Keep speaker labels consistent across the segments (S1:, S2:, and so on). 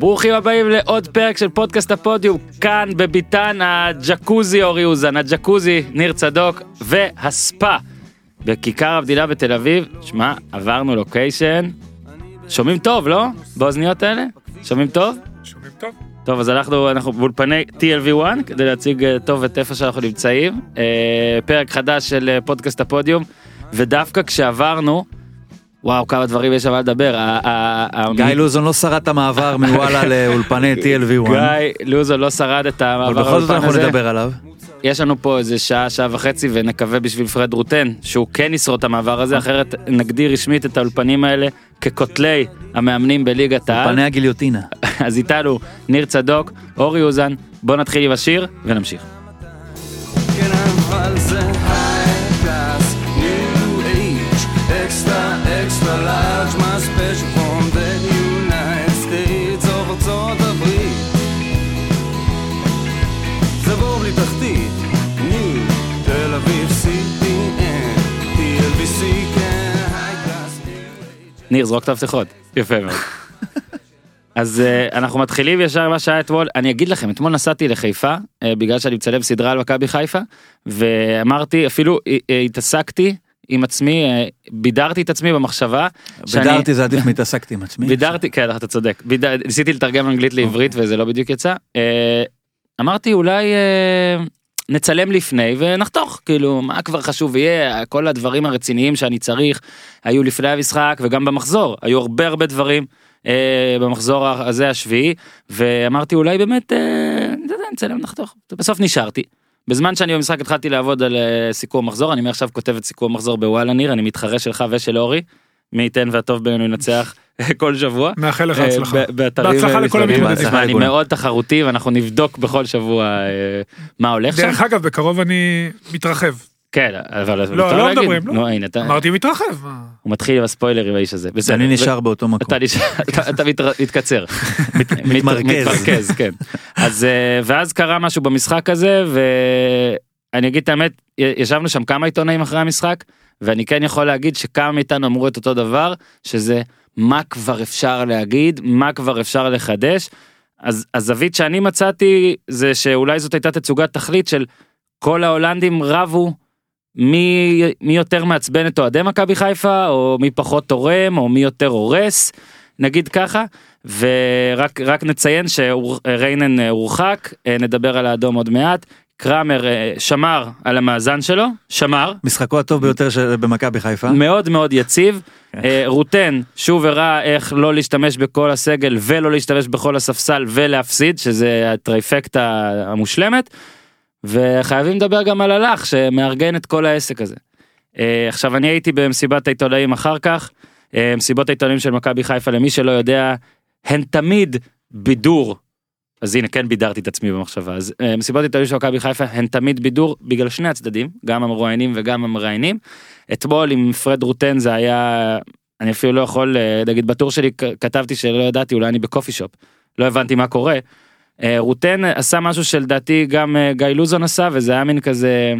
S1: ברוכים הבאים לעוד פרק של פודקאסט הפודיום, כאן בביתן הג'קוזי אורי אוזן, הג'קוזי ניר צדוק והספא בכיכר המדינה בתל אביב. שמע, עברנו לוקיישן. שומעים טוב, לא? באוזניות האלה? שומעים טוב?
S2: שומעים טוב?
S1: טוב, אז אנחנו, אנחנו באולפני TLV1 כדי להציג אה, טוב את איפה שאנחנו נמצאים. אה, פרק חדש של אה, פודקאסט הפודיום, ודווקא כשעברנו, וואו, כמה דברים יש שם על לדבר.
S3: גיא לוזון לא שרד את המעבר מוואלה לאולפני TLV1,
S1: גיא לוזון לא שרד את
S3: אבל
S1: המעבר
S3: בכל זאת
S1: לאולפן
S3: אנחנו
S1: הזה.
S3: נדבר עליו.
S1: יש לנו פה איזה שעה, שעה וחצי, ונקווה בשביל פרד רוטן, שהוא כן ישרוד את המעבר הזה, אחרת נגדיר רשמית את האולפנים האלה כקוטלי המאמנים בליגת העל.
S3: פני הגיליוטינה.
S1: אז איתנו ניר צדוק, אורי אוזן, בוא נתחיל עם השיר ונמשיך. ניר, זרוק את המפתחות. יפה מאוד. אז uh, אנחנו מתחילים ישר מה שהיה אתמול אני אגיד לכם אתמול נסעתי לחיפה uh, בגלל שאני מצלם סדרה על מכבי חיפה ואמרתי אפילו uh, uh, התעסקתי עם עצמי בידרתי את עצמי במחשבה. שאני-
S3: בידרתי זה עדיף מהתעסקתי עם עצמי.
S1: בידרתי כן אתה צודק ביד... ניסיתי לתרגם אנגלית לעברית וזה לא בדיוק יצא אה, אמרתי אולי אה, נצלם לפני ונחתוך כאילו מה כבר חשוב יהיה כל הדברים הרציניים שאני צריך היו לפני המשחק וגם במחזור היו הרבה הרבה דברים אה, במחזור הזה השביעי ואמרתי אולי באמת אה, נצלם נחתוך בסוף נשארתי. בזמן שאני במשחק התחלתי לעבוד על אה, סיכום מחזור אני מעכשיו כותב את סיכום מחזור בוואלה ניר אני מתחרה שלך ושל אורי. מי ייתן והטוב בינינו ינצח כל שבוע.
S2: מאחל לך
S1: אה,
S2: הצלחה. בהצלחה לכל. המתמודדים.
S1: אני. מאוד תחרותי ואנחנו נבדוק בכל שבוע אה, מה הולך שם.
S2: דרך אגב, בקרוב אני מתרחב.
S1: כן, אבל
S2: לא
S1: להגיד.
S2: מדברים, לא.
S1: נו, הנה, אתה-
S2: אמרתי מתרחב.
S1: הוא מתחיל עם הספוילרים האיש הזה.
S3: אני נשאר באותו מקום.
S1: אתה מתקצר. מת-
S3: מתמרכז.
S1: מתמרכז, כן. אז אה, ואז קרה משהו במשחק הזה ואני אגיד את האמת, ישבנו שם כמה עיתונאים אחרי המשחק ואני כן יכול להגיד שכמה מאיתנו אמרו את אותו דבר שזה מה כבר אפשר להגיד מה כבר אפשר לחדש. אז הזווית שאני מצאתי זה שאולי זאת הייתה תצוגת תכלית של כל ההולנדים רבו מי, מי יותר מעצבן את אוהדי מכבי חיפה או מי פחות תורם או מי יותר הורס נגיד ככה ורק רק נציין שריינן אה, הורחק אה, נדבר על האדום עוד מעט קראמר אה, שמר על המאזן שלו שמר
S3: משחקו הטוב ביותר במכבי חיפה.
S1: מאוד מאוד יציב.
S3: כן.
S1: אה, רוטן שוב הראה איך לא להשתמש בכל הסגל ולא להשתמש בכל הספסל ולהפסיד שזה הטריפקטה המושלמת. וחייבים לדבר גם על הלך שמארגן את כל העסק הזה. אה, עכשיו אני הייתי במסיבת העיתונאים אחר כך מסיבות העיתונאים של מכבי חיפה למי שלא יודע הן תמיד בידור. אז הנה כן בידרתי את עצמי במחשבה. אז אה, מסיבות העיתונאים של מכבי חיפה הן תמיד בידור בגלל שני הצדדים גם המרואיינים וגם המראיינים. אתמול עם פרד רוטן זה היה אני אפילו לא יכול אה, נגיד בטור שלי כתבתי שלא ידעתי אולי אני בקופי שופ. לא הבנתי מה קורה. אה, רוטן עשה משהו שלדעתי גם אה, גיא לוזון עשה וזה היה מין כזה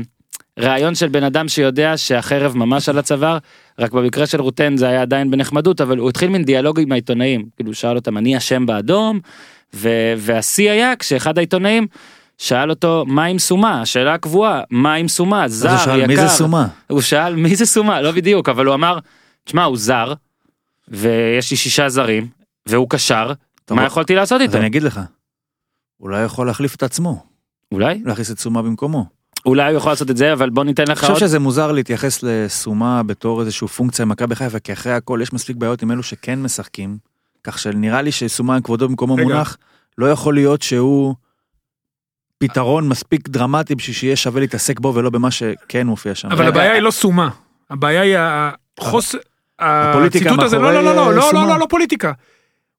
S1: רעיון של בן אדם שיודע שהחרב ממש על הצוואר. רק במקרה של רוטן זה היה עדיין בנחמדות אבל הוא התחיל מין דיאלוג עם העיתונאים. כאילו שאל אותם אני אשם באדום והשיא היה כשאחד העיתונאים שאל אותו מה עם סומה? השאלה הקבועה מה עם סומה? זר
S3: הוא שאל,
S1: יקר.
S3: מי זה סומה?
S1: הוא שאל מי זה סומה? לא בדיוק אבל הוא אמר תשמע הוא זר ויש לי שישה זרים והוא קשר
S3: טוב,
S1: מה יכולתי לעשות
S3: אז
S1: איתו?
S3: אני אגיד לך. אולי יכול להחליף את עצמו,
S1: אולי?
S3: להכניס את סומה במקומו.
S1: אולי הוא יכול לעשות את זה אבל בוא ניתן
S3: אני
S1: לך
S3: חושב
S1: עוד.
S3: שזה מוזר להתייחס לסומה בתור איזושהי פונקציה במכבי חיפה, כי אחרי הכל יש מספיק בעיות עם אלו שכן משחקים, כך שנראה לי שסומה כבודו במקומו
S2: רגע.
S3: מונח, לא יכול להיות שהוא פתרון מספיק דרמטי בשביל שיהיה שווה להתעסק בו ולא במה שכן מופיע שם.
S2: אבל. הבעיה היא לא סומה. הבעיה היא החוס...
S3: הפוליטיקה
S2: הציטוט הזה, לא, לא, לא, לא, לא. לא, לא, לא פוליטיקה.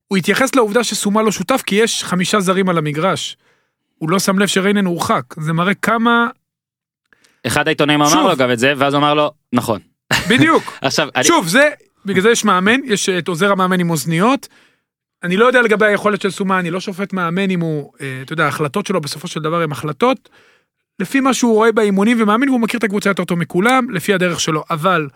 S2: הוא התייחס לעובדה שסומה לא שותף כי יש חמישה זרים על המגרש. הוא לא שם לב שריינן הורחק. זה מראה כמה...
S1: אחד העיתונאים אמר. לו גם את זה ואז אמר לו נכון
S2: בדיוק.
S1: עכשיו
S2: שוב, זה, בגלל זה יש מאמן, יש את עוזר המאמן עם אוזניות. אני לא יודע לגבי היכולת של סומה, אני לא שופט מאמן אם הוא, אה, אתה יודע, ההחלטות שלו בסופו של דבר הן החלטות. לפי מה שהוא רואה באימונים ומאמין, והוא מכיר את הקבוצה יותר טוב מכולם, לפי הדרך שלו. אבל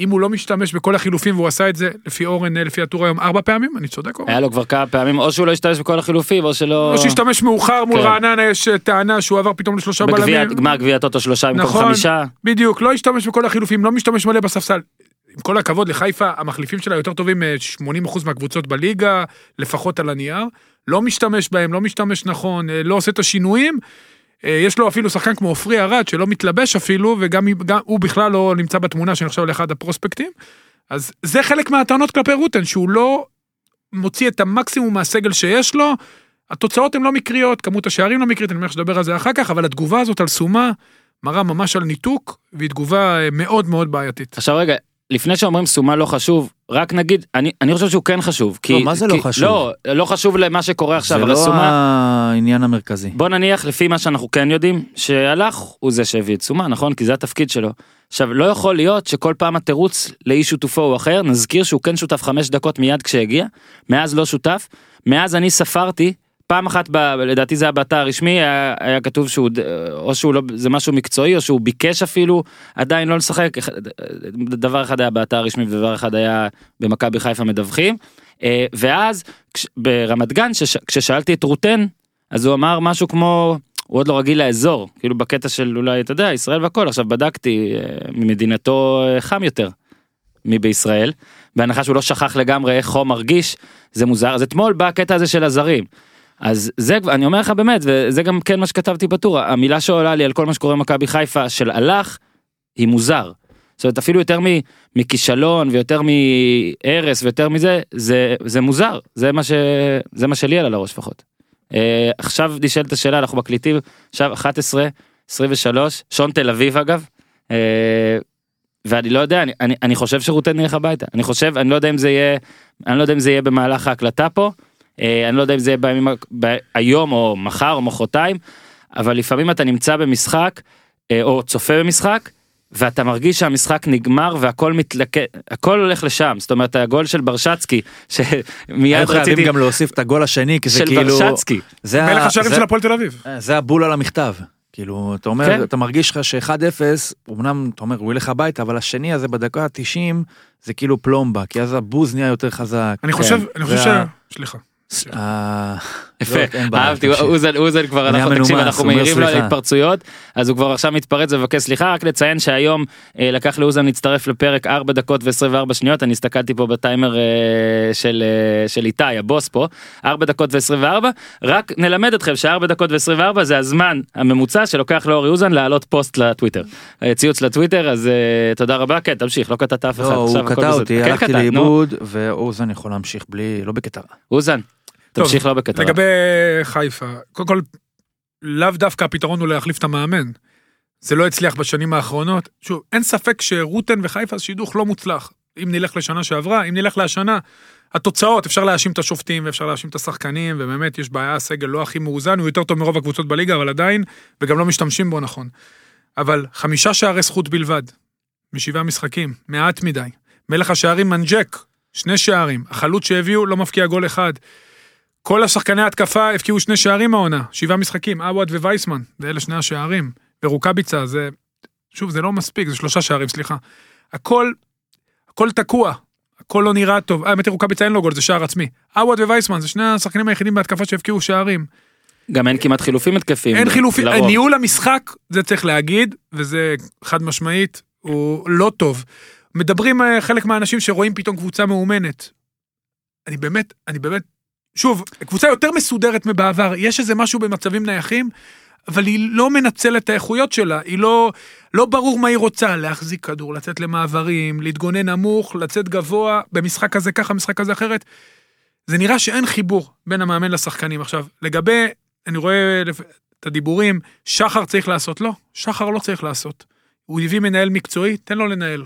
S2: אם הוא לא משתמש בכל החילופים והוא עשה את זה לפי אורן, אה, לפי הטור היום, ארבע פעמים, אני צודק אורן?
S1: היה לו כבר כמה פעמים, או שהוא לא השתמש בכל החילופים, או שלא...
S2: או שהשתמש מאוחר מול
S1: כן.
S2: רעננה, יש אה, טענה שהוא עבר פתאום לשלושה
S1: בגביע,
S2: בלמים.
S1: גמר גביע טוטו שלושה במקום
S2: נכון.
S1: חמישה.
S2: בדיוק, לא השתמש בכל החילופים, לא משתמש מלא בספסל. עם כל הכבוד לחיפה, המחליפים שלה יותר טובים מ-80% מהקבוצות בליגה, לפחות על הנייר. לא משתמש בהם, לא משתמש נכון, אה, לא עושה את השינויים. אה, יש לו אפילו שחקן כמו עופרי ארד, שלא מתלבש אפילו, וגם גם, הוא בכלל לא נמצא בתמונה שנחשב לאחד הפרוספקטים. אז זה חלק מהטענות כלפי רוטן, שהוא לא מוציא את המקסימום מהסגל שיש לו. התוצאות הן לא מקריות, כמות השערים לא מקרית, אני מניח שדבר על זה אחר כך, אבל התגובה הזאת על סומה מראה ממש על ניתוק, והיא תגובה אה, מאוד מאוד בעייתית.
S1: עכשיו רגע, לפני שאומרים סומה לא חשוב, רק נגיד, אני, אני חושב שהוא כן חשוב. כי,
S3: לא, מה זה לא
S1: כי,
S3: חשוב?
S1: לא, לא חשוב למה שקורה עכשיו,
S3: זה
S1: אבל
S3: לא
S1: סומה,
S3: העניין המרכזי.
S1: בוא נניח לפי מה שאנחנו כן יודעים, שהלך הוא זה שהביא את סומה, נכון? כי זה התפקיד שלו. עכשיו, לא יכול להיות שכל פעם התירוץ לאי שותפו הוא אחר, נזכיר שהוא כן שותף חמש דקות מיד כשהגיע, מאז לא שותף, מאז אני ספרתי, פעם אחת, ב, לדעתי זה היה באתר הרשמי, היה, היה כתוב שהוא, ד- או שהוא לא, זה משהו מקצועי, או שהוא ביקש אפילו עדיין לא לשחק, דבר אחד היה באתר הרשמי ודבר אחד היה במכבי חיפה מדווחים. אה, ואז כש- ברמת גן, שש, כששאלתי את רוטן, אז הוא אמר משהו כמו, הוא עוד לא רגיל לאזור, כאילו בקטע של אולי, אתה יודע, ישראל והכל, עכשיו בדקתי, אה, ממדינתו אה, חם יותר מבישראל, בהנחה שהוא לא שכח לגמרי איך חום מרגיש, זה מוזר, אז אתמול בא הקטע הזה של הזרים. אז זה, אני אומר לך באמת, וזה גם כן מה שכתבתי בטור, המילה שעולה לי על כל מה שקורה במכבי חיפה של הלך, היא מוזר. זאת אומרת, אפילו יותר מכישלון ויותר מהרס ויותר מזה, זה, זה מוזר, זה מה, ש, זה מה שלי עלה לראש לפחות. אה, עכשיו נשאלת השאלה, אנחנו מקליטים עכשיו 11, 23, שעון תל אביב אגב, אה, ואני לא יודע, אני, אני, אני חושב שרוטן נלך הביתה, אני חושב, אני לא יודע אם זה יהיה, אני לא יודע אם זה יהיה במהלך ההקלטה פה, אני לא יודע אם זה יהיה בימים, ב- היום או מחר או מחרתיים, אבל לפעמים אתה נמצא במשחק, אה, או צופה במשחק, ואתה מרגיש שהמשחק נגמר והכל מתלקט, הכל הולך לשם, זאת אומרת הגול של ברשצקי, שמיד
S3: חייבים
S1: רציתי,
S3: גם להוסיף את הגול השני, כי זה
S1: של
S3: כאילו...
S1: ברשצקי,
S3: זה
S2: מלך השערים של הפועל תל אביב.
S3: זה הבול על המכתב. כאילו, אתה אומר,
S1: כן.
S3: אתה מרגיש לך ש-1-0, אמנם אתה אומר, הוא ילך הביתה, אבל השני הזה בדקה ה-90, זה כאילו פלומבה, כי אז הבוז נהיה יותר חזק.
S2: אני חושב, אני חושב ש...
S3: וה-
S2: סליחה.
S3: ה-
S1: יפה,
S3: לא,
S1: אהבתי. אוזן, כבר אנחנו, תקשיב, אנחנו מעירים לו על. התפרצויות, אז הוא כבר עכשיו מתפרץ ומבקש סליחה, רק לציין שהיום אה, לקח לאוזן להצטרף לפרק 4 דקות ו-24 שניות, אני הסתכלתי פה בטיימר אה, של, אה, איתי, הבוס פה, 4 דקות ו-24, רק נלמד אתכם ש-4 דקות ו-24 זה הזמן הממוצע שלוקח לאורי אוזן להעלות פוסט לטוויטר, אה, ציוץ לטוויטר, אז אה, תודה רבה, כן, תמשיך, לא קטעת אף אחד,
S3: לא, הוא
S2: אה,
S3: קטע. אותי,
S1: כן,
S3: הלכתי. לאיבוד, ואוזן יכול להמשיך בלי, לא בקטע.
S1: אוזן, תמשיך לא בקטע. רע.
S2: לגבי חיפה, קודם כל, לאו דווקא הפתרון הוא להחליף את המאמן. זה לא הצליח בשנים האחרונות. שוב, אין ספק שרוטן וחיפה זה שידוך לא מוצלח. אם נלך לשנה שעברה, אם נלך להשנה, התוצאות, אפשר להאשים את השופטים ואפשר להאשים את השחקנים, ובאמת יש בעיה, הסגל לא הכי מאוזן, הוא יותר טוב מרוב הקבוצות בליגה, אבל עדיין, וגם לא משתמשים בו נכון. אבל חמישה שערי זכות בלבד, משבעה משחקים, מעט מדי. מלך השערים מנג'ק, שני שערים. החלוץ שהביאו לא מבקיע גול אחד. כל השחקני ההתקפה הבקיעו שני שערים העונה, שבעה משחקים, עווד ווייסמן, ואלה שני השערים. ורוקאביצה, זה, שוב, זה לא מספיק, זה שלושה שערים, סליחה. הכל, הכל תקוע, הכל לא נראה טוב. אה, האמת היא רוקאביצה אין לו גול, זה שער עצמי. עווד ווייסמן, זה שני השחקנים היחידים בהתקפה שהבקיעו שערים.
S1: גם אין כמעט חילופים התקפים.
S2: אין חילופים,
S1: לרוב.
S2: ניהול המשחק, זה צריך להגיד, וזה חד משמעית, הוא לא טוב. מדברים אה, חלק מהאנשים שרואים פתאום קבוצה מאומנת. אני באמת, אני באמת, שוב, קבוצה יותר מסודרת מבעבר, יש איזה משהו במצבים נייחים, אבל היא לא מנצלת את האיכויות שלה, היא לא, לא ברור מה היא רוצה, להחזיק כדור, לצאת למעברים, להתגונן נמוך, לצאת גבוה, במשחק הזה ככה, משחק הזה אחרת. זה נראה שאין חיבור בין המאמן לשחקנים. עכשיו, לגבי, אני רואה את הדיבורים, שחר צריך לעשות, לא, שחר לא צריך לעשות. הוא הביא מנהל מקצועי, תן לו לנהל.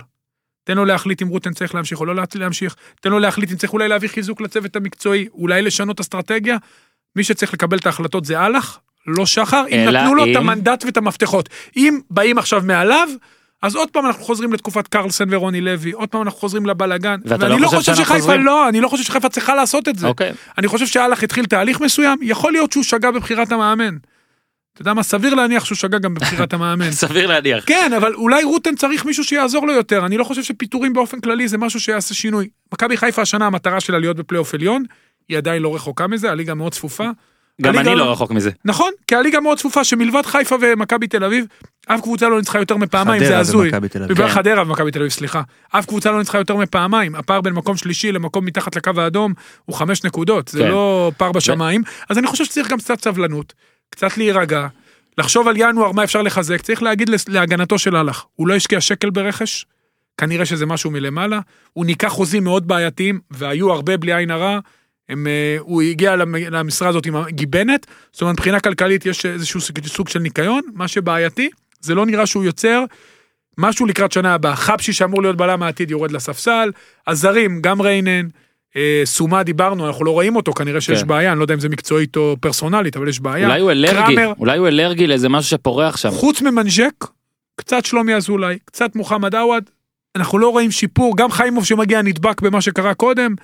S2: תן לו להחליט אם רוטן צריך להמשיך או לא להמשיך, תן לו להחליט אם צריך אולי להביא חיזוק לצוות המקצועי, אולי לשנות אסטרטגיה. מי שצריך לקבל את ההחלטות זה אהלך, לא שחר, אם נתנו לו את
S1: אם-
S2: המנדט ואת המפתחות. אם באים עכשיו מעליו, אז עוד פעם אנחנו חוזרים לתקופת קרלסן ורוני לוי, עוד פעם אנחנו חוזרים.
S1: ואתה
S2: ואני
S1: לא
S2: לא
S1: חושב
S2: חושב שחיפה
S1: חוזרים?
S2: לא, אני לא חושב שחיפה צריכה לעשות את זה.
S1: אוקיי.
S2: אני חושב שאלח התחיל תהליך מסוים, יכול להיות שהוא שגה בבחירת המאמן. אתה יודע מה, סביר להניח שהוא שגה גם בבחירת המאמן.
S1: סביר להניח.
S2: כן, אבל אולי רוטן צריך מישהו שיעזור לו יותר, אני לא חושב שפיטורים באופן כללי זה משהו שיעשה שינוי. מכבי חיפה השנה המטרה שלה להיות בפלייאוף עליון, היא עדיין לא רחוקה מזה, הליגה מאוד צפופה.
S1: גם אני לא רחוק מזה.
S2: נכון, כי הליגה מאוד צפופה שמלבד חיפה ומכבי תל אביב, אף קבוצה לא ניצחה יותר מפעמיים, זה הזוי.
S1: כן.
S2: חדרה ומכבי תל אביב, סליחה. אף קבוצה לא ניצחה יותר מפעמיים, הפער בין מקום שלישי למקום מתחת לקו האדום הוא חמש נקודות, זה
S1: כן.
S2: לא פער בשמיים, אז אני חושב שצריך גם קצת סבלנות, קצת להירגע, לחשוב על ינואר מה אפשר לחזק, צריך להגיד להגנתו של הלך, הוא לא השקיע שקל ברכש, כנראה שזה משהו מלמעלה, הוא ניקח חוזים מאוד בעייתיים, והיו הרבה בלי עין הרע, הם, אה, הוא הגיע למ- למשרה הזאת עם גיבנת, זאת אומרת מבחינה כלכלית יש איזשהו סוג- של ניקיון, מה שבעייתי, זה לא נראה שהוא יוצר משהו לקראת שנה הבאה. חבשי שאמור להיות בלם העתיד יורד לספסל, הזרים, גם ריינן, סומה דיברנו, אנחנו לא רואים אותו, כנראה שיש
S1: כן.
S2: בעיה, אני לא יודע אם זה מקצועית או פרסונלית, אבל יש בעיה.
S1: אולי הוא אלרגי,
S2: קראמר,
S1: אולי הוא אלרגי לאיזה משהו שפורח שם.
S2: חוץ ממנג'ק, קצת שלומי אזולאי, קצת מוחמד עווד, אנחנו לא רואים שיפור, גם חיימוב שמגיע נדבק במה שקרה קודם.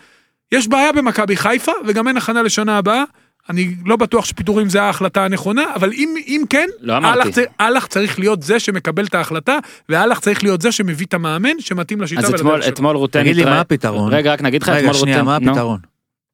S2: יש בעיה במכבי חיפה, וגם אין הכנה לשנה הבאה. אני לא בטוח שפיטורים זה ההחלטה הנכונה, אבל אם, אם כן,
S1: לא אמרתי.
S2: אהלך צר- אהלך צריך להיות זה שמקבל את ההחלטה, ואהלך צריך להיות זה שמביא את המאמן שמתאים לשיטה
S1: אז אתמול. אתמול רוטן
S3: תגיד לי, מה הפתרון?
S1: רגע, רק נגיד לך
S3: רגע,
S1: אתמול
S3: שנייה,
S1: רוטן...
S3: מה
S1: נו,
S3: הפתרון?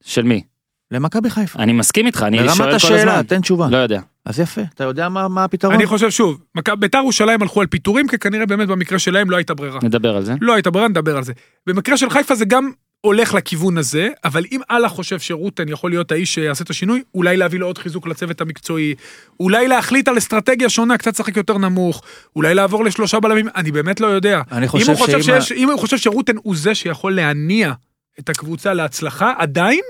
S1: של מי?
S3: למכבי חיפה.
S1: אני מסכים איתך, אני שואל
S3: ברמת
S1: כל הזמן.
S3: השאלה, תן תשובה.
S1: לא יודע.
S3: אז יפה, אתה יודע מה מה הפתרון?
S2: אני חושב שוב, בית"ר ירושלים הלכו על פיטורים, כי כנראה באמת במקרה שלהם לא הייתה ברירה.
S1: נדבר על זה.
S2: לא הייתה ברירה, נדבר על זה. במקרה של חיפה זה גם הולך לכיוון הזה, אבל אם אללה חושב שרוטן יכול להיות האיש שיעשה את השינוי, אולי להביא לו עוד חיזוק לצוות המקצועי, אולי להחליט על אסטרטגיה שונה, קצת לשחק יותר נמוך, אולי לעבור לשלושה בלמים, אני באמת לא יודע.
S3: אני
S2: אם
S3: חושב
S2: הוא חושב,
S3: ה-
S2: שיש, אם הוא חושב שרוטן הוא זה שיכול להניע את הקבוצה להצלחה, עדיין,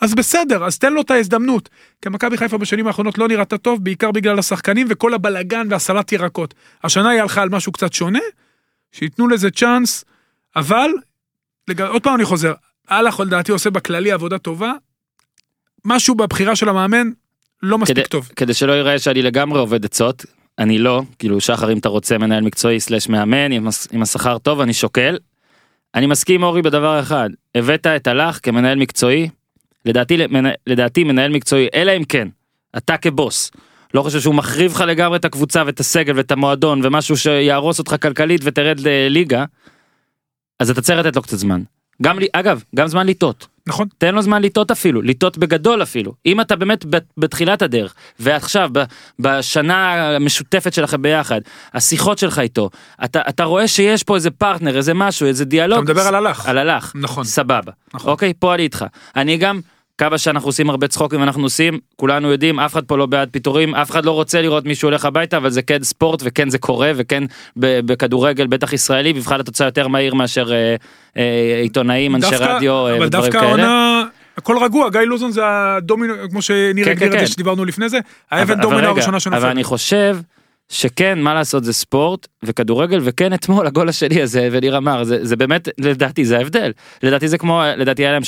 S2: אז בסדר, אז תן לו את ההזדמנות. כי מכבי חיפה בשנים האחרונות לא נראתה טוב, בעיקר בגלל השחקנים וכל הבלגן והסלט ירקות. השנה היא הלכה על משהו קצת שונה, שייתנו לזה צ'אנס, אבל, לג... עוד פעם אני חוזר, הלך לדעתי עושה בכללי עבודה טובה, משהו בבחירה של המאמן לא מספיק
S1: כדי-
S2: טוב.
S1: כדי שלא ייראה שאני לגמרי עובד עצות, אני לא, כאילו שחר אם אתה רוצה מנהל מקצועי סלש מאמן עם, עם השכר טוב אני שוקל. אני מסכים אורי בדבר אחד, הבאת את הלך כמנהל מקצועי, לדעתי, למנ- לדעתי מנהל מקצועי, אלא אם כן, אתה כבוס, לא חושב שהוא מחריב לך לגמרי את הקבוצה ואת הסגל ואת המועדון ומשהו שיהרוס אותך כלכלית ותרד לליגה, אז אתה צריך לתת לו קצת זמן. גם לי, אגב, גם זמן לטעות.
S2: נכון?
S1: תן לו זמן לטעות אפילו, לטעות בגדול אפילו. אם אתה באמת בתחילת הדרך, ועכשיו, בשנה המשותפת שלכם ביחד, השיחות שלך איתו, אתה, אתה רואה שיש פה איזה פרטנר, איזה משהו, איזה דיאלוג.
S2: אתה מדבר על הלך.
S1: על הלך.
S2: נכון.
S1: סבבה.
S2: נכון.
S1: אוקיי, פה אני איתך. אני גם, כמה שאנחנו עושים הרבה צחוקים ואנחנו עושים, כולנו יודעים, אף אחד פה לא בעד פיטורים, אף אחד לא רוצה לראות מישהו הולך הביתה, אבל זה כן ספורט וכן זה קורה, וכן בכדורגל, בטח ישראלי, מבחן התוצאה יותר מהיר מאשר אה, אה, עיתונאים, אנשי
S2: דווקא-
S1: רדיו אה,
S2: אבל
S1: ודברים כאלה.
S2: העונה, הכל רגוע, גיא לוזון זה הדומינו, כמו שניר
S1: כן,
S2: הגדיר
S1: כן,
S2: את
S1: כן.
S2: זה שדיברנו לפני זה,
S1: אבל-
S2: האבן
S1: אבל
S2: דומינו הראשונה
S1: אבל
S2: שנופלת.
S1: אני חושב שכן מה לעשות זה ספורט וכדורגל וכן אתמול הגול השני הזה וניר אמר זה זה באמת לדעתי זה ההבדל לדעתי זה כמו לדעתי היה להם 3-0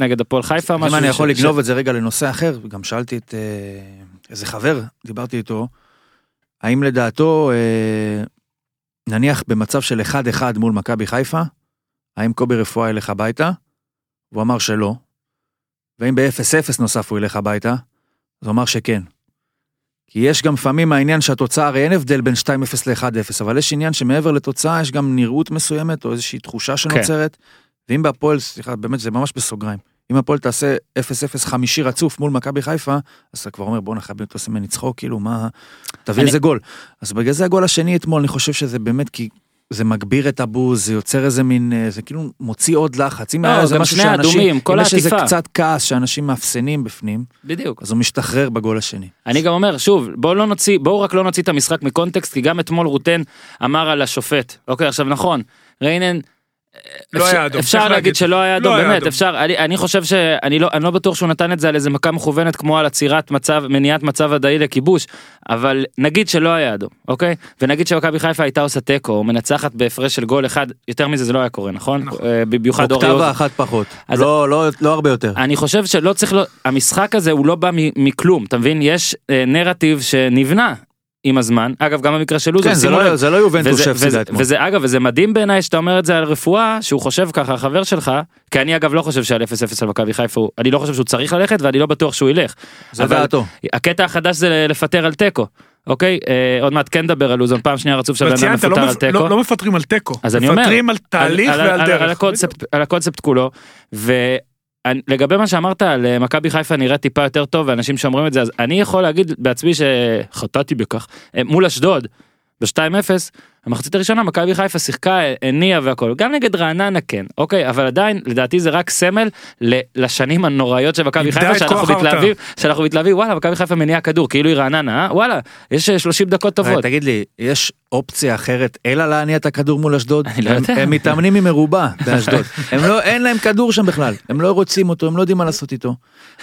S1: נגד הפועל חיפה
S3: אם
S1: משהו
S3: אני יכול
S1: ש-
S3: לגנוב את זה רגע לנושא אחר, גם שאלתי את אה, איזה חבר, דיברתי איתו, האם לדעתו, אה, נניח במצב של 1-1 מול מכבי חיפה, האם קובי רפואה ילך הביתה? הוא אמר שלא. ואם ב-0-0 נוסף הוא ילך הביתה? אז הוא אמר שכן. כי יש גם לפעמים העניין שהתוצאה, הרי אין הבדל בין 2-0 ל-1-0, אבל יש עניין שמעבר לתוצאה יש גם נראות מסוימת או איזושהי תחושה שנוצרת. ואם בהפועל, סליחה, באמת זה ממש בסוגריים. אם הפועל תעשה 0-0 חמישי רצוף מול מכבי חיפה, אז אתה כבר אומר בואנה חייבים אתה עושה ממני צחוק, כאילו מה, תביא
S1: אני-
S3: איזה גול. אז בגלל זה הגול השני אתמול, אני חושב שזה באמת כי זה מגביר את הבוז, זה יוצר איזה מין, אה, זה כאילו מוציא עוד לחץ. אם
S1: לא,
S3: היה איזה משהו שאנשים,
S1: האדומים, כל
S3: אם יש איזה. קצת כעס שאנשים מאפסנים בפנים,
S1: בדיוק
S3: אז הוא משתחרר בגול השני.
S1: אני גם אומר שוב בואו לא נוציא בואו רק לא נוציא את המשחק מקונטקסט כי גם אתמול רוטן אמר על השופט אוקיי עכשיו נכון ריינן.
S2: לא
S1: אפשר-
S2: היה אדום,
S1: אפשר להגיד. שלא היה
S2: לא
S1: אדום באמת. אפשר אני, אני חושב שאני לא אני לא בטוח שהוא נתן את זה על איזה מכה מכוונת כמו על עצירת מצב מניעת מצב ודאי לכיבוש אבל נגיד שלא היה אדום אוקיי ונגיד שמכבי חיפה הייתה עושה תיקו או מנצחת בהפרש של גול אחד יותר מזה זה לא היה קורה נכון,
S2: נכון.
S1: אה, במיוחד אורי
S3: אוקטבה
S1: אוז-
S3: אחת פחות, לא, לא, לא הרבה יותר.
S1: אני חושב שלא צריך לא המשחק הזה הוא לא בא מכלום אתה מבין יש אה, נרטיב שנבנה עם הזמן, אגב גם במקרה של לוזון,
S3: כן, זה לא- זה לא יובנטוס שהפסידה אתמול.
S1: וזה אגב וזה מדהים בעיניי שאתה אומר את זה על רפואה שהוא חושב ככה החבר שלך כי אני אגב לא חושב שעל 0-0 על מכבי חיפה הוא אני לא חושב שהוא צריך ללכת ואני לא בטוח שהוא ילך.
S3: זה דעתו.
S1: הקטע החדש זה לפטר על תיקו אוקיי אה, עוד מעט כן נדבר על לוזון פעם שנייה רצוף שהבן
S2: אבל
S1: אדם
S2: ציינת, לא
S1: על תיקו.
S2: לא- לא מפטרים על תיקו.
S1: אז אני אומר,
S2: מפטרים על תהליך
S1: על,
S2: ועל
S1: על,
S2: דרך.
S1: על, הקונספט, על הקונספט כולו ולגבי מה שאמרת על אה, מכבי חיפה נראה טיפה יותר טוב ואנשים שאומרים את זה אז אני יכול להגיד בעצמי שחטאתי בכך אה, מול אשדוד ב-2-0 המחצית הראשונה מכבי חיפה שיחקה הניעה והכל גם נגד רעננה כן אוקיי אבל עדיין לדעתי זה רק סמל לשנים הנוראיות של מכבי חיפה שאנחנו. מתלהבים שאנחנו מתלהבים וואלה מכבי חיפה מניעה כדור כאילו היא רעננה אה? וואלה יש אה, 30 דקות
S3: רגע,
S1: טובות.
S3: תגיד לי, יש אופציה אחרת אלא להניע את הכדור מול אשדוד?
S1: לא
S3: הם-. הם מתאמנים עם מרובע באשדוד. הם לא, אין להם כדור שם בכלל. הם לא רוצים אותו, הם לא יודעים מה לעשות איתו.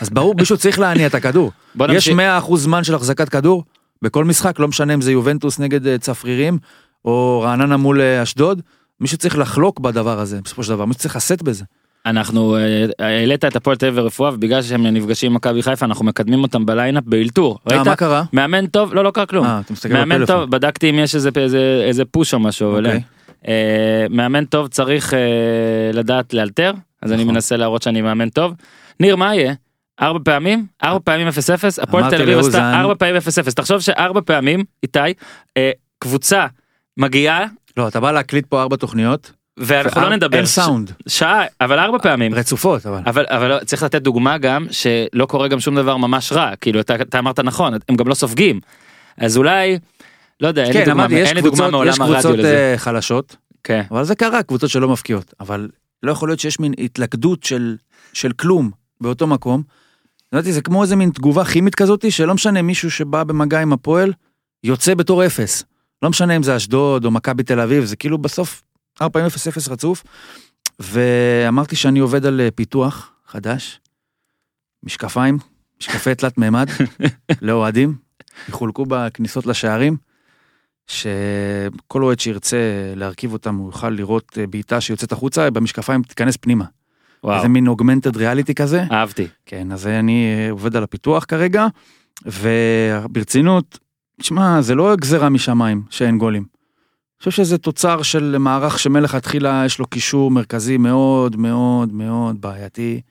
S3: אז ברור, מישהו צריך להניע את הכדור. יש
S1: נמשיך.
S3: 100% זמן של החזקת כדור בכל משחק, לא משנה אם זה יובנטוס נגד אה, צפרירים, או רעננה מול אה, אשדוד. מישהו צריך לחלוק בדבר הזה, בסופו של דבר, מישהו צריך לשאת בזה.
S1: אנחנו אה, העלית את הפועל תל אביב ורפואה ובגלל שהם נפגשים עם מכבי חיפה אנחנו מקדמים אותם בליינאפ באלתור.
S3: אה,
S1: ראית?
S3: מה קרה?
S1: מאמן טוב לא לא קרה כלום.
S3: אה,
S1: מאמן. טוב בדקתי אם יש איזה איזה איזה פוש או משהו
S3: אוקיי.
S1: אה, מאמן טוב צריך אה, לדעת לאלתר אז אני
S3: נכון.
S1: מנסה להראות שאני מאמן טוב. ניר מה יהיה? ארבע פעמים ארבע פעמים 0-0 הפועל תל אביב עשתה ארבע פעמים 0-0 תחשוב שארבע פעמים איתי אה, קבוצה מגיעה
S3: לא, אתה בא להקליט פה ארבע תוכניות,
S1: ואנחנו לא נדבר
S3: אין סאונד,
S1: שעה אבל ארבע פעמים
S3: רצופות אבל.
S1: אבל אבל צריך לתת דוגמה גם שלא קורה גם שום דבר ממש רע כאילו אתה, אתה אמרת נכון הם גם לא סופגים אז אולי לא יודע אין לי
S3: כן,
S1: דוגמה,
S3: אמרתי, יש
S1: אין לי דוגמה
S3: קבוצות,
S1: מעולם
S3: יש
S1: הרדיו
S3: קבוצות
S1: לזה.
S3: אה, חלשות,
S1: כן.
S3: אבל זה קרה, קבוצות שלא מפקיעות, אבל לא יכול להיות שיש מין התלכדות של, של כלום באותו מקום. לדעתי זה כמו איזה מין תגובה כימית כזאתי, שלא משנה מישהו שבא במגע עם הפועל, יוצא בתור אפס. לא משנה אם זה אשדוד או מכבי תל אביב, זה כאילו בסוף ארבע פעמים אפס אפס רצוף. ואמרתי שאני עובד על אה, פיתוח חדש, משקפיים, משקפי תלת מימד, לאוהדים, יחולקו בכניסות לשערים. שכל אוהד שירצה להרכיב אותם הוא יוכל לראות אה, בעיטה שיוצאת החוצה במשקפיים תיכנס פנימה.
S1: וואו
S3: איזה מין אוגמנטד ריאליטי כזה.
S1: אהבתי
S3: כן אז אני עובד על הפיתוח כרגע וברצינות שמע זה לא גזירה משמיים שאין גולים. אני חושב שזה תוצר של מערך שמלכתחילה יש לו קישור מרכזי מאוד מאוד מאוד בעייתי.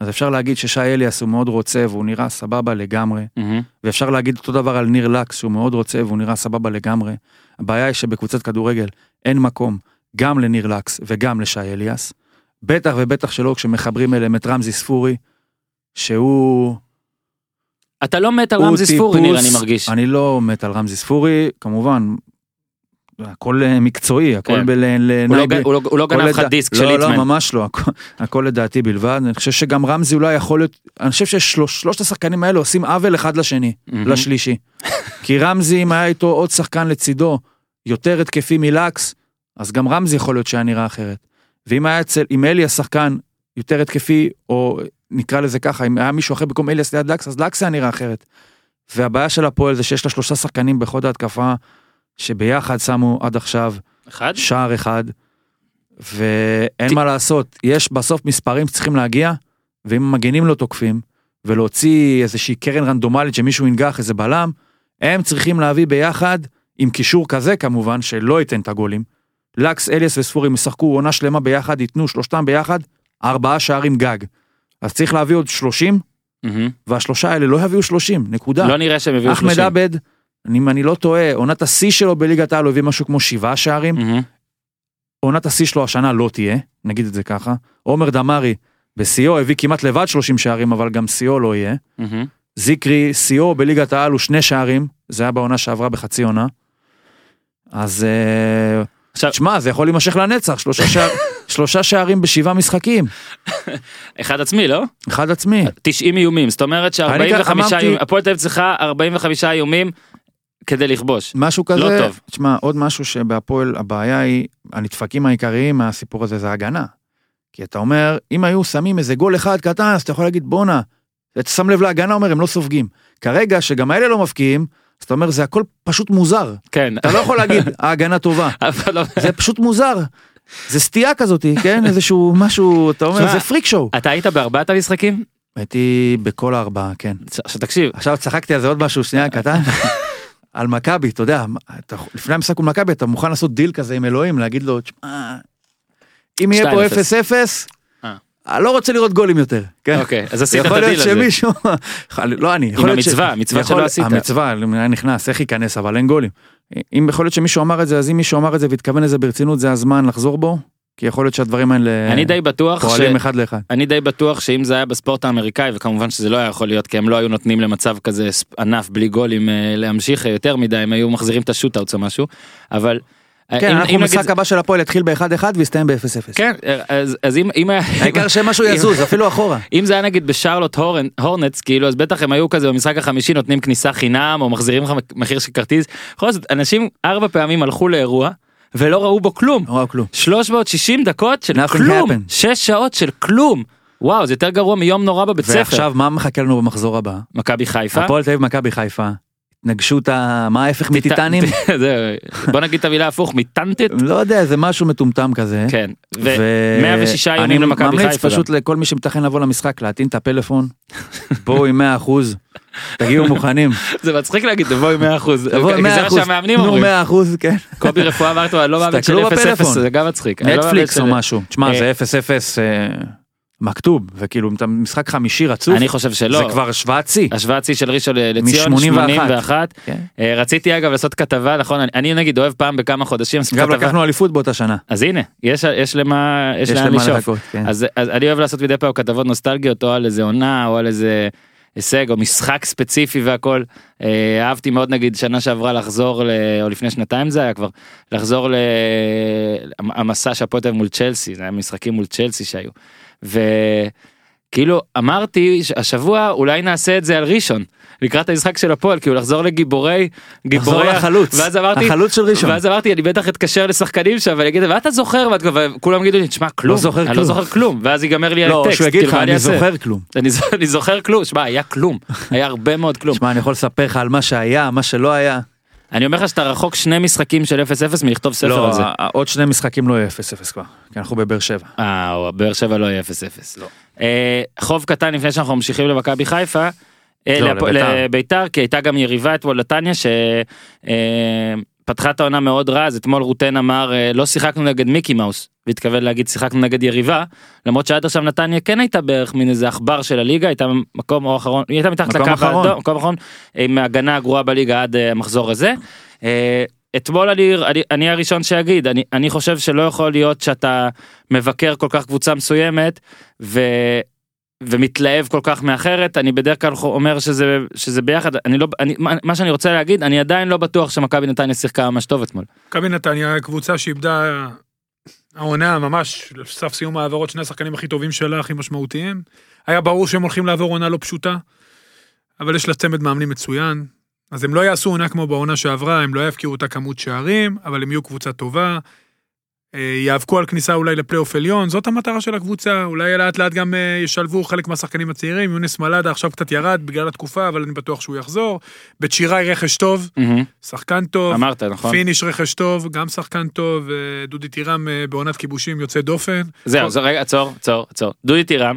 S3: אז אפשר להגיד ששי אליאס הוא מאוד רוצה והוא נראה סבבה לגמרי.
S1: מהמם.
S3: ואפשר להגיד אותו דבר על ניר לקס שהוא מאוד רוצה והוא נראה סבבה לגמרי. הבעיה היא שבקבוצת כדורגל אין מקום גם לניר לקס וגם לשי אליאס. בטח ובטח שלא כשמחברים אליהם את רמזי ספורי, שהוא...
S1: אתה לא מת על רמזי ספורי
S3: טיפוס-
S1: אני מרגיש
S3: אני לא מת על רמזי ספורי, כמובן, הכל אה, מקצועי, הכל
S1: כן.
S3: ב... ל-
S1: הוא לא לא- לא גנב לך דיסק של
S3: לא, לא,
S1: ליטמן
S3: ממש לא, הכל, לדעתי בלבד. אני חושב שגם רמזי אולי יכול להיות, אני חושב ששלושת השחקנים האלה עושים עוול אחד לשני. לשלישי. כי רמזי אם היה איתו עוד שחקן לצידו יותר התקפי מלקס, אז גם רמזי יכול להיות שהיה נראה אחרת. ואם היה אצל, אם אליאס שחקן יותר התקפי, או נקרא לזה ככה, אם היה מישהו אחר במקום אליאס ליד לקס, אז לקס היה נראה אחרת. והבעיה של הפועל זה שיש לה שלושה שחקנים בחוד ההתקפה, שביחד שמו עד עכשיו
S1: אחד
S3: שער אחד, ואין
S1: ת-
S3: מה לעשות, יש בסוף מספרים שצריכים להגיע, ואם המגנים לא תוקפים, ולהוציא איזושהי קרן רנדומלית שמישהו ינגח איזה בלם, הם צריכים להביא ביחד, עם קישור כזה כמובן, שלא ייתן את הגולים. לקס, אליאס וספורי הם ישחקו עונה שלמה ביחד, ייתנו שלושתם ביחד, ארבעה שערים גג. אז צריך להביא עוד 30,
S1: מהמם.
S3: והשלושה האלה לא יביאו 30, נקודה.
S1: לא נראה שהם
S3: אחמד
S1: 30
S3: עבד, אני- אם אני לא טועה, עונת השיא שלו בליגת העל הוא הביא משהו כמו שבעה שערים.
S1: מהמם.
S3: עונת השיא שלו השנה לא תהיה, נגיד את זה ככה. עומר דמארי בשיאו הביא כמעט לבד 30 שערים, אבל גם שיאו לא יהיה.
S1: מהמם.
S3: זיקרי, שיאו בליגת העל הוא שני שערים, זה היה בעונה שעברה בחצי עונה. אז אה,
S1: עכשיו
S3: שמע, זה יכול להימשך לנצח, שלושה, שער, שלושה שערים בשבעה משחקים,
S1: אחד עצמי לא?
S3: אחד עצמי.
S1: 90 איומים זאת אומרת
S3: אני
S1: ש45
S3: אמרתי-
S1: איומים הפועל תל אביב צריכה 45 איומים כדי לכבוש.
S3: משהו כזה,
S1: לא טוב.
S3: תשמע, עוד משהו שבהפועל הבעיה היא, הנדפקים העיקריים מהסיפור הזה זה הגנה. כי אתה אומר, אם היו שמים איזה גול אחד קטן, אז אתה יכול להגיד, בואנה, אתה שם לב להגנה, אומר, הם לא סופגים. כרגע, שגם האלה לא מבקיעים, אז אתה אומר, זה הכל פשוט מוזר.
S1: כן.
S3: אתה לא יכול להגיד, ההגנה טובה.
S1: לא-
S3: זה פשוט מוזר. זה סטייה כזאתי, כן? איזשהו משהו, אתה אומר, זה freak show.
S1: אתה היית בארבעת המשחקים?
S3: הייתי בכל הארבעה, כן.
S1: עכשיו תקשיב
S3: עכשיו צחקתי על זה עוד משהו, שנייה, קטן. על מכבי, אתה יודע, אתה- לפני המשחק מול מכבי אתה מוכן לעשות דיל כזה עם אלוהים, להגיד לו, תשמע, אם יהיה פה
S1: 2-0.
S3: 0-0,
S1: אה.
S3: אני לא רוצה לראות גולים יותר. כן?
S1: אוקיי, אז עשית את
S3: יכול
S1: הדיל
S3: להיות
S1: הזה.
S3: שמישהו, לא אני, יכול להיות ש-
S1: המצווה, המצווה
S3: יכול-
S1: שלא עשית.
S3: המצווה, היה נכנס, איך ייכנס, אבל אין גולים. אם יכול להיות שמישהו אמר את זה, אז אם מישהו אמר את זה והתכוון לזה ברצינות, זה הזמן לחזור בו, כי יכול להיות שהדברים האלה
S1: אני די בטוח ש...
S3: פועלים אחד לאחד.
S1: אני די בטוח שאם זה היה בספורט האמריקאי וכמובן שזה לא היה יכול להיות כי הם לא היו נותנים למצב כזה ענף בלי גולים אה, להמשיך יותר מדי הם היו מחזירים את ה shootouts או משהו אבל.
S3: כן,
S1: אם-
S3: אנחנו
S1: אם נגיד-
S3: משחק הבא של הפועל יתחיל ב-1-1 ויסתיים ב-0-0.
S1: כן אז אז אם אם
S3: העיקר שמשהו יזוז, אפילו אחורה.
S1: אם זה היה נגיד בשרלוט הורנטס כאילו אז בטח הם היו כזה במשחק החמישי נותנים כניסה חינם או מחזירים לך מחיר של כרטיס. בכל זאת אנשים ארבע פעמים הלכו לאירוע ולא ראו בו כלום.
S3: לא ראו כלום.
S1: 360 דקות של כלום. 6 שעות של כלום. וואו זה יותר גרוע מיום נורא בבית ספר.
S3: ועכשיו מה מחכה לנו במחזור הבא?
S1: מכבי חיפה.
S3: הפועל תל אביב מכבי חיפה. התנגשות ה... מה ההפך מטיטנים?
S1: בוא נגיד את המילה הפוך מטנטט.
S3: לא יודע, זה משהו מטומטם כזה.
S1: כן.
S3: ו-
S1: ו-106 ימים למכבי
S3: אני ממליץ
S1: חיפה.
S3: פשוט לכל מי שמתכן לבוא למשחק להטעין את הפלאפון. בואו עם 100 אחוז. תגיעו מוכנים.
S1: זה מצחיק להגיד תבוא עם 100 אחוז.
S3: תבואו עם 100
S1: זה מה. שהמאמנים
S3: נו
S1: אומרים.
S3: 100 אחוז, כן.
S1: קובי רפואה אמרת אני לא מאמין של
S3: תסתכלו
S1: 0-0
S3: בפלאפון.
S1: זה גם מצחיק. לא
S3: נטפליקס או משהו. תשמע, זה 0-0 אה, מכתוב, וכאילו אתה משחק חמישי רצוף,
S1: אני חושב שלא.
S3: זה כבר השוואת שיא.
S1: השוואת שיא של ראשון לציון
S3: מ-
S1: 81.
S3: כן.
S1: אה, רציתי אגב לעשות כתבה נכון אני- אני נגיד אוהב פעם בכמה חודשים
S3: גם
S1: כתבה.
S3: לקחנו אליפות באותה שנה.
S1: אז הנה יש יש למה יש
S3: יש
S1: לאן לשאוף.
S3: כן.
S1: אז, אז אני אוהב לעשות מדי פעם כתבות נוסטלגיות או על איזה עונה או על איזה הישג או משחק ספציפי והכל. אה, אהבתי מאוד נגיד שנה שעברה לחזור ל... או לפני שנתיים זה היה כבר לחזור למסע אביב מול צ'לסי זה היה משחקים מול צ'לסי שהיו. וכאילו אמרתי השבוע אולי נעשה את זה על ראשון לקראת המשחק של הפועל כאילו לחזור לגיבורי גיבורי ה-
S3: לחלוץ.
S1: ואז אמרתי
S3: החלוץ של ראשון.
S1: ואז אמרתי אני בטח אתקשר לשחקנים שם ואני אגיד ואתה זוכר ואת- וכולם יגידו לי תשמע כלום
S3: זוכר
S1: אני לא
S3: כלום."
S1: זוכר כלום ואז ייגמר לי
S3: לא,
S1: הטקסט
S3: שהוא יגיד
S1: כאילו,
S3: לך,
S1: מה
S3: אני
S1: אעשה?"
S3: זוכר כלום.
S1: אני זוכר- אני זוכר כלום שמע היה כלום היה הרבה מאוד כלום
S3: שמע, אני יכול לספר לך על מה שהיה, מה שלא היה.
S1: אני אומר לך שאתה רחוק שני משחקים של 0-0 מלכתוב ספר
S3: לא,
S1: על זה.
S3: ה- עוד שני משחקים לא יהיה 0-0 כבר, כי אנחנו בבאר שבע.
S1: אה, באר שבע לא יהיה 0-0. אה, חוב קטן לפני שאנחנו ממשיכים למכבי חיפה. אה,
S3: לא, לביתר.
S1: לביתר כי הייתה גם יריבה אתמול לטניה שפתחה את העונה מאוד רע אז אתמול רוטן אמר אה, לא שיחקנו נגד מיקי מאוס והתכוון להגיד שיחקנו נגד יריבה למרות שעד עכשיו נתניה כן הייתה בערך מין איזה עכבר של הליגה הייתה מקום האחרון היא הייתה מתחת לקו
S3: אחרון.
S1: האדום מקום אחרון עם ההגנה הגרועה בליגה עד אה, המחזור הזה. אה, אתמול אני, אני, אני הראשון שיגיד אני, אני חושב שלא יכול להיות שאתה מבקר כל כך קבוצה מסוימת ו, ומתלהב כל כך מאחרת אני בדרך כלל אומר שזה שזה ביחד אני לא אני מה, שאני רוצה להגיד אני עדיין לא בטוח שמכבי נתניה שיחקה ממש טוב אתמול.
S2: מכבי נתניה קבוצה שאיבדה העונה ממש סף סיום העברות שני השחקנים הכי טובים שלה הכי משמעותיים. היה ברור שהם הולכים לעבור עונה לא פשוטה. אבל יש לה צמד מאמנים מצוין. אז הם לא יעשו עונה כמו בעונה שעברה הם לא יבקיעו אותה כמות שערים אבל הם יהיו קבוצה טובה. אה, יאבקו על כניסה אולי לפלייאוף עליון זאת המטרה של הקבוצה אולי לאט לאט גם אה, ישלבו חלק מהשחקנים הצעירים יונס מלאדה עכשיו קצת ירד בגלל התקופה אבל אני בטוח שהוא יחזור. בית שיראי רכש טוב שחקן טוב.
S1: אמרת נכון
S2: פיניש רכש טוב, גם שחקן טוב, אה, דודי טירם אה, בעונת כיבושים יוצא דופן.
S1: זהו זה רגע עצור עצור עצור דודי טירם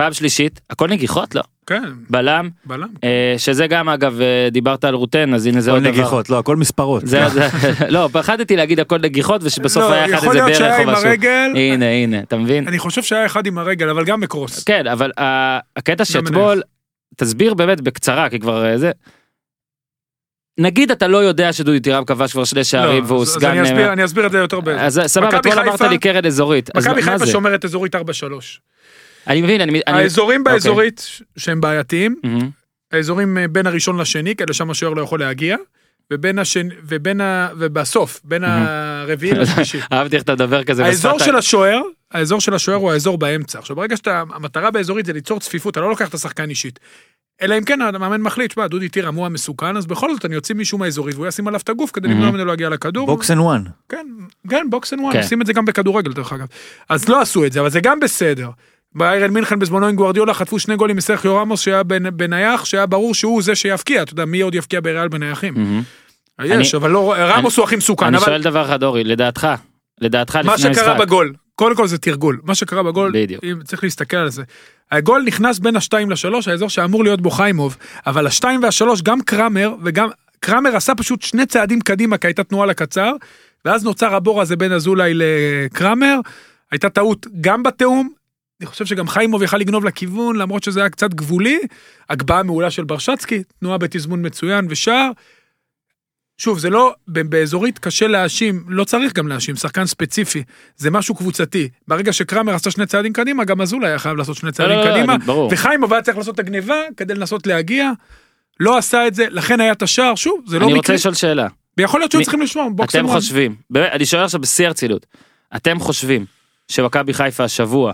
S1: פעם שלישית הכל נגיחות לא
S2: כן,
S1: בלם
S2: בלם.
S1: אה, שזה גם אגב אה, דיברת על רוטן אז הנה זה עוד דבר.
S3: נגיחות, לא, הכל מספרות.
S1: זה, זה, לא פחדתי להגיד הכל נגיחות ושבסוף
S2: לא,
S1: היה אחד
S2: יכול
S1: איזה
S2: להיות
S1: ברך
S2: שהיה
S1: או
S2: עם
S1: משהו.
S2: הרגל,
S1: הנה הנה אתה מבין
S2: אני חושב שהיה אחד עם הרגל, אבל גם בקרוס.
S1: כן אבל ה- הקטע שאתמול תסביר באמת בקצרה כי כבר אה, זה. נגיד אתה לא יודע שדודי טירם כבש כבר שני שערים
S2: לא,
S1: והוא
S2: אז- אז
S1: סגן
S2: אני אסביר-
S1: אה,
S2: אני אסביר את זה יותר בזה.
S1: אז סבבה אתמול אמרת לי קרן אזורית אז
S2: מכבי חיפה שומרת אזורית 4-3.
S1: אני מבין אני אני-
S2: האזורים
S1: אוקיי.
S2: באזורית שהם בעייתיים,
S1: מהמם.
S2: האזורים אה, בין הראשון לשני, כי לשם השוער לא יכול להגיע, ובין השני, ובין ה... ובסוף, בין הרביעי לשלישי.
S1: אהבתי איך אתה מדבר כזה
S2: האזור
S1: בשפת ה-
S2: של השוער, האזור של השוער הוא האזור באמצע. עכשיו ברגע שאתה, המטרה באזורית זה ליצור צפיפות, אתה לא לוקח את השחקן אישית. אלא אם כן המאמן מחליט, שמע, דודי טירם הוא המסוכן, אז בכל זאת אני אוציא מישהו מהאזורית והוא ישים עליו את הגוף כדי למנוע. ממנו להגיע לכדור.
S3: box and one.
S2: כן, כן, box and
S1: one.
S2: עושים את זה גם בכדורגל דרך אגב. אז לא עשו את זה, אבל זה גם בסדר. ביירן מינכן בזמנו עם גוארדיולה חטפו שני גולים מסרחיו ראמוס שהיה בנ- בנייח, שהיה ברור שהוא זה שיבקיע, אתה יודע, מי עוד יבקיע בריאל בנייחים?
S1: מהמם.
S2: יש, אבל לא, ראמוס הוא הכי מסוכן,
S1: אני שואל דבר אחד אורי לדעתך לדעתך
S2: מה
S1: לפני
S2: שקרה
S1: המשחק
S2: בגול, קודם כל זה תרגול, מה שקרה בגול. אם צריך להסתכל על זה. הגול נכנס בין השתיים לשלוש, האזור שאמור להיות בו חיימוב, אבל השתיים והשלוש, גם קרמר וגם קרמר עשה פשוט שני צעדים קדימה כי הייתה תנועה לקצר, ואז נוצר הבור הזה בין אזולאי לקרמר, הייתה טעות גם בתיאום, אני חושב שגם חיימוב יכל לגנוב לכיוון למרות שזה היה קצת גבולי, הגבהה מעולה של ברשצקי, תנועה בתזמון מצוין ושער. שוב, זה לא, באזורית קשה להאשים, לא צריך גם להאשים, שחקן ספציפי, זה משהו קבוצתי. ברגע שקרמר עשה שני צעדים קדימה, גם אזולאי היה חייב לעשות שני
S1: לא,
S2: צעדים
S1: לא, לא,
S2: קדימה,
S1: אני- ברור.
S2: וחיימוב היה צריך לעשות את הגניבה כדי לנסות להגיע, לא עשה את זה, לכן היה את השער, שוב, זה לא
S1: אני רוצה
S2: מקרי,
S1: לשאול שאלה.
S2: ויכול להיות שהיו
S1: מי-
S2: צריכים לשמור, בוקס
S1: אתם. חושבים, באמת, אני שואל עכשיו בשיא הרצינות, אתם חושבים שמכבי חיפה השבוע,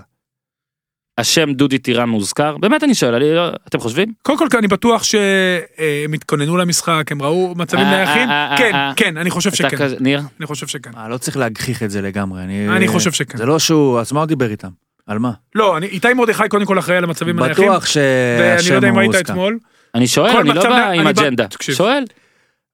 S1: השם דודי טירן מוזכר? באמת אני שואל, אני לא, אתם חושבים?
S2: קודם כל, אני בטוח שהם התכוננו למשחק, הם ראו מצבים
S1: אה,
S2: נייחים,
S1: אה, אה,
S2: כן,
S1: אה.
S2: כן, אני חושב שכן,
S1: כזה, ניר?
S2: אני חושב שכן.
S3: אה, לא צריך להגחיך את זה לגמרי. אני,
S2: אני חושב שכן.
S3: זה לא שהוא, אז מה הוא דיבר איתם? על מה?
S2: לא, אני- איתי מרדכי קודם כל אחראי על המצבים הנייחים,
S3: בטוח שהשם
S2: לא יודע אם
S3: הוא.
S2: אתמול,
S1: אני שואל, אני לא בא עם אג'נדה. שואל.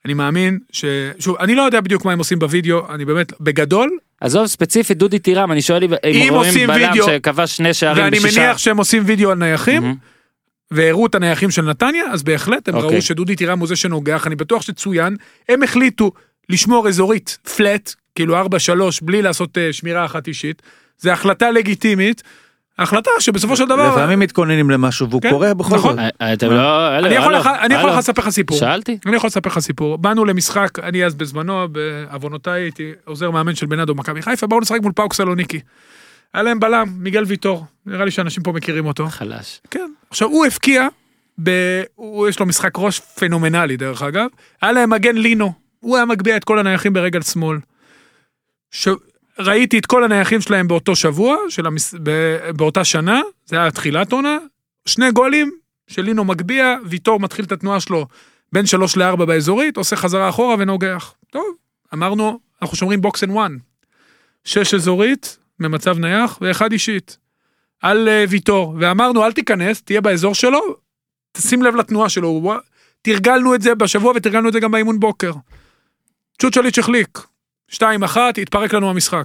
S2: אני מאמין ש... שוב, אני לא יודע בדיוק מה הם עושים בווידאו, אני באמת, בגדול,
S1: עזוב ספציפית דודי טירם, אני שואל אם רואים בלם
S2: וידאו-
S1: שכבש שני שערים
S2: ואני
S1: בשישה.
S2: מניח שהם עושים וידאו על נייחים,
S1: מהמם.
S2: והראו את הנייחים של נתניה, אז בהחלט הם
S1: אוקיי.
S2: ראו שדודי טירם הוא זה שנוגח, אני בטוח שצוין, הם החליטו לשמור אזורית פלט, כאילו 4-3, בלי לעשות אה, שמירה אחת אישית, זו החלטה לגיטימית, החלטה שבסופו של דבר,
S3: לפעמים מתכוננים למשהו והוא
S2: כן,
S3: קורה בכל
S2: נכון.
S3: זאת.
S1: אה, אה, לא...
S2: אני יכול לספר לך סיפור.
S1: שאלתי.
S2: אני יכול לספר לך סיפור. באנו למשחק, אני אז בזמנו, בעוונותיי הייתי עוזר מאמן של בנאדו מכבי חיפה, באו לשחק מול פאוק סלוניקי. היה להם בלם, מיגל ויטור, נראה לי שאנשים פה מכירים אותו.
S1: חלש.
S2: כן. עכשיו הוא הבקיע, ב... הוא יש לו משחק ראש פנומנלי דרך אגב, היה להם מגן לינו, הוא היה מגביה את כל הנייחים ברגל שמאל. ש... ראיתי את כל הנייחים שלהם באותו שבוע, של המס... באותה שנה, זה היה תחילת עונה, שני גולים של לינו מגביה, ויטור מתחיל את התנועה שלו בין שלוש לארבע באזורית, עושה חזרה אחורה ונוגח. טוב, אמרנו, אנחנו שומרים box and one. שש אזורית, ממצב נייח, ואחד אישית. על אה, ויטור, ואמרנו אל תיכנס, תהיה באזור שלו, תשים לב לתנועה שלו, תרגלנו את זה בשבוע ותרגלנו את זה גם באימון בוקר. צ'וצ'ליץ' החליק, שתיים אחת, התפרק לנו המשחק.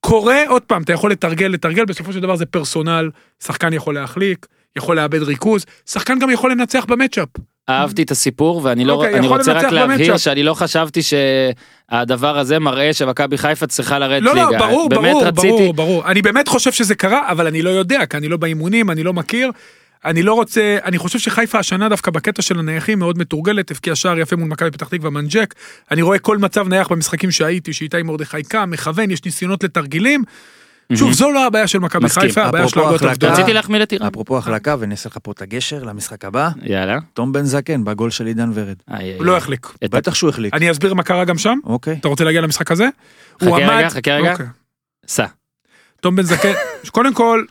S2: קורה, עוד פעם, אתה יכול לתרגל, לתרגל, בסופו של דבר זה personal, שחקן יכול להחליק, יכול לאבד ריכוז, שחקן גם יכול לנצח במצ'אפ.
S1: אהבתי את הסיפור ואני לא
S2: אוקיי,
S1: אני רוצה רק
S2: לנצח
S1: להבהיר
S2: ב matchup.
S1: שאני לא חשבתי שהדבר הזה מראה שמכבי חיפה צריכה לרדת
S2: לא,
S1: ליגה.
S2: לא, ברור,
S1: באמת
S2: ברור,
S1: רציתי-
S2: ברור, ברור. אני באמת חושב שזה קרה, אבל אני לא יודע, כי אני לא באימונים, אני לא מכיר. אני לא רוצה, אני חושב שחיפה השנה דווקא בקטע של הנייחים מאוד מתורגלת, הבקיע שער יפה מול מכבי פתח תקווה מנג'ק. אני רואה כל מצב נייח במשחקים שהייתי, שאיתי מרדכי קם, מכוון, יש ניסיונות לתרגילים. שוב, זו לא הבעיה של מכבי. חיפה, הבעיה שלה הרבה יותר גדולה.
S1: רציתי להחמיא לטירן.
S3: אפרופו החלקה ואני אעשה לך פה את הגשר למשחק הבא,
S1: יאללה.
S3: תום בן זקן בגול של עידן ורד.
S2: הוא לא. החליק.
S3: בטח שהוא החליק.
S2: אני אסביר מה קרה גם שם.
S3: אוקיי.
S2: אתה רוצה להגיע למשחק הזה?
S1: חכה רגע, חכה רגע.
S2: אוקיי.
S1: סע.
S2: תום בן זקן, קודם כל,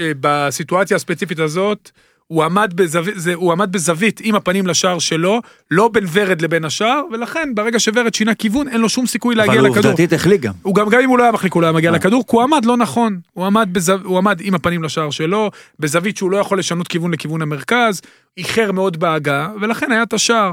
S2: בסיטואציה הספציפית הזאת, הוא עמד, בזווית, זה, הוא עמד בזווית עם הפנים לשער שלו, לא בין ורד לבין השער, ולכן ברגע שורד שינה כיוון, אין לו שום סיכוי
S3: אבל
S2: להגיע
S3: הוא
S2: לכדור.
S3: עובדתית החליק גם.
S2: הוא גם, גם אם הוא לא היה מחליק, הוא לא היה מגיע
S3: אה.
S2: לכדור, כי הוא עמד לא נכון. הוא עמד, בזו... הוא עמד עם הפנים לשער שלו, בזווית שהוא לא יכול לשנות כיוון לכיוון המרכז, איחר מאוד בהגעה, ולכן היה את השער.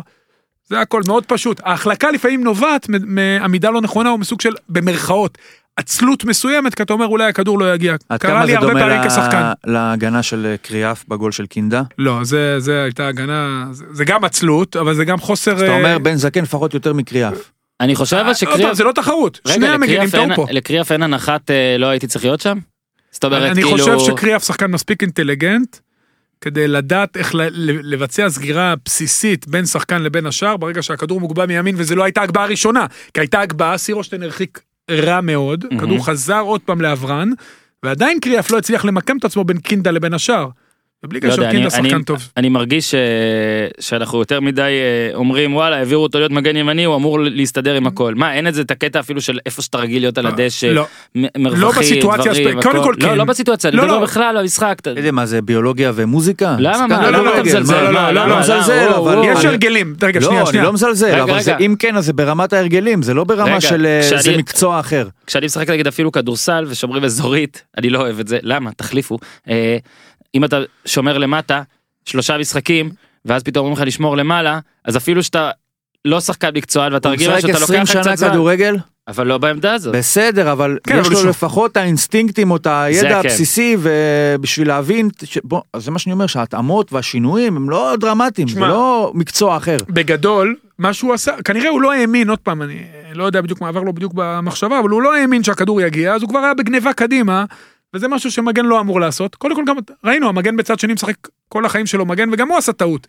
S2: זה הכל מאוד פשוט. ההחלקה לפעמים נובעת מ- מעמידה לא נכונה, או מסוג של, במרכאות, עצלות מסוימת, כי אתה אומר אולי הכדור לא יגיע. קרה לי הרבה פעמים
S3: ל-
S2: כשחקן.
S3: להגנה של אה, קריאף בגול של קינדה?
S2: לא, זה, זה הייתה הגנה, זה, זה גם עצלות, אבל זה גם חוסר...
S3: אז אתה
S2: אה,
S3: אומר בן זקן לפחות יותר מקריאף.
S1: אני חושב אבל
S2: עוד
S1: שקריאף...
S2: זה לא תחרות, שני המגינים טעו פה.
S1: לקריאף אין הנחת אה, לא הייתי צריך להיות שם? זאת אומרת
S2: אני
S1: כאילו...
S2: חושב שקריאף שחקן מספיק אינטליגנט, כדי לדעת איך לבצע סגירה בסיסית בין שחקן לבין השאר, ברגע שהכדור מוגבע מימין, וזה לא הייתה הגבהה הראשונה, כי הייתה הגבהה, סירושטיין הרחיק רע מאוד,
S1: מהמם.
S2: הכדור חזר עוד פעם לאברן, ועדיין קריאף לא הצליח למקם את עצמו בין קינדה לבין השאר. ובלי
S1: לא
S2: קינדה
S1: אני-
S2: שחקן
S1: אני-
S2: טוב.
S1: אני מרגיש ש... שאנחנו יותר מדי אה, אומרים וואלה העבירו אותו להיות מגן ימני הוא אמור להסתדר עם הכל מה אין את זה את הקטע אפילו של איפה שאתה רגיל להיות על הדשא
S2: לא,
S1: מרווחי
S2: לא בסיטואציה
S1: דברים
S2: קודם. כל
S1: לא
S2: כן.
S1: לא בסיטואציה אני
S2: לא,
S1: מדבר
S2: לא.
S1: בכלל על המשחק אתה-
S3: יודע מה זה ביולוגיה ומוזיקה?
S1: למה, מה?
S2: לא,
S3: כדורגל,
S2: לא, אתה
S1: מזלזל?
S3: אני? לא מזלזל? אבל...
S2: יש
S1: אני-
S2: הרגלים, רגע,
S3: לא,
S2: שנייה,
S3: אני
S2: שנייה.
S3: לא מזלזל, אבל. אם כן אז זה ברמת ההרגלים, זה לא ברמה של אה, זה מקצוע אחר.
S1: כשאני משחק נגיד אפילו כדורסל ושומרים אזורית אני לא אוהב את זה למה תחליפו אה, אם אתה שומר למטה שלושה משחקים ואז פתאום אומרים לך לשמור למעלה אז אפילו שאתה לא שחקן מקצוען ואתה רגיל שאתה
S3: 20
S1: לוקח קצת זמן
S3: כדורגל,
S1: אבל לא בעמדה הזאת.
S3: בסדר, אבל
S2: כן,
S3: יש
S2: אבל
S3: לו
S2: שוב.
S3: לפחות האינסטינקטים או את
S1: זה
S3: הידע
S1: כן.
S3: הבסיסי ובשביל להבין, ש- בוא, אז זה מה שאני אומר שההתאמות והשינויים הם לא דרמטיים, זה
S2: שמע.
S3: לא מקצוע אחר.
S2: בגדול, מה שהוא עשה, כנראה הוא לא האמין, עוד פעם, אני לא יודע בדיוק מה עבר לו בדיוק במחשבה, אבל הוא לא האמין שהכדור יגיע, אז הוא כבר היה בגניבה קדימה, וזה משהו שמגן לא אמור לעשות. קודם כל גם, ראינו, המגן בצד שני משחק כל החיים שלו מגן, וגם הוא עשה טעות.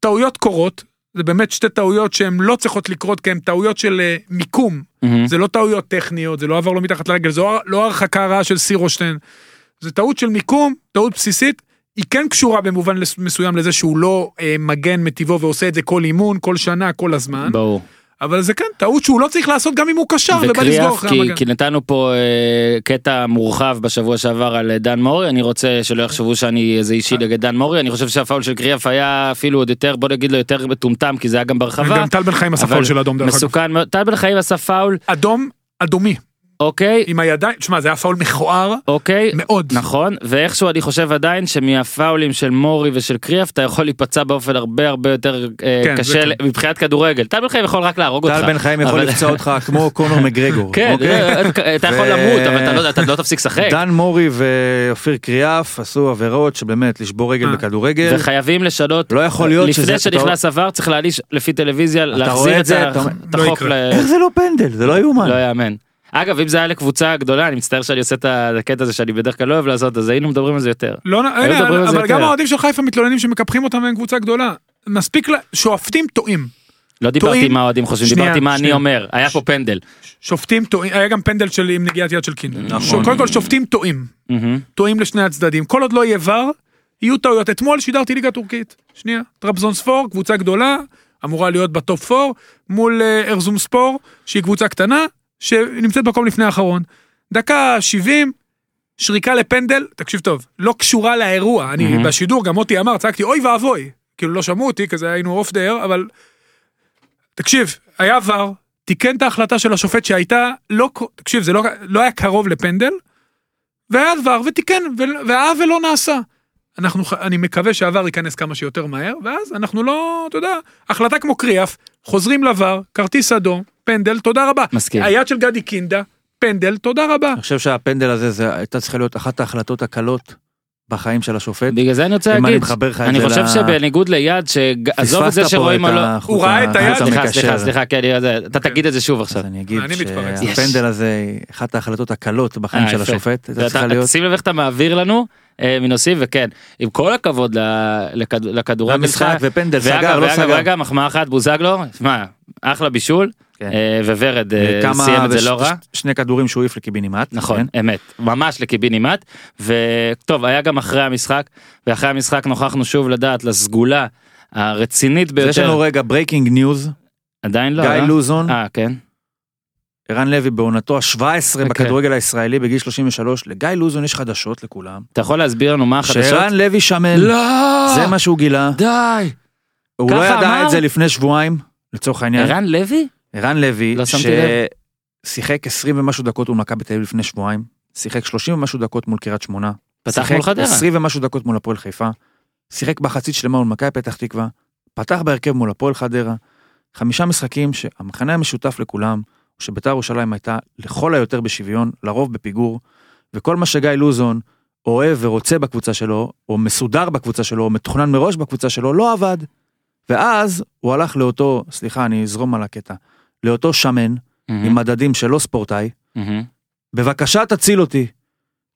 S2: טעויות קורות, זה באמת שתי טעויות שהן לא צריכות לקרות, כי הן טעויות של אה, מיקום.
S1: מהמם.
S2: זה לא טעויות טכניות, זה לא עבר לו מתחת לרגל, זה לא- לא הרחקה רעה של סירושטיין. זה טעות של מיקום, טעות בסיסית. היא כן קשורה במובן מסוים לזה שהוא לא אה, מגן מטבעו ועושה את זה כל אימון, כל שנה, כל הזמן.
S1: ברור.
S2: אבל זה כן טעות שהוא לא צריך לעשות גם אם הוא קשר ובא לסגור אחרי המגן.
S1: כי נתנו פה אה, קטע מורחב בשבוע שעבר על אה, דן מורי, אני רוצה שלא יחשבו שאני איזה אישי נגד דן מורי, אני חושב שהפאול של קריאף היה אפילו עוד יותר, בוא נגיד לו יותר מטומטם, כי זה היה גם ברחבה.
S2: גם טל בן חיים עשה פאול של אדום דרך אגב.
S1: מסוכן מאוד. טל בן חיים עשה פאול,
S2: אדום, אדומי,
S1: אוקיי,
S2: עם הידיים, תשמע זה היה פאול מכוער
S1: אוקיי.
S2: מאוד.
S1: נכון ואיכשהו אני חושב עדיין שמהפאולים של מורי ושל קריאף אתה יכול להיפצע באופן הרבה הרבה יותר אה,
S2: כן,
S1: קשה
S2: כן.
S1: מבחינת כדורגל טל בן חיים יכול רק להרוג אותך.
S3: טל בן חיים יכול לפצוע אותך כמו קונור מגרגור.
S1: כן
S3: אוקיי?
S1: אתה יכול למות אבל אתה לא- אתה לא תפסיק לשחק.
S3: דן מורי ואופיר קריאף עשו עבירות שבאמת לשבור רגל
S2: אה.
S3: בכדורגל.
S1: וחייבים לשנות
S3: לא יכול להיות שזה...
S1: לפני
S3: אתה-
S1: שנכנס עבר צריך להעניש לפי טלוויזיה להחזיר
S3: את
S2: לא
S1: החוק
S2: יקרה.
S1: ל-
S3: איך זה לא פנדל? זה לא יאומן.
S1: לא יאמן. אגב אם זה היה לקבוצה גדולה אני מצטער שאני עושה את הקטע הזה שאני בדרך כלל לא אוהב לעשות אז היינו מדברים על זה יותר.
S2: לא, הנה,
S1: מדברים על זה
S2: אבל גם
S1: יותר.
S2: האוהדים של חיפה מתלוננים שמקפחים אותם והם קבוצה גדולה. מספיק, לה- שופטים טועים.
S1: לא דיברתי
S2: טועים.
S1: מה האוהדים חושבים
S2: שנייה,
S1: דיברתי מה אני. אומר היה פה פנדל.
S2: שופטים טועים, היה גם פנדל של עם נגיעת יד של קינדה.
S3: נכון.
S2: קודם כל שופטים טועים. טועים לשני הצדדים. כל עוד לא יהיה ור, יהיו טעויות. אתמול שידרתי ליגה טורקית. שנייה. טרבזון ספור, קבוצה גדולה, אמורה להיות בטופ 4, מול אה, ארזום ספור, שהיא קבוצה קטנה, שנמצאת מקום לפני האחרון. דקה 70, שריקה לפנדל, תקשיב טוב, לא קשורה לאירוע. אני
S1: מהמם.
S2: בשידור, גם מוטי אמר, צעקתי, אוי ואבוי. כאילו לא שמעו אותי, כזה היינו off the air, אבל... תקשיב, היה VAR, תיקן את ההחלטה של השופט שהייתה לא, תקשיב, זה לא, לא היה קרוב לפנדל, והיה VAR ותיקן, והעוול לא נעשה. אנחנו, אני מקווה שה VAR ייכנס כמה שיותר מהר, ואז אנחנו לא, אתה יודע, החלטה כמו קריאף, חוזרים ל VAR, כרטיס אדום, פנדל, תודה רבה.
S1: מסכים.
S2: היד של גדי קינדה, פנדל, תודה רבה.
S3: אני חושב שהפנדל הזה זה הייתה צריכה להיות אחת ההחלטות הקלות בחיים של השופט.
S1: בגלל זה אני רוצה
S3: אני
S1: להגיד אני חושב שבניגוד ליד שעזוב את זה שרואים או לא.
S2: הוא ראה את היד?
S1: סליחה. סליחה סליחה כן אתה תגיד את זה שוב עכשיו.
S3: אני אגיד. שהפנדל הזה אחת ההחלטות הקלות בחיים
S1: אה,
S3: של. השופט. צריכה להיות
S1: שים לב איך אתה מעביר לנו אה, מנושאים וכן עם כל הכבוד ל- לכד- לכדורגל
S3: המשחק
S1: שלך.
S3: ופנדל סגר
S1: ואגב,
S3: לא
S1: ואגב,
S3: סגר.
S1: רגע מחמאה אחת בוזגלו אחלה בישול
S3: כן.
S1: אה, וורד אה,
S3: כמה-
S1: סיים את זה לא רע.
S3: שני כדורים שהוא העיף לקיבינימט.
S1: נכון
S3: כן?
S1: אמת ממש לקיבינימט וטוב היה גם אחרי המשחק ואחרי המשחק נוכחנו שוב לדעת לסגולה הרצינית
S3: אז יש לנו
S1: ביותר
S3: רגע breaking news,
S1: עדיין לא
S3: גיא
S1: אה?
S3: לוזון,
S1: אה כן
S3: ערן לוי בעונתו ה-17
S1: אוקיי.
S3: בכדורגל הישראלי בגיל 33, לגיא לוזון יש חדשות לכולם.
S1: אתה יכול להסביר לנו מה החדשות?
S3: שערן לוי שמן,
S1: לא
S3: זה מה שהוא גילה.
S1: די
S3: הוא לא ידע
S1: אמר?
S3: את זה לפני שבועיים, לצורך העניין.
S1: ערן לוי?
S3: ערן לוי,
S1: לא.
S3: ששיחק 20 ומשהו דקות מול מכבי תל אביב לפני שבועיים, שיחק 30 ומשהו דקות מול קריית שמונה,
S1: פתח
S3: שיחק
S1: מול חדרה
S3: 20 ומשהו דקות מול הפועל חיפה, שיחק מחצית שלמה מול מכבי פתח תקווה, פתח בהרכב מול הפועל חדרה, חמישה משחקים שהמכנה המשותף לכולם, שבית"ר ירושלים הייתה לכל היותר בשוויון, לרוב בפיגור, וכל מה שגיא לוזון אוהב ורוצה בקבוצה שלו, או מסודר בקבוצה שלו, או מתוכנן מראש בקבוצה שלו, לא עבד. ואז הוא הלך לאותו, סליחה, אני אזרום על הקטע, לאותו שמן,
S1: מהמם,
S3: עם מדדים של לא ספורטאי,
S1: מהמם.
S3: בבקשה תציל אותי.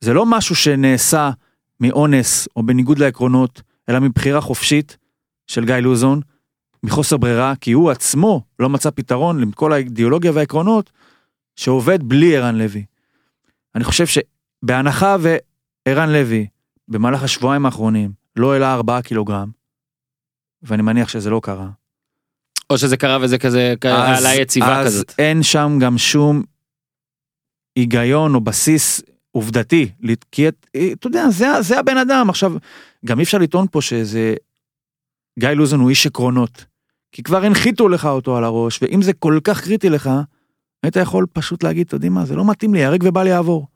S3: זה לא משהו שנעשה מאונס או בניגוד לעקרונות, אלא מבחירה חופשית של גיא לוזון, מחוסר ברירה, כי הוא עצמו לא מצא פתרון לכל האידיאולוגיה והעקרונות שעובד בלי ערן לוי. אני חושב שבהנחה וערן לוי במהלך השבועיים האחרונים לא העלה ארבעה קילוגרם, ואני מניח שזה לא קרה,
S1: או שזה קרה וזה כזה
S3: אז-
S1: העלה יציבה
S3: אז
S1: כזאת.
S3: אין שם גם שום היגיון או בסיס עובדתי, כי את- אתה יודע, זה, זה הבן אדם. עכשיו, גם אי אפשר לטעון פה שזה... גיא לוזון הוא איש עקרונות, כי כבר הנחיתו לך אותו על הראש, ואם זה כל כך קריטי לך, היית יכול פשוט להגיד, אתה יודעים מה, זה לא מתאים לי, הרג ובל יעבור.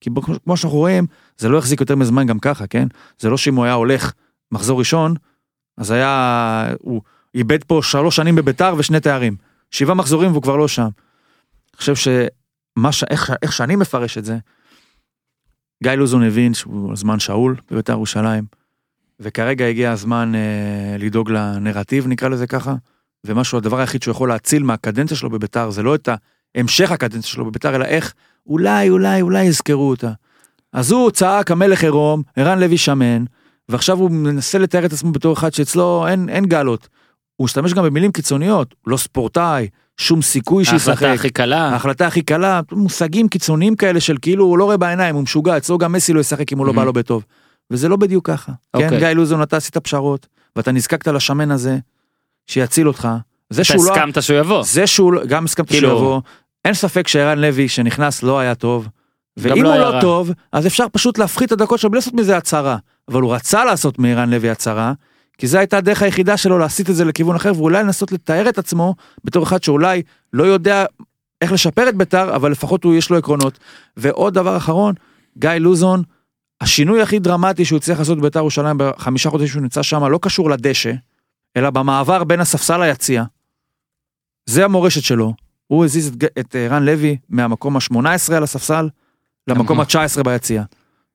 S3: כי כמו שאנחנו רואים, זה לא החזיק יותר מזמן גם ככה, כן? זה לא שאם הוא היה הולך מחזור ראשון, אז היה... הוא איבד פה שלוש שנים בביתר ושני תארים. שבעה מחזורים והוא כבר לא שם. אני חושב שמה ש... איך, איך שאני מפרש את זה, גיא לוזון הבין שהוא זמן שאול בבית"ר ירושלים, וכרגע הגיע הזמן אה, לדאוג לנרטיב, נקרא לזה ככה, ומשהו, הדבר היחיד שהוא יכול להציל מהקדנציה שלו בביתר, זה לא את המשך הקדנציה שלו בביתר, אלא איך אולי, אולי, אולי יזכרו אותה. אז הוא צעק המלך עירום, ערן לוי שמן, ועכשיו הוא מנסה לתאר את עצמו בתור אחד שאצלו אין, אין גלות. הוא משתמש גם במילים קיצוניות, לא ספורטאי, שום סיכוי שישחק.
S1: ההחלטה הכי קלה.
S3: ההחלטה הכי קלה, מושגים קיצוניים כאלה של כאילו הוא לא רואה בעיניים, הוא משוגע, אצלו גם מסי לא ישחק אם הוא לא. בא לו בטוב. וזה לא בדיוק ככה. כן,
S1: אוקיי.
S3: גיא לוזון, אתה עשית פשרות, ואתה נזקקת לשמן הזה, שיציל אותך. זה
S1: אתה
S3: שהוא לא...
S1: הסכמת שהוא יבוא.
S3: זה שהוא לא- גם הסכמת
S1: כאילו-
S3: שהוא יבוא, אין ספק שערן לוי שנכנס לא היה טוב. ואם
S1: לא
S3: הוא לא. טוב, אז אפשר פשוט להפחית את הדקות שלו בלי לעשות מזה הצהרה. אבל הוא רצה לעשות מערן לוי הצהרה, כי זו הייתה הדרך היחידה שלו להסיט את זה לכיוון אחר, ואולי לנסות לתאר את עצמו בתור אחד שאולי לא יודע איך לשפר את בית"ר, אבל לפחות הוא יש לו עקרונות. ועוד דבר אחרון, גיא לוזון, השינוי הכי דרמטי שהוא הצליח לעשות בבית"ר ירושלים בחמישה חודשים שהוא נמצא שם, לא קשור לדשא, אלא במעבר בין הספסל ליציע. זה המורשת שלו. הוא הזיז את, את אה, רן לוי מהמקום ה-18 על הספסל למקום
S1: אהה.
S3: ה-19 ביציע.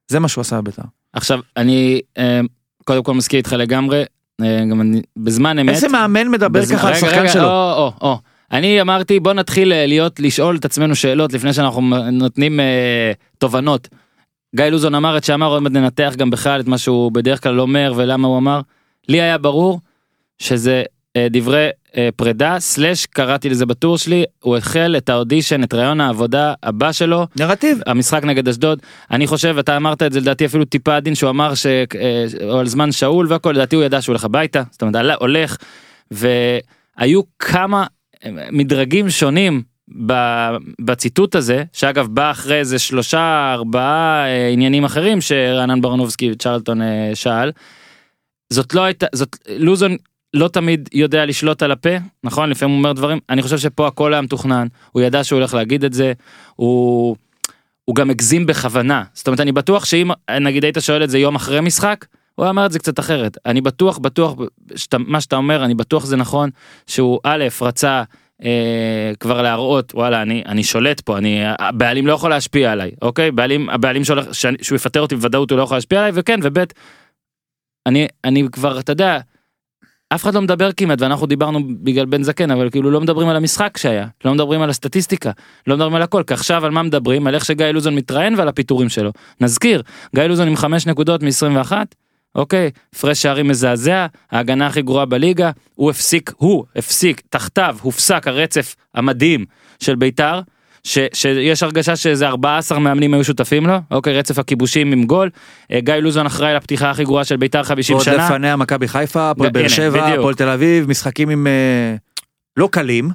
S3: זה מה שהוא עשה בבית"ר.
S1: עכשיו, אני אה, קודם כל מסכים איתך לגמרי, אה, גם אני, בזמן אמת.
S3: איזה מאמן מדבר
S1: בזמן-
S3: ככה על שחקן שלו?
S1: או, או, או. אני אמרתי בוא נתחיל אה, להיות לשאול את עצמנו שאלות לפני שאנחנו נותנים אה, תובנות. גיא לוזון אמר את שאמר עוד מעט ננתח גם בכלל את מה שהוא בדרך כלל אומר ולמה הוא אמר. לי היה ברור שזה אה, דברי פרידה סלאש קראתי לזה בטור שלי הוא החל את האודישן את רעיון העבודה הבא שלו
S3: נרטיב.
S1: המשחק נגד אשדוד אני חושב אתה אמרת את זה לדעתי אפילו טיפה עדין שהוא אמר שעל זמן שאול והכל לדעתי הוא ידע שהוא הולך הביתה זאת אומרת הולך והיו כמה אה, מדרגים שונים בציטוט הזה שאגב בא אחרי איזה שלושה ארבעה אה, עניינים אחרים שרענן ברנובסקי וצ'רלטון אה, שאל. זאת לא הייתה זאת לוזון לא תמיד יודע לשלוט על הפה נכון? לפעמים הוא אומר דברים. אני חושב שפה הכל היה מתוכנן. הוא ידע שהוא הולך להגיד את זה. הוא. הוא גם הגזים בכוונה. זאת אומרת אני בטוח שאם נגיד היית שואל את זה יום אחרי משחק הוא אומר את זה קצת אחרת. אני בטוח בטוח שאתה, מה שאתה אומר אני בטוח זה נכון שהוא א' רצה אה, כבר להראות וואלה אני אני שולט פה אני הבעלים לא יכול להשפיע עליי אוקיי? בעלים הבעלים שהולך שאני- שהוא יפטר אותי בוודאות הוא לא יכול להשפיע עליי וכן וב' אני אני כבר אתה יודע. אף אחד לא מדבר כמעט ואנחנו דיברנו בגלל בן זקן אבל כאילו לא מדברים על המשחק שהיה לא מדברים על הסטטיסטיקה לא מדברים על הכל כי עכשיו על מה מדברים על איך שגיא לוזון מתראיין ועל הפיטורים שלו נזכיר גיא לוזון עם 5 נקודות מ-21 אוקיי הפרש שערים מזעזע ההגנה הכי גרועה בליגה הוא הפסיק הוא הפסיק תחתיו הופסק הרצף המדהים של בית"ר. ש, שיש הרגשה שאיזה 14 מאמנים היו שותפים לו אוקיי רצף הכיבושים עם גול אה, גיא לוזון אחראי לפתיחה הכי גרועה של בית"ר 50
S3: עוד
S1: שנה
S3: לפניה מכבי חיפה, הפועל באר שבע. הפועל תל אביב, משחקים עם אה, לא קלים.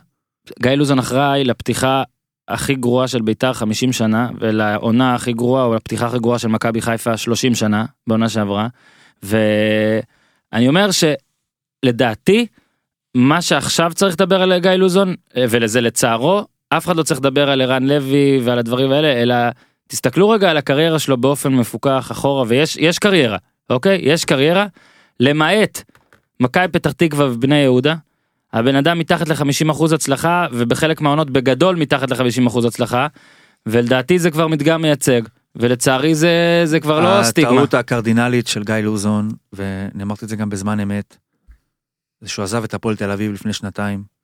S1: גיא לוזון אחראי לפתיחה הכי גרועה של בית"ר 50 שנה ולעונה הכי גרועה או לפתיחה הכי גרועה של מכבי חיפה 30 שנה בעונה שעברה. ואני אומר שלדעתי מה שעכשיו צריך לדבר על גיא לוזון אה, ולזה לצערו אף אחד לא צריך לדבר על ערן לוי ועל הדברים האלה אלא תסתכלו רגע על הקריירה שלו באופן מפוקח אחורה ויש יש קריירה אוקיי יש קריירה למעט מכבי פתח תקווה ובני יהודה הבן אדם מתחת ל-50% הצלחה ובחלק מהעונות בגדול מתחת ל-50% הצלחה ולדעתי זה כבר מדגם מייצג ולצערי זה זה כבר לא סטיגמה.
S3: הטעות הקרדינלית של גיא לוזון, ואני אמרתי את זה גם בזמן אמת, זה שהוא עזב את הפועל תל אביב לפני שנתיים.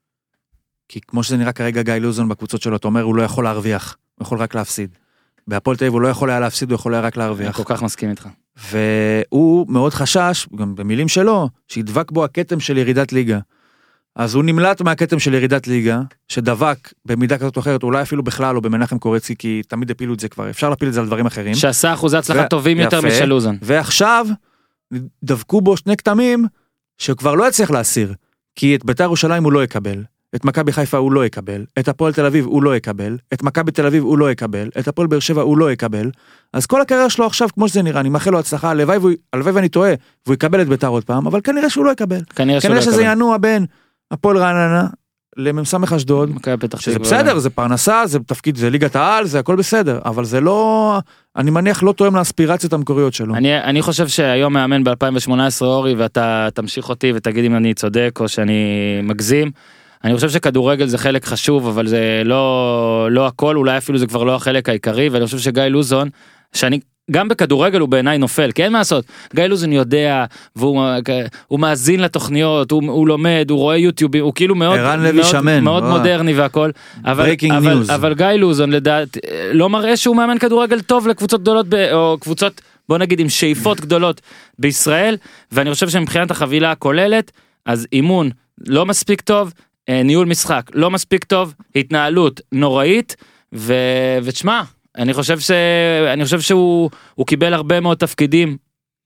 S3: כי כמו שזה נראה כרגע גיא לוזון בקבוצות שלו, אתה אומר הוא לא יכול להרוויח, הוא יכול רק להפסיד. בהפועל תל אביב הוא לא יכול היה להפסיד, הוא יכול היה רק
S1: אני
S3: להרוויח.
S1: כל כך מסכים איתך.
S3: והוא מאוד חשש, גם במילים שלו, שידבק בו הכתם של ירידת ליגה. אז הוא נמלט מהכתם של ירידת ליגה, שדבק במידה כזאת או אחרת, אולי אפילו בכלל לא במנחם קורצקי, כי תמיד הפילו את זה כבר, אפשר להפיל את זה על דברים אחרים.
S1: שעשה אחוזי הצלחה
S3: ו-
S1: טובים יותר
S3: יפה.
S1: משל לוזון.
S3: ועכשיו דבקו בו שני כתמים שכבר לא יצליח להסיר, כי את בית"ר ירושלים הוא לא יקבל, את מכבי חיפה הוא לא יקבל, את הפועל תל אביב הוא לא יקבל, את מכבי תל אביב הוא לא יקבל, את הפועל באר שבע הוא לא יקבל, אז כל הקריירה שלו עכשיו כמו שזה נראה, אני מאחל לו הצלחה, הלוואי ואני טועה, והוא יקבל את בית"ר עוד פעם, אבל כנראה שהוא לא יקבל,
S1: כנראה שהוא
S3: כנראה
S1: לא
S3: שזה
S1: יקבל.
S3: ינוע בין הפועל רעננה למ"ס אשדוד, שזה. בסדר, זה פרנסה, זה תפקיד, זה ליגת העל, זה הכל בסדר, אבל זה לא, אני מניח לא תואם לאספירציות המקוריות שלו.
S1: אני, אני חושב שהיום מאמן ב-2018 אורי ואתה תמשיך אותי ותגיד אם אני צודק או שאני מגזים. אני חושב שכדורגל זה חלק חשוב אבל זה לא לא הכל אולי אפילו זה כבר לא החלק העיקרי ואני חושב שגיא לוזון שאני גם בכדורגל הוא בעיניי נופל, כי אין מה לעשות. גיא לוזון יודע, והוא הוא מאזין לתוכניות, הוא, הוא לומד, הוא רואה יוטיובים, הוא כאילו מאוד, מאוד,
S3: שמן,
S1: מאוד
S3: וואו.
S1: מודרני והכל. אבל, אבל,
S3: news.
S1: אבל גיא לוזון לדעת, לא מראה שהוא מאמן כדורגל טוב לקבוצות גדולות, ב, או קבוצות, בוא נגיד עם שאיפות גדולות בישראל, ואני חושב שמבחינת החבילה הכוללת, אז אימון לא מספיק טוב, ניהול משחק לא מספיק טוב, התנהלות נוראית, ו... ותשמע, אני חושב ש... אני חושב שהוא הוא קיבל הרבה מאוד תפקידים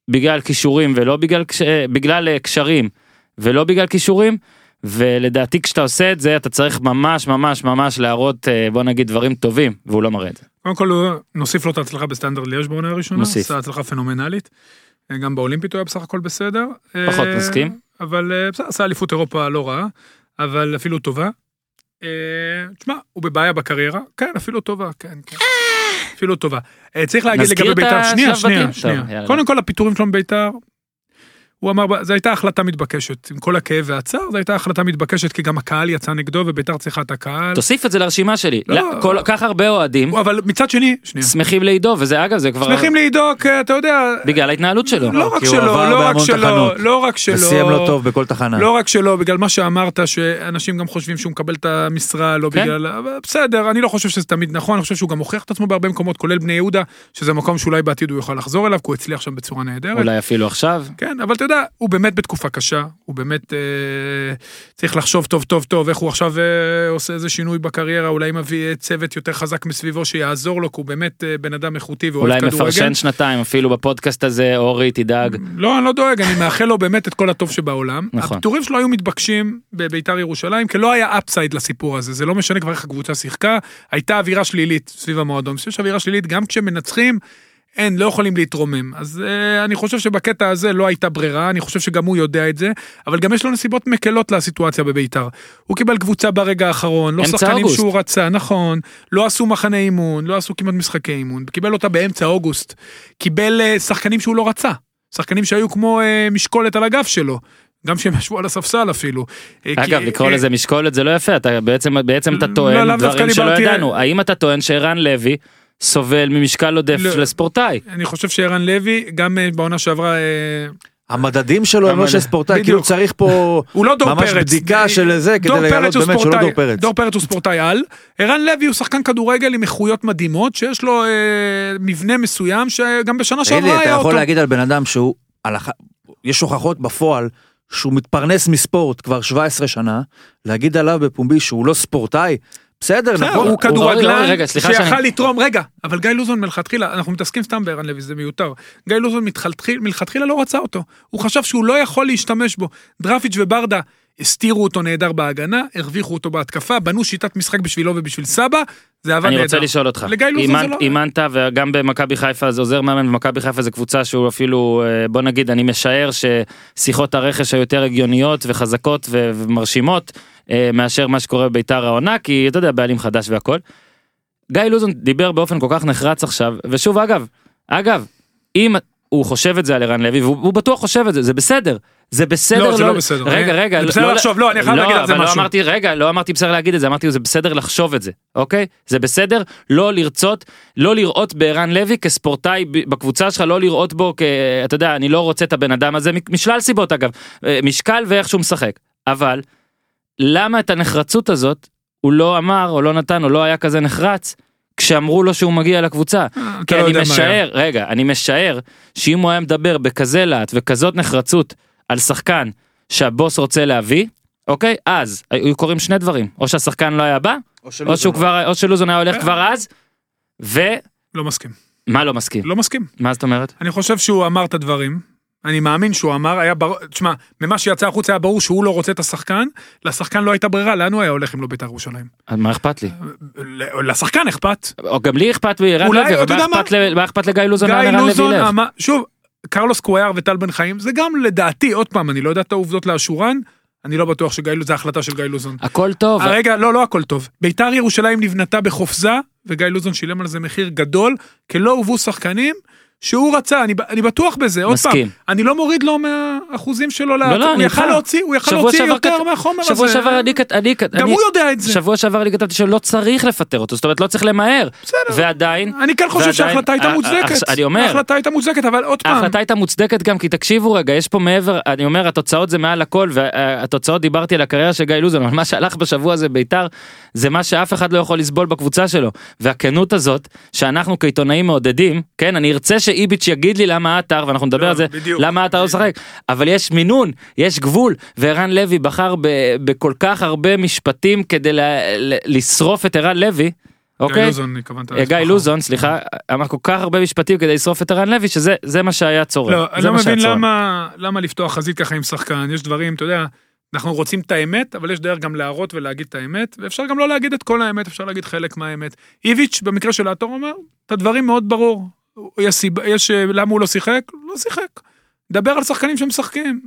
S1: בגלל כישורים ולא בגלל, כש... בגלל אה, קשרים ולא בגלל כישורים. ולדעתי כשאתה עושה את זה אתה צריך ממש ממש ממש להראות אה, בוא נגיד דברים טובים והוא לא מראה את זה.
S2: קודם כל נוסיף לו את ההצלחה בסטנדרט ליאז' בעונה הראשונה,
S1: נוסיף.
S2: עשה הצלחה פנומנלית. אה, גם באולימפית הוא היה בסך הכל בסדר.
S1: פחות
S2: אה,
S1: מסכים.
S2: אבל אה, בסדר, עשה אליפות אירופה לא רעה, אבל אפילו טובה. אה, תשמע, הוא בבעיה בקריירה, כן, אפילו טובה, כן, כן. אפילו טובה. אה, צריך להגיד לגבי בית"ר, שנייה? שנייה, שנייה. קודם כל הפיטורים שלו מבית"ר, הוא אמר, זו הייתה החלטה מתבקשת, עם כל הכאב והצער, זו הייתה החלטה מתבקשת, כי גם הקהל יצא נגדו ובית"ר צריכה את הקהל.
S1: תוסיף את זה לרשימה שלי.
S2: לא.
S1: לא, כל כך הרבה אוהדים
S2: אבל מצד שני, שנייה,
S1: שמחים לעידו וזה אגב זה כבר
S2: שמחים לעידו, אתה יודע,
S1: בגלל ההתנהלות שלו.
S2: לא רק שלו,
S3: עבר
S2: לא רק שלו,
S3: תחנות.
S2: לא רק שלו.
S3: וסיים לא טוב בכל תחנה.
S2: לא רק שלו, בגלל מה שאמרת, שאנשים גם חושבים שהוא מקבל את המשרה, לא
S1: כן.
S2: בגלל... בסדר, אני לא חושב שזה תמיד נכון, אני חושב שהוא גם הוכיח את עצמו בהרבה מקומות, כולל בני יהודה, שזה מקום שאולי בעתיד הוא יוכל לחזור אליו, כי הוא הצליח שם בצורה נהדרת.
S1: אולי אפילו עכשיו.
S2: כן, אבל אתה יודע, הוא באמת בתקופה קשה, הוא באמת אה, צריך לחשוב טוב טוב טוב איך הוא עכשיו אה, עושה איזה שינוי בקריירה, אולי מביא אה, צוות יותר חזק מסביבו שיעזור לו, כי הוא באמת אה, בן אדם איכותי ואוהב
S1: אולי
S2: כדורגל.
S1: מפרשן שנתיים אפילו בפודקאסט הזה אורי תדאג.
S2: לא, אני לא דואג, אני מאחל לו באמת את כל הטוב שבעולם.
S1: נכון.
S2: הפיטורים שלו היו מתבקשים בביתר ירושלים, כי לא היה אפסייד לסיפור הזה, זה לא משנה כבר איך הקבוצה שיחקה, הייתה אווירה שלילית סביב המועדון. אני חושב שאווירה שלילית, גם כשמנצחים, אין, לא יכולים להתרומם. אז uh, אני חושב שבקטע הזה לא הייתה ברירה, אני חושב שגם הוא יודע את זה, אבל גם יש לו נסיבות מקלות לסיטואציה בביתר. הוא קיבל קבוצה ברגע האחרון, לא שחקנים
S1: אוגוסט.
S2: שהוא רצה, נכון, לא עשו מחנה אימון, לא עשו כמעט משחקי אימון, קיבל אותה באמצע אוגוסט, קיבל uh, שחקנים שהוא לא רצה, שחקנים שהיו כמו uh, משקולת על הגב שלו. גם שהם ישבו על הספסל אפילו. אה,
S1: אגב לקרוא
S2: אה,
S1: לזה משקולת זה לא יפה אתה בעצם בעצם אתה
S2: לא,
S1: טוען דברים שלא ידענו האם אתה טוען שערן לוי סובל ממשקל עודף
S2: לא.
S1: של ספורטאי.
S2: אני חושב שערן לוי, גם אה, בעונה שעברה, אה,
S3: המדדים שלו הם לא של? ספורטאי. כאילו צריך פה
S2: הוא לא
S3: ממש
S2: פרץ.
S3: בדיקה
S2: אה,
S3: של זה, כדי לגלות באמת שהוא לא. דור פרץ.
S2: דור פרץ הוא ספורטאי על. ערן לוי הוא שחקן כדורגל עם איכויות מדהימות, שיש לו אה, מבנה מסוים שגם בשנה
S3: תגיד לי,
S2: שעברה
S3: אתה
S2: היה
S3: יכול
S2: אותו.
S3: להגיד על בן אדם שהוא, על הח- יש הוכחות בפועל שהוא מתפרנס מספורט כבר 17 שנה, להגיד עליו בפומבי שהוא לא ספורטאי, בסדר, נכון,
S2: הוא כדורגלן שיכל לתרום, רגע, אבל גיא לוזון מלכתחילה, אנחנו מתעסקים סתם בערן לוי, זה מיותר. גיא לוזון מלכתחילה לא רצה אותו, הוא חשב שהוא לא יכול להשתמש בו. דרפיץ' וברדה הסתירו אותו נהדר בהגנה, הרוויחו אותו בהתקפה, בנו שיטת משחק בשבילו ובשביל סבא, זה עבד
S1: אני
S2: נהדר.
S1: רוצה לשאול אותך, אימנת-
S2: לא...
S1: אימנת וגם במכבי חיפה זה עוזר מאמן במכבי חיפה זה קבוצה שהוא אפילו אה, בוא נגיד אני משער ששיחות הרכש היותר הגיוניות וחזקות ומרשימות אה, מאשר מה שקורה בביתר העונה כי אתה יודע בעלים חדש והכל. גיא לוזון דיבר באופן כל כך נחרץ עכשיו ושוב אגב אגב אם הוא חושב את זה על ערן לוי והוא הוא בטוח חושב את זה זה בסדר זה בסדר
S2: לא, זה לא בסדר.
S1: רגע רגע
S2: זה בסדר לחשוב, לא, אני חייב להגיד על זה
S1: לא
S2: משהו.
S1: אמרתי רגע לא אמרתי בסדר להגיד את זה אמרתי זה בסדר לחשוב את זה אוקיי זה בסדר לא לרצות לא לראות בערן לוי כספורטאי בקבוצה שלך לא לראות בו כ... אתה יודע אני לא רוצה את הבן אדם הזה משלל סיבות אגב אה, משקל ואיך שהוא משחק אבל למה את הנחרצות הזאת הוא לא אמר או לא נתן או לא היה כזה נחרץ כשאמרו לו שהוא מגיע לקבוצה
S2: אתה
S1: כי
S2: לא
S1: אני
S2: מה.
S1: משער, רגע, אני משער שאם הוא היה מדבר בכזה להט וכזאת נחרצות על שחקן שהבוס רוצה להביא, אוקיי? אז היו קורים שני דברים, או שהשחקן לא היה בא, או שהוא כבר, או שלוזון היה הולך
S2: אה.
S1: כבר אז, ומה
S2: לא מסכים.
S1: לא מסכים?
S2: לא מסכים.
S1: מה זאת אומרת?
S2: אני חושב שהוא אמר את הדברים, אני מאמין שהוא אמר, היה ברור, תשמע, ממה שיצא החוצה היה ברור שהוא לא רוצה את השחקן, לשחקן לא הייתה ברירה, לאן הוא היה הולך אם לא בית"ר ירושלים?
S1: מה אכפת לי?
S2: לשחקן אכפת.
S1: או גם לי אכפת
S2: אולי,
S1: לוי,
S2: אתה יודע
S1: מה אכפת מה אכפת לגיא לוזון
S2: גיא לוזון שוב, קרלוס קוויאר וטל בן חיים, זה גם לדעתי, עוד פעם, אני לא יודע את העובדות לאשורן, אני לא בטוח שגיא לוזון, זה החלטה של גיא לוזון.
S1: הכל טוב,
S2: הרגע, לא, לא הכל טוב. ביתר ירושלים נבנתה בחופזה, וגיא לוזון שילם על זה מחיר גדול, כי לא הובאו שחקנים שהוא רצה, אני, אני בטוח בזה, עוד פעם,
S1: מסכים.
S2: אני לא מוריד לו מהאחוזים שלו,
S1: לא, לא,
S2: הוא יכל. להוציא, הוא יכל
S1: שבוע
S2: להוציא יותר
S1: כת-
S2: מהחומר הזה.
S1: שבוע שעבר אני אני
S2: גם
S1: אני-
S2: הוא יודע את זה.
S1: שבוע שעבר אני כתבתי שלא צריך לפטר אותו, זאת אומרת לא צריך למהר.
S2: בסדר.
S1: ועדיין,
S2: אני כן חושב שההחלטה הייתה
S1: אה,
S2: מוצדקת.
S1: אה, אני אומר-
S2: ההחלטה הייתה מוצדקת, אבל עוד פעם,
S1: ההחלטה הייתה מוצדקת גם כי תקשיבו רגע יש פה מעבר אני אומר התוצאות זה מעל הכל והתוצאות דיברתי על הקריירה של גיא לוזון אבל מה שהלך בשבוע הזה בית"ר זה מה שאף אחד לא יכול לסבול בקבוצה שלו והכנות הזאת שאנחנו כעיתונאים מעודדים כן אני ארצה שאיביץ' יגיד לי למה עטר ואנחנו נדבר
S2: לא,
S1: על זה
S2: בדיוק.
S1: למה עטר לא משחק אבל יש מינון יש גבול וערן לוי בחר ב- בכל כך הרבה משפטים כדי ל- ל- לשרוף את ערן לוי.
S2: גיא
S1: אוקיי?
S2: לוזון, התכוונת.
S1: גיא לוזון סליחה אמר כל כך הרבה משפטים כדי לשרוף את ערן לוי שזה זה מה שהיה צורם.
S2: לא, אני לא מבין. למה, למה לפתוח חזית ככה עם שחקן, יש דברים, אתה יודע, אנחנו רוצים את האמת, אבל יש דרך גם להראות ולהגיד את האמת, ואפשר גם לא להגיד את כל האמת, אפשר להגיד חלק מהאמת. איביץ', במקרה של העטור, אומר את הדברים מאוד ברור. יש סיבה, יש, אה, למה הוא לא שיחק? לא שיחק. דבר על שחקנים שמשחקים,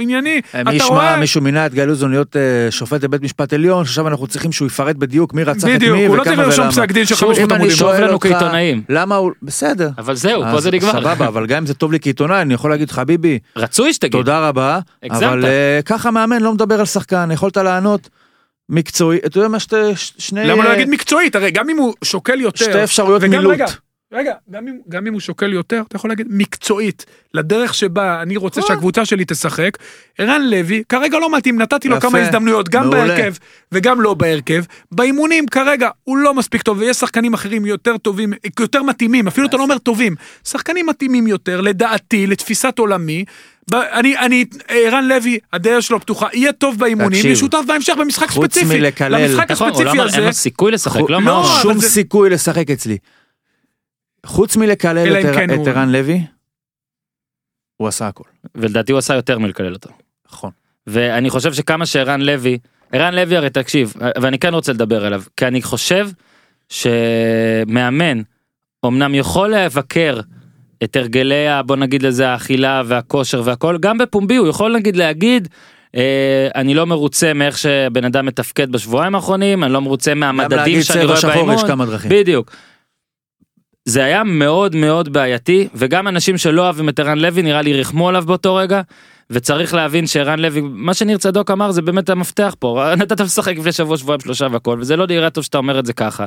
S2: ענייני.
S3: מי
S2: אתה
S3: ישמע,
S2: רואה,
S3: מישהו מינה את גיא לוזון להיות אה, שופט בבית משפט עליון, שעכשיו אנחנו צריכים שהוא יפרט בדיוק מי רצח את
S2: בדיוק,
S3: מי
S2: הוא לא
S3: וכמה
S2: צריך לרשום
S3: ולמה.
S2: פסק דין של
S1: שוב,
S2: 500
S3: אם אני
S2: עמודים.
S1: טוב
S3: שואל
S1: לנו
S3: אותך,
S1: כעיתונאים.
S3: למה הוא, בסדר.
S1: אבל זהו פה זה נגמר.
S3: סבבה, אבל גם אם זה טוב לי כעיתונאי, אני יכול להגיד חביבי,
S1: רצוי שתגיד.
S3: תודה רבה. אבל אה, ככה מאמן לא מדבר על שחקן, יכולת לענות מקצועי, אתה יודע מה, שני,
S2: למה לא
S3: אה,
S2: להגיד מקצועית? הרי גם אם הוא שוקל יותר...
S3: שתי אפשרויות מילוט.
S2: רגע, גם אם, גם אם הוא שוקל יותר, אתה יכול להגיד מקצועית, לדרך שבה אני רוצה
S3: אה.
S2: שהקבוצה שלי תשחק, ערן לוי, כרגע לא מתאים, נתתי לו
S3: יפה,
S2: כמה הזדמנויות, גם
S3: מעולה.
S2: בהרכב וגם לא בהרכב. באימונים כרגע הוא לא מספיק טוב, ויש שחקנים אחרים יותר טובים, יותר מתאימים, אפילו אתה לא אומר טובים, שחקנים מתאימים יותר, לדעתי, לתפיסת עולמי. אני, אני, ערן לוי, הדרך שלו פתוחה, יהיה טוב באימונים, יהיה שותף בהמשך במשחק
S3: חוץ
S2: ספציפי.
S3: מלקלל-
S2: למשחק
S1: נכון, לא
S2: הספציפי
S1: אמר, אין
S2: הזה,
S1: לו סיכוי לשחק, לא
S2: לא,
S1: אמרנו.
S2: אבל
S3: שום
S2: זה-
S3: סיכוי לשחק אצלי. חוץ מלקלל את
S2: כן
S3: את ערן לוי, הוא עשה הכל.
S1: ולדעתי הוא עשה יותר מלקלל אותו.
S3: נכון.
S1: ואני חושב שכמה שערן לוי, ערן לוי הרי תקשיב, ואני כן רוצה לדבר עליו, כי אני חושב שמאמן אמנם יכול לבקר את הרגלי ה- בוא נגיד לזה האכילה והכושר והכל, גם בפומבי הוא יכול נגיד להגיד. אה, אני לא מרוצה מאיך שבן אדם מתפקד בשבועיים האחרונים, אני לא מרוצה
S3: גם
S1: מהמדדים
S3: להגיד
S1: שאני
S3: צבע
S1: רואה
S3: שחור
S1: באימון.
S3: יש כמה דרכים.
S1: בדיוק. זה היה מאוד מאוד בעייתי וגם אנשים שלא אוהבים את ערן לוי נראה לי ריחמו עליו באותו רגע וצריך להבין שערן לוי מה שניר צדוק אמר זה באמת המפתח פה נתת לשחק לפני שבוע שבועיים שלושה והכל וזה לא נראה טוב שאתה אומר את זה ככה.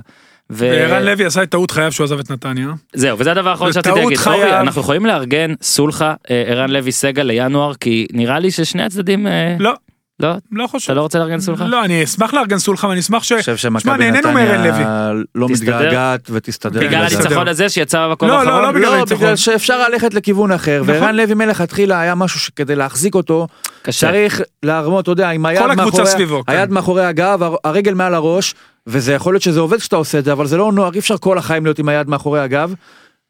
S1: ו-
S2: וערן לוי עשה את טעות חייו שהוא עזב את נתניה.
S1: זהו וזה הדבר האחרון שרציתי להגיד
S2: חייו.
S1: אורי אנחנו יכולים לארגן סולחה אה, ערן לוי סגל לינואר כי נראה לי ששני הצדדים אה,
S2: לא,
S1: לא
S2: לא חושב.
S1: אתה לא רוצה לארגן סולחה?
S2: לא, אני אשמח לארגן סולחה ואני אשמח ש...
S3: אני חושב שמכבי. נתניה לא? מתגעגעת ותסתדר.
S1: בגלל. הניצחון הזה שיצא במקום
S2: לא, לא,
S1: האחרון?
S2: לא בגלל
S3: לא,
S2: הניצחון.
S3: בגלל שאפשר ללכת לכיוון אחר,
S2: נכון.
S3: וערן לוי מלכתחילה היה משהו שכדי להחזיק אותו. צריך להרמות, אתה יודע, עם היד מאחורי,
S2: כן.
S3: מאחורי הגב, הר- הרגל מעל הראש, וזה יכול להיות שזה עובד כשאתה עושה את זה, אבל זה לא נוח, אי אפשר כל החיים להיות עם היד מאחורי הגב.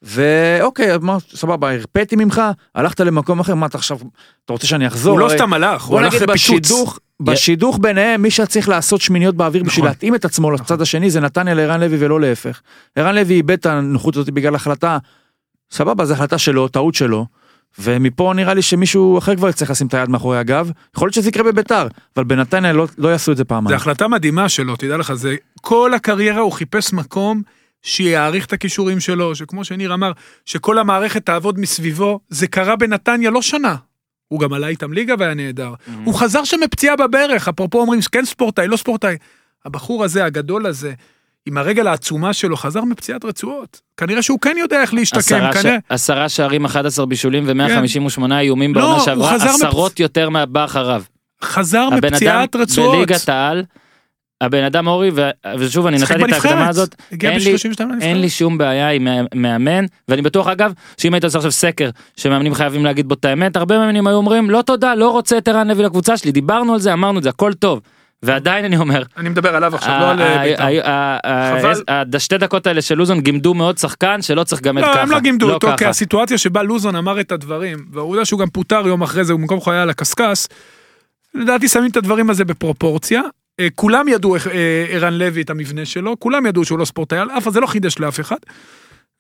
S3: ואוקיי, מה, סבבה, הרפאתי ממך, הלכת למקום אחר, מה אתה עכשיו, אתה רוצה שאני אחזור?
S2: הוא לא סתם הלך, הוא הלך לפיצוץ.
S3: בשידוך, ביניהם, מי שצריך לעשות שמיניות באוויר בשביל
S2: נכון.
S3: להתאים את עצמו לצד השני זה נתניה לערן לוי ולא להפך. ערן לוי איבד את הנוחות הזאת בגלל החלטה, סבבה, זו החלטה שלו, טעות שלו. ומפה נראה לי שמישהו אחר כבר יצטרך לשים את היד מאחורי הגב, יכול להיות שזה יקרה בביתר, אבל בנתניה לא, לא יעשו את זה
S2: זו
S3: פעמיים.
S2: החלטה מדהימה שלו, תדע לך, זה כל הקריירה הוא חיפש מקום שיעריך את הכישורים שלו, שכמו שניר אמר, שכל המערכת תעבוד מסביבו, זה קרה בנתניה לא שנה. הוא גם עלה איתם ליגה והיה נהדר. הוא חזר שם מפציעה בברך, אפרופו אומרים, כן ספורטאי, לא ספורטאי. הבחור הזה, הגדול הזה, עם הרגל העצומה שלו, חזר מפציעת רצועות. כנראה שהוא כן יודע איך להשתקם. כנראה.
S1: עשרה שערים 11 בישולים ו-158 איומים
S2: לא,
S1: בעונה שעברה עשרות יותר מהבא אחריו.
S2: חזר
S1: הבן אדם
S2: מפציעת רצועות.
S1: בליגת העל. הבן אדם אורי ו... ושוב אני נתתי את. ההקדמה הזאת אין לי-
S2: ב-32 לנבחרת.
S1: אין לי שום בעיה עם מאמן ואני בטוח אגב שאם היית עושה עכשיו סקר שמאמנים חייבים להגיד בו את האמת הרבה מאמנים היו אומרים לא תודה לא רוצה את ערן לוי לקבוצה שלי דיברנו על זה אמרנו את זה הכל טוב ועדיין אני אומר
S2: אני מדבר עליו עכשיו, לא על
S1: ה-
S2: בית"ר. חבל.
S1: השתי דקות האלה של לוזון גימדו מאוד שחקן שלא צריך גם את ככה.
S2: לא, הם לא גימדו אותו,
S1: ככה.
S2: כי הסיטואציה שבה לוזון אמר את הדברים, והעובדה שהוא גם פוטר יום אחרי זה, הוא במקום היה על הקשקש, לדעתי שמים את הדברים הזה בפרופורציה. אה, כולם ידעו איך אה, ערן לוי את המבנה שלו, כולם ידעו שהוא לא ספורטאי על אף, אז זה לא חידש לאף אחד.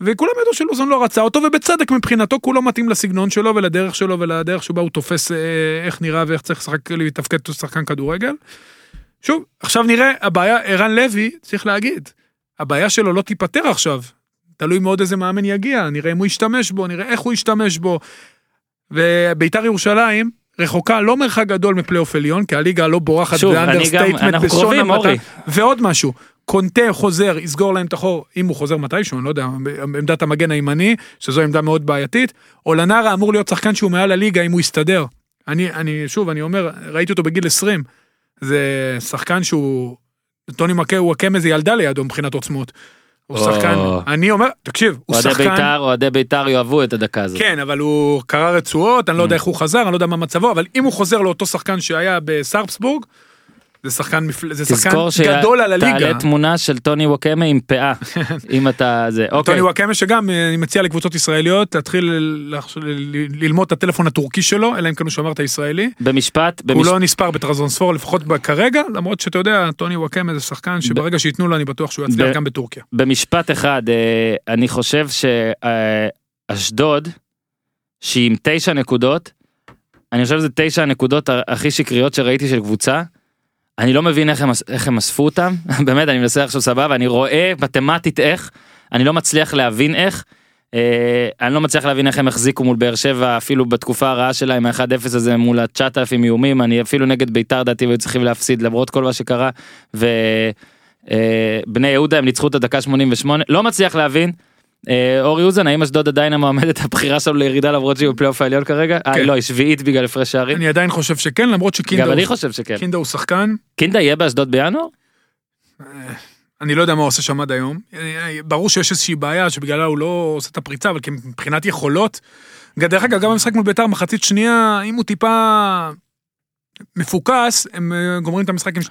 S2: וכולם ידעו שלוזון לא רצה אותו, ובצדק מבחינתו, כולו מתאים לסגנון שלו ולדרך שלו ולדרך שבה הוא תופס אה, איך נראה ואיך צריך לשחק, לתפקד כשחקן כדורגל. שוב, עכשיו נראה, הבעיה, ערן לוי, צריך להגיד, הבעיה שלו לא תיפתר עכשיו. תלוי מאוד איזה מאמן יגיע, נראה אם הוא ישתמש בו, נראה איך הוא ישתמש בו. וביתר ירושלים, רחוקה לא מרחק גדול מפלייאוף עליון, כי הליגה לא בורחת
S1: ב
S2: understatement
S1: קרובים,
S2: המעטה. ועוד משהו, קונטה חוזר, יסגור להם את החור, אם הוא חוזר מתישהו, אני לא יודע, עמדת המגן הימני, שזו עמדה מאוד בעייתית. אולנרה אמור להיות שחקן שהוא מעל הליגה אם הוא יסתדר. אני, אני, שוב, אני אומר, ראיתי אותו בגיל 20. זה שחקן שהוא, טוני נוואקמה הוא איזה ילדה לידו מבחינת עוצמות. הוא
S1: או.
S2: שחקן, אני אומר, תקשיב, הוא שחקן,
S1: בית"ר, אוהדי בית"ר יאהבו את הדקה הזאת.
S2: כן, אבל הוא קרע רצועות, אני לא
S1: Mm.
S2: יודע איך הוא חזר, אני לא יודע מה מצבו, אבל אם הוא חוזר לאותו שחקן שהיה בסרפסבורג, זה שחקן, מפל- זה שחקן
S1: תזכור
S2: גדול על הליגה.
S1: שתעלה תמונה של טוני ווקמה עם פאה, אם אתה זה, אוקיי,
S2: טוני וואקמה שגם אה, אני מציע לקבוצות ישראליות תתחיל ל- ל- ללמוד את הטלפון הטורקי שלו אלא אם כן הוא שמר את הישראלי.
S1: במשפט,
S2: הוא
S1: במש-
S2: לא נספר בטרזונספור לפחות כרגע למרות שאתה יודע טוני וואקמה זה שחקן שברגע שייתנו לו אני בטוח שהוא יצליח גם בטורקיה.
S1: במשפט אחד, אה, אני חושב שאשדוד, שהיא עם תשע נקודות, אני חושב שזה תשע הנקודות הכי שקריות שראיתי של קבוצה. אני לא מבין איך הם, איך הם אספו אותם, באמת, אני מנסה עכשיו סבבה, אני רואה מתמטית איך, אני לא מצליח להבין איך. אה, אני לא מצליח להבין איך הם החזיקו מול באר שבע אפילו בתקופה הרעה שלהם ה-1-0 הזה מול ה-9,000 איומים אני אפילו נגד ביתר דעתי והיו צריכים להפסיד למרות כל מה שקרה ובני יהודה הם ניצחו את הדקה 88 לא מצליח להבין. אה, אורי אוזן האם אשדוד עדיין המועמדת הבחירה שלו לירידה למרות שהיא בפלייאוף העליון כרגע? אה
S2: כן.
S1: לא היא שביעית בגלל הפרש שערים.
S2: אני עדיין חושב שכן למרות שקינדה
S1: גם אני
S2: הוא-
S1: חושב שכן.
S2: קינדה הוא שחקן
S1: קינדה יהיה באשדוד בינואר?
S2: אני לא יודע מה הוא עושה שם עד היום אה, ברור שיש איזושהי בעיה שבגללה הוא לא עושה את הפריצה אבל מבחינת יכולות. דרך אגב גם במשחק מול ביתר מחצית שנייה אם הוא טיפה מפוקס הם אה, גומרים את המשחק עם 2-0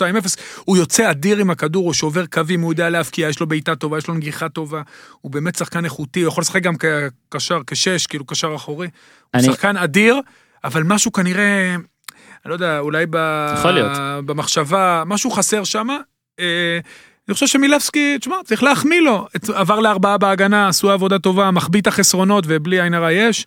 S2: הוא יוצא אדיר עם הכדור הוא שובר קווים הוא יודע להבקיע יש לו בעיטה טובה יש לו נגיחה טובה הוא באמת שחקן איכותי הוא יכול לשחק גם כקשר כשש כאילו קשר אחורי. הוא
S1: אני-
S2: שחקן אדיר אבל משהו כנראה אני לא יודע אולי ב... במחשבה משהו חסר שם. אה, אני חושב שמילבסקי, תשמע, צריך להחמיא לו. עבר לארבעה בהגנה, עשו עבודה טובה, מחביא את החסרונות ובלי עין הרע יש.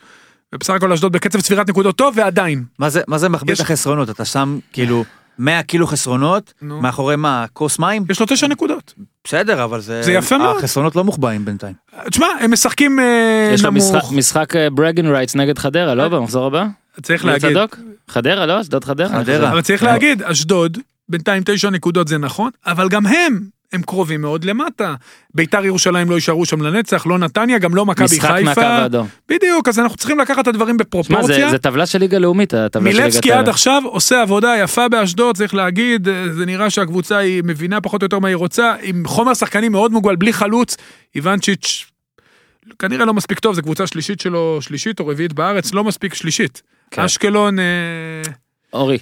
S2: ובסך הכל אשדוד בקצב צבירת נקודות טוב ועדיין.
S3: מה זה, מה זה מחביא
S2: יש-
S3: החסרונות? אתה שם כאילו 100 קילו חסרונות,
S2: נו.
S3: מאחורי מה, כוס מים?
S2: יש לו תשע נקודות.
S3: בסדר, אבל זה...
S2: זה יפה מאוד.
S3: החסרונות לא מוחבאים בינתיים.
S2: תשמע, הם משחקים אה,
S1: יש לו
S2: נמוך.
S1: משחק- משחק ברגן רייטס נגד חדרה לא במחזור הבא?
S2: צריך להגיד.
S1: צדוק? חדרה לא? אשדוד חדרה?
S3: חדרה.
S2: אבל צריך להגיד, אשדוד, בינתיים תשע נקודות זה נכון, אבל גם הם, הם קרובים מאוד למטה. ביתר ירושלים לא יישארו שם לנצח, לא נתניה, גם לא מכבי
S1: משחק מהקו
S2: חיפה.
S1: האדום.
S2: בדיוק, אז אנחנו צריכים לקחת את הדברים
S1: שמע,
S2: בפרופורציה.
S1: זה זה טבלה של ליגה לאומית, הטבלה של ליגת
S2: מילבסקי
S1: העל.
S2: עד עכשיו עושה עבודה יפה באשדוד, צריך להגיד, אה, זה נראה שהקבוצה היא מבינה פחות או יותר מה היא רוצה, עם חומר שחקנים מאוד מוגבל, בלי חלוץ, איוונצ'יץ' כנראה לא מספיק טוב, זו קבוצה שלישית שלו, שלישית או רביעית בארץ, לא מספיק שלישית.
S1: כן.
S2: אשקלון, אה,
S1: אורי.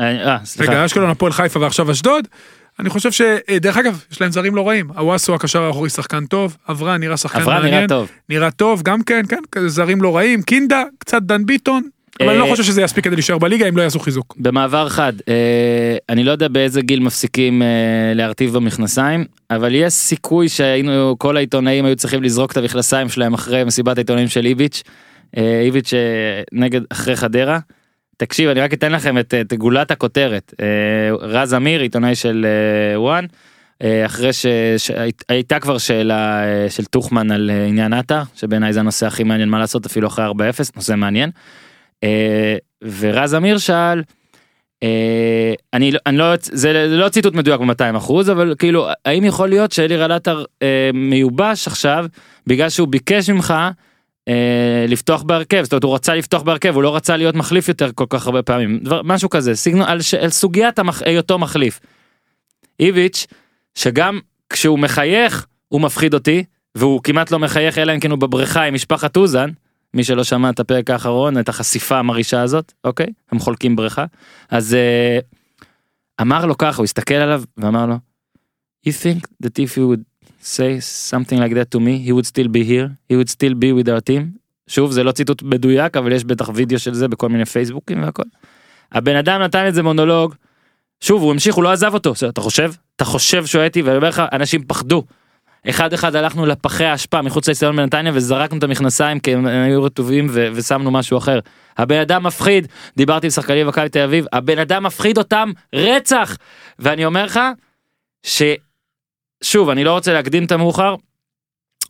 S1: אה, אה, סליחה.
S2: רגע, אשקלון, הפועל חיפה ועכשיו אשדוד. אני חושב שדרך אגב, יש להם זרים לא רעים. הוואסו הקשר האחורי שחקן טוב, אברהם נראה שחקן מעניין.
S1: נראה טוב.
S2: נראה טוב, גם כן, כן, זרים לא רעים. קינדה, קצת דן ביטון, אבל אני לא
S1: אה,
S2: חושב שזה יספיק כדי להישאר בליגה אם לא יעשו חיזוק.
S1: במעבר חד, אה, אני לא יודע באיזה גיל מפסיקים אה, להרטיב במכנסיים, אבל יש סיכוי שהיינו, כל העיתונאים היו צריכים לזרוק את המכנסיים שלהם אחרי מסיבת העיתונאים של איביץ', אה, איביץ' אה, נגד, אחרי חדרה. תקשיב, אני רק אתן לכם את, את גולת הכותרת. אה, רז אמיר, עיתונאי של אה, וואן, אה, אחרי שהייתה כבר שאלה של טוחמן על עניין עטר, שבעיניי זה הנושא הכי מעניין מה לעשות אפילו אחרי 4-0, נושא מעניין. ורז אמיר שאל, אני, לא- אני לא, זה, לא ציטוט מדויק ב-200 אחוז, אבל כאילו, האם יכול להיות שאלירן עטר מיובש עכשיו, בגלל שהוא ביקש ממך לפתוח בהרכב, זאת אומרת הוא רצה לפתוח בהרכב, הוא לא רצה להיות מחליף יותר כל כך הרבה פעמים, דבר, משהו כזה, סגנון, על, ש- על סוגיית המח, היותו מחליף. איביץ', שגם כשהוא מחייך, הוא מפחיד אותי, והוא כמעט לא מחייך אלא אם כן הוא בבריכה עם משפחת אוזן, מי שלא שמע את הפרק האחרון, את החשיפה המרעישה הזאת, אוקיי? הם חולקים בריכה. אז אה, אמר לו ככה, הוא הסתכל עליו ואמר לו, You think that if you would say something like that to me, he would still be here, he would still be with our team? שוב, זה לא ציטוט מדויק, אבל יש בטח וידאו של זה בכל מיני פייסבוקים והכל. הבן אדם נתן את זה מונולוג, שוב, הוא המשיך, הוא לא עזב אותו. אתה חושב? אתה חושב שהוא הייתי, ואני אומר לך, אנשים פחדו. אחד אחד הלכנו לפחי האשפה מחוץ לאצטדיון בנתניה וזרקנו את המכנסיים כי הם היו רטובים ו- ושמנו משהו אחר. הבן אדם מפחיד, דיברתי עם שחקנים במכבי תל אביב, הבן אדם מפחיד אותם רצח. ואני אומר לך, ששוב, אני לא רוצה להקדים את המאוחר,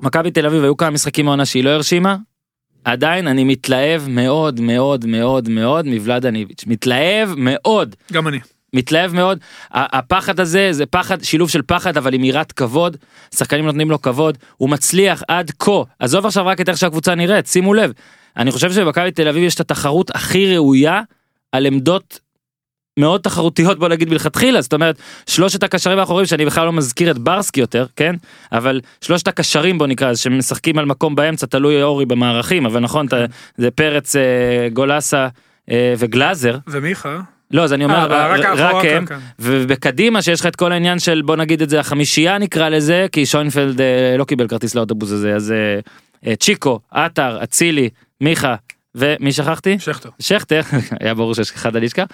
S1: מכבי תל אביב היו כמה משחקים מעונה שהיא לא הרשימה. עדיין אני מתלהב מאוד מאוד מאוד מאוד מוולאדן איביץ', מתלהב מאוד.
S2: גם אני.
S1: מתלהב מאוד. הפחד הזה זה פחד, שילוב של פחד אבל עם יראת כבוד. שחקנים נותנים לו כבוד, הוא מצליח עד כה. עזוב עכשיו רק את איך שהקבוצה נראית, שימו לב. אני חושב שבמכבי תל אביב יש את התחרות הכי ראויה על עמדות מאוד תחרותיות בוא נגיד מלכתחילה. זאת אומרת שלושת הקשרים האחוריים שאני בכלל לא מזכיר את ברסקי יותר כן? אבל שלושת הקשרים בוא נקרא שמשחקים על מקום באמצע תלוי אורי במערכים אבל נכון אתה- זה פרץ אה, גולסה אה, וגלאזר.
S2: ומיכה.
S1: לא אז אני אומר
S2: אה, רק
S1: רק הם.
S2: כאן, כאן.
S1: ובקדימה שיש לך את כל העניין של בוא נגיד את זה החמישייה נקרא לזה כי שוינפלד אה, לא קיבל כרטיס לאוטובוס הזה אז אה, אה, צ'יקו עטר אצילי מיכה ומי שכחתי?
S2: שכטר.
S1: שכטר היה ברור שיש אחד על ישכח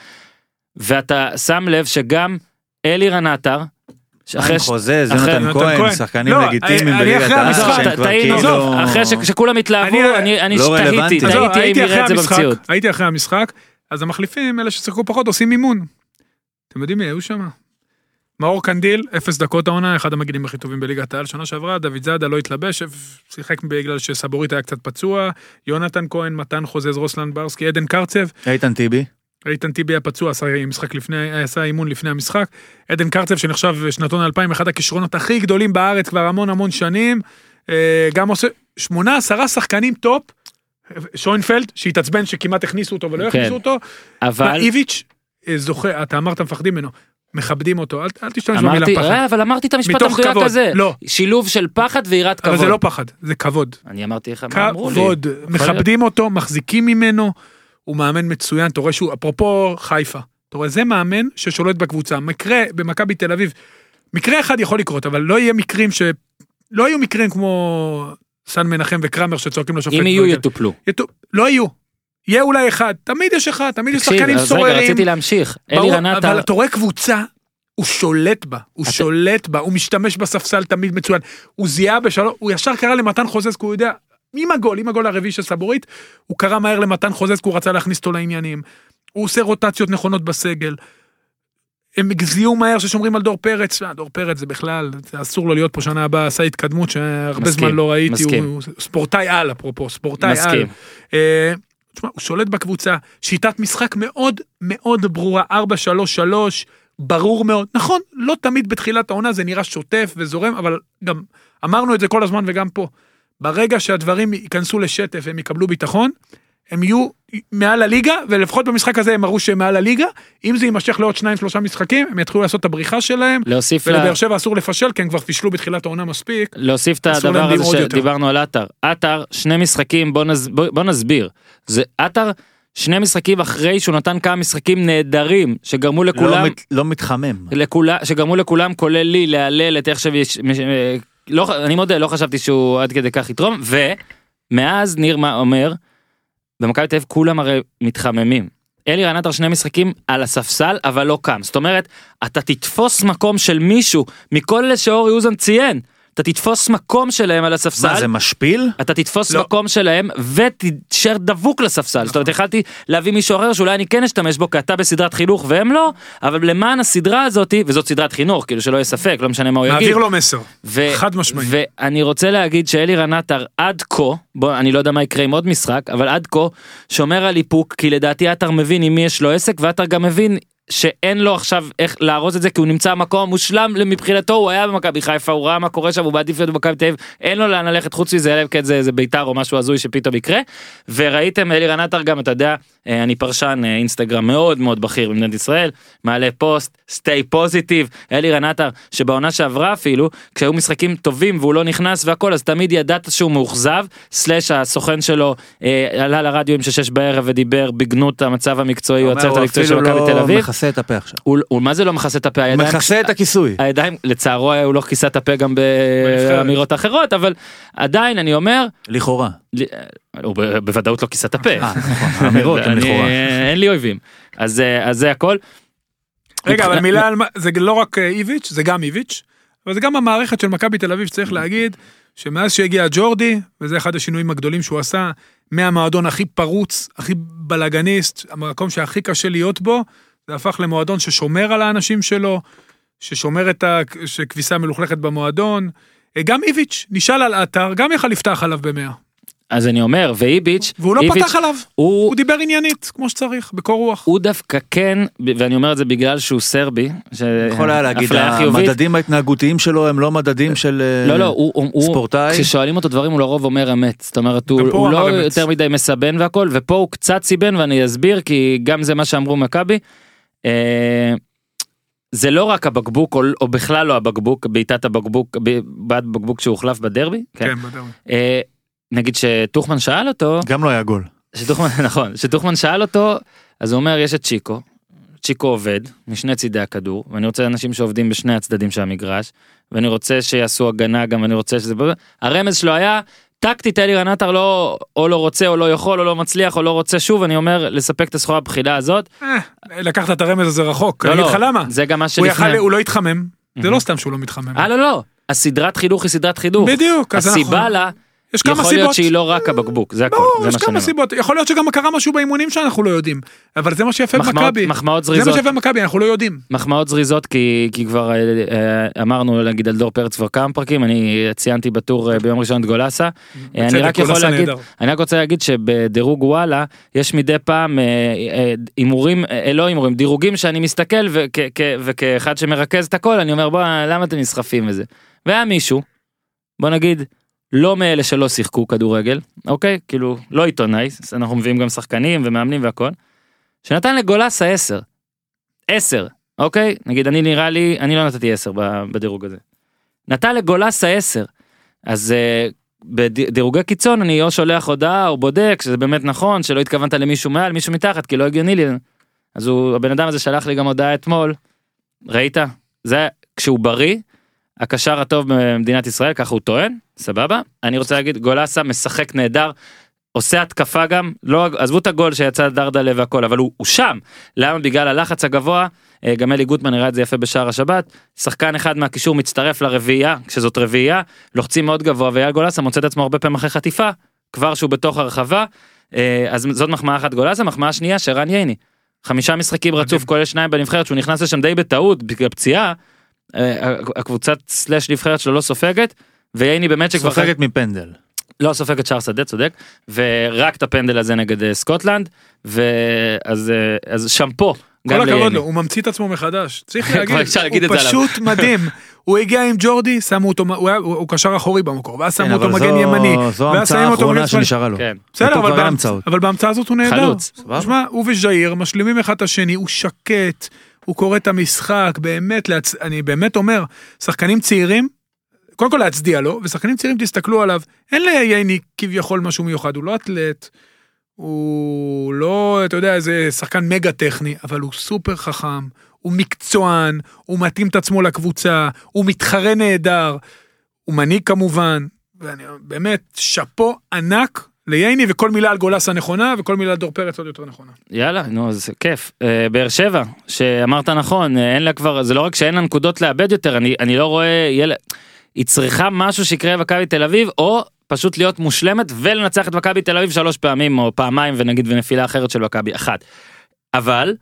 S1: ואתה שם לב שגם אלירן עטר
S3: חיים
S1: ש-
S3: חוזה, זה
S1: אחרי-
S3: יונתן כהן. שחקנים
S2: לא,
S3: לגיטימיים בליגת
S2: אחרי
S3: העל, שהם כבר כאילו...
S1: אחרי שכולם התלהבו
S2: אני-
S1: אני אני
S3: לא
S1: תהיתי תהיתי האם
S2: אחרי
S1: נראה את זה במציאות.
S2: הייתי אחרי המשחק, אז המחליפים, אלה ששיחקו פחות, עושים אימון. אתם יודעים מי היו שם? מאור קנדיל, אפס דקות העונה, אחד המגינים הכי טובים בליגת העל. שנה שעברה, דוד זאדה לא התלבש, שיחק בגלל שסבורית היה קצת פצוע, יונתן כהן, מתן חוזז, רוסלן ברסקי, עדן קרצב,
S3: איתן טיבי,
S2: איתן טיבי היה פצוע, עשה משחק לפני, עשה אימון לפני המשחק. עדן קרצב שנחשב שנתון 2000, אחד הכישרונות הכי גדולים בארץ כבר המון המון שנים. אה, גם עושה שמונה עשרה שחקנים top. שוינפלד שהתעצבן שכמעט הכניסו אותו ולא
S1: כן.
S2: הכניסו אותו.
S1: אבל
S2: איביץ' אה, זוכה, אתה אמרת מפחדים ממנו, מכבדים אותו, אל, אל תשתמש במילה פחד.
S1: אה, אבל אמרתי את המשפט המדויק. הזה
S2: לא.
S1: שילוב של פחד ויראת
S2: אבל
S1: כבוד
S2: זה לא פחד, זה כבוד.
S1: אני אמרתי לך מה אמרו לי
S2: כבוד. מכבדים אותו, מחזיקים ממנו, הוא מאמן מצוין, אתה רואה שהוא, אפרופו חיפה, אתה רואה, זה מאמן ששולט בקבוצה. מקרה במכבי תל אביב, מקרה אחד יכול לקרות, אבל לא יהיה מקרים ש... לא יהיו מקרים כמו סן מנחם וקרמר שצועקים לשופט.
S1: אם יהיו
S2: דברים
S1: יטופלו
S2: כאלה. יטו- לא יהיו. יהיה אולי אחד, תמיד יש אחד, תמיד יש
S1: תקשיב
S2: שחקנים
S1: אז רגע
S2: סוררים.
S1: רציתי להמשיך אלירן עטר
S2: אבל אתה רואה קבוצה, הוא שולט בה, הוא
S1: אתה-
S2: שולט בה, הוא משתמש בספסל תמיד מצוין. הוא זיהה בשלוש, הוא ישר קרא למתן חוזז, כי הוא יודע, עם הגול, עם הגול הרביעי של סבורית, הוא קרא מהר למתן חוזז, כי הוא רצה להכניס אותו לעניינים. הוא עושה רוטציות נכונות בסגל. הם זיהו מהר ששומרים על דור פרץ, אה, דור פרץ זה בכלל, זה אסור לו להיות פה שנה הבאה, עשה התקדמות שהרבה זמן לא ראיתי, הוא,
S1: מסכים.
S2: הוא ספורטאי על אפרופו, ספורטאי על.
S1: מסכים
S2: אה, תשמע, הוא שולט בקבוצה, שיטת משחק מאוד מאוד ברורה, 4-3-3, ברור מאוד. נכון, לא תמיד בתחילת העונה זה נראה שוטף וזורם, אבל גם אמרנו את זה כל הזמן וגם פה. ברגע שהדברים ייכנסו לשטף והם יקבלו ביטחון, הם יהיו מעל הליגה, ולפחות במשחק הזה הם הראו שהם מעל הליגה. אם זה יימשך לעוד שניים שלושה משחקים, הם יתחילו לעשות את הבריחה שלהם,
S1: להוסיף לה-
S2: ולבאר שבע אסור לפשל, כי הם כבר פישלו בתחילת העונה מספיק.
S1: להוסיף את הדבר הזה. שדיברנו על עטר. עטר, שני משחקים, בוא, נס... בוא, בוא נסביר. זה עטר, שני משחקים אחרי שהוא נתן כמה משחקים נהדרים, שגרמו
S3: לא
S1: לכולם,
S3: מת- לא מתחמם.
S1: לכולם, שגרמו לכולם, כולל לי, להלל את איך ש... לא, אני מודה, לא חשבתי שהוא עד כדי כך יתרום, ומאז ניר מה אומר, במכבי תל אביב כולם הרי מתחממים. אלירן עטר שני משחקים על הספסל אבל לא קם זאת אומרת אתה תתפוס מקום של מישהו מכל אלה שאורי אוזן ציין אתה תתפוס מקום שלהם על הספסל
S3: מה זה משפיל?
S1: אתה תתפוס
S2: לא.
S1: מקום שלהם ותישאר דבוק לספסל זאת אומרת יכלתי להביא מישהו אחר שאולי אני כן אשתמש בו כי אתה בסדרת חינוך והם לא אבל למען הסדרה הזאתי וזאת סדרת חינוך כאילו שלא יהיה ספק לא משנה מה הוא יגיד.
S2: מעביר לו מסר.
S1: ו-
S2: חד משמעי.
S1: ואני רוצה להגיד שאלירן עטר עד כה, בוא אני לא יודע מה יקרה עם עוד משחק, אבל עד כה שומר על איפוק, כי לדעתי עטר מבין עם מי יש לו עסק, ועטר גם מבין שאין לו עכשיו איך לארוז את זה כי הוא נמצא במקום המושלם מבחינתו הוא היה במכבי חיפה הוא ראה מה קורה שם הוא מעדיף להיות במכבי תל אביב. אין לו לאן ללכת חוץ מזה אלא אם כן זה איזה ביתר או משהו הזוי שפתאום יקרה. וראיתם אלירן עטר גם אתה יודע אה, אני פרשן אה, אינסטגרם מאוד מאוד בכיר במדינת ישראל מעלה פוסט stay positive אלירן עטר שבעונה שעברה אפילו כשהיו משחקים טובים והוא לא נכנס והכל אז תמיד ידעת שהוא מאוכזב סלאש הסוכן שלו אה, עלה לרדיו עם שש בערב ודיבר בגנות המצב המקצועי או
S3: אומר,
S1: הצוות
S3: הוא
S1: המקצועי של מכבי תל
S3: לא
S1: אביב.
S3: מכסה את הפה עכשיו.
S1: הוא, הוא מה זה לא מכסה את הפה הידיים
S3: מכסה את הכיסוי.
S1: הידיים לצערו הוא לא כיסה את הפה גם. באמירות אחרות אבל עדיין אני אומר
S3: לכאורה.
S1: הוא בוודאות לא כיסה את הפה.
S3: אה, נכון, האמירות הן
S1: אני-
S3: לכאורה.
S1: אין לי אויבים אז אה, אז זה הכל.
S2: רגע, אבל מילה על מה, זה לא רק אה, איביץ', זה גם איביץ', אבל זה גם המערכת של מכבי תל אביב שצריך להגיד, שמאז שהגיע ג'ורדי, וזה אחד השינויים הגדולים שהוא עשה, מהמועדון הכי פרוץ, הכי בלאגניסט, המקום שהכי קשה להיות בו, זה הפך למועדון ששומר על האנשים שלו, ששומר את הכביסה המלוכלכת במועדון, אה, גם איביץ', נשאל על עטר, גם יכל לפתח עליו במאה.
S1: אז אני אומר, ואיביץ',
S2: והוא לא
S1: איביץ',
S2: פתח עליו,
S1: הוא,
S2: הוא דיבר עניינית, כמו שצריך, בקור רוח.
S1: הוא דווקא כן, ואני אומר את זה בגלל שהוא סרבי,
S3: יכול היה להגיד. המדדים ההתנהגותיים שלו הם לא מדדים של אה,
S1: לא, לא, הוא, הוא, הוא-
S3: ספורטאי.
S1: כששואלים אותו דברים הוא לרוב אומר אמת, זאת אומרת הוא, הוא
S2: הוא
S1: לא
S2: אמת.
S1: יותר מדי מסבן והכל, ופה הוא קצת סיבן ואני אסביר כי גם זה מה שאמרו מכבי. אה, זה לא רק הבקבוק או, או בכלל לא הבקבוק, בעיטת הבקבוק, ב- בעט בקבוק שהוחלף בדרבי, כן.
S2: כן, בדיוק.
S1: אה, נגיד שטוחמן שאל אותו,
S3: גם לא היה גול.
S1: שטוחמן, נכון, שטוחמן שאל אותו, אז הוא אומר, יש את צ'יקו, צ'יקו עובד משני צידי הכדור, ואני רוצה אנשים שעובדים בשני הצדדים של המגרש, ואני רוצה שיעשו הגנה גם, ואני רוצה שזה... הרמז שלו היה, טקטית אלירן עטר לא, או לא רוצה, או לא יכול, או לא מצליח, או לא רוצה, שוב, אני אומר, לספק את הסחורה בבחילה הזאת.
S2: אה, לקחת את הרמז הזה רחוק,
S1: לא,
S2: אני אגיד
S1: לא,
S2: למה.
S1: זה גם מה שלפני.
S2: הוא לא התחמם, זה
S1: Mhm.
S2: לא סתם שהוא לא מתחמם.
S1: אה, לא, לא, הסדרת חינוך היא סדרת חינוך.
S2: בדיוק.
S1: הסיבה לה,
S2: יש כמה
S1: יכול להיות
S2: סיבות.
S1: שהיא לא רק הבקבוק, זה הכל, זה
S2: יש
S1: מה שאני
S2: כמה
S1: אומר.
S2: סיבות. יכול להיות שגם קרה משהו באימונים שאנחנו לא יודעים. אבל זה מה שיפה במכבי.
S1: מחמאות
S2: זה מה
S1: זריזות.
S2: שיפה במכבי, אנחנו לא יודעים.
S1: מחמאות זריזות כי, כי כבר אה, אה, אמרנו נגיד על דור פרץ כבר כמה פרקים אני ציינתי בטור אה, ביום ראשון את גולסה. אני רק יכול להגיד,
S2: נהדר.
S1: אני רק רוצה להגיד שבדירוג וואלה יש מדי פעם הימורים, אה, לא הימורים, דירוגים שאני מסתכל וכ, כ, וכאחד שמרכז את הכל אני אומר בוא למה אתם נסחפים וזה. והיה מישהו, בוא נגיד, לא מאלה שלא שיחקו כדורגל, אוקיי? כאילו לא עיתונאי, אנחנו מביאים גם שחקנים ומאמנים והכל, שנתן לגולסה 10. 10, אוקיי? נגיד אני נראה לי, אני לא נתתי 10 ב- בדירוג הזה. נתן לגולסה 10. אז אה, בדירוגי קיצון אני או שולח הודעה או בודק שזה באמת נכון שלא התכוונת למישהו מעל מישהו מתחת כי לא הגיוני לי. אז הוא הבן אדם הזה שלח לי גם הודעה אתמול. ראית? זה כשהוא בריא. הקשר הטוב במדינת ישראל ככה הוא טוען סבבה אני רוצה להגיד גולסה משחק נהדר. עושה התקפה גם לא עזבו את הגול שיצא דרדלה והכל אבל הוא, הוא שם למה בגלל הלחץ הגבוה אה, גם אלי גוטמן הראה את זה יפה בשער השבת שחקן אחד מהקישור מצטרף לרביעייה כשזאת רביעייה לוחצים מאוד גבוה ואייל גולסה מוצא את עצמו הרבה פעמים אחרי חטיפה כבר שהוא בתוך הרחבה אה, אז זאת מחמאה אחת גולסה מחמאה שנייה שרן ייני. חמישה משחקים רצוף. כולל שניים בנבחרת שהוא נכנס לשם די בטעות בגלל פציעה. אה, הקבוצת slash נבחרת שלו לא סופגת וייני באמת שכבר
S3: סופגת מפנדל.
S1: לא סופגת שער שדה צודק ורק את הפנדל הזה נגד אה, סקוטלנד ואז אה, אז שאפו
S2: כל
S1: גם
S2: הכבוד. לו, הוא ממציא את עצמו מחדש. צריך להגיד, הוא. פשוט מדהים. הוא הגיע עם ג'ורדי, שמו אותו, הוא היה- הוא הוא קשר אחורי במקור, ואז
S3: כן,
S2: שמו אותו מגן ימני.
S3: זו ההמצאה האחרונה. שנשארה לו.
S1: כן.
S2: בסדר, אבל בהמצאה הזאת הוא נהדר. הוא וז'איר משלימים אחד את השני, הוא שקט, הוא קורא את המשחק, באמת, להצ... אני באמת אומר, שחקנים צעירים, קודם כל להצדיע לו, ושחקנים צעירים תסתכלו עליו, אין לייני כביכול משהו מיוחד, הוא לא אתלט, הוא לא, אתה יודע, איזה שחקן מגה טכני, אבל הוא סופר חכם, הוא מקצוען, הוא מתאים את עצמו לקבוצה, הוא מתחרה נהדר, הוא מנהיג כמובן, ואני באמת, שאפו ענק לייני, וכל מילה על גולסה נכונה, וכל מילה על דור פרץ עוד יותר נכונה.
S1: יאללה נו אז כיף אה, באר שבע שאמרת נכון אה, אין לה כבר זה לא רק שאין לה נקודות לאבד יותר אני אני לא רואה ילד היא צריכה משהו שיקרה במכבי תל אביב או פשוט להיות מושלמת ולנצח את מכבי תל אביב שלוש פעמים או פעמיים ונגיד ונפילה אחרת של מכבי אחת. אבל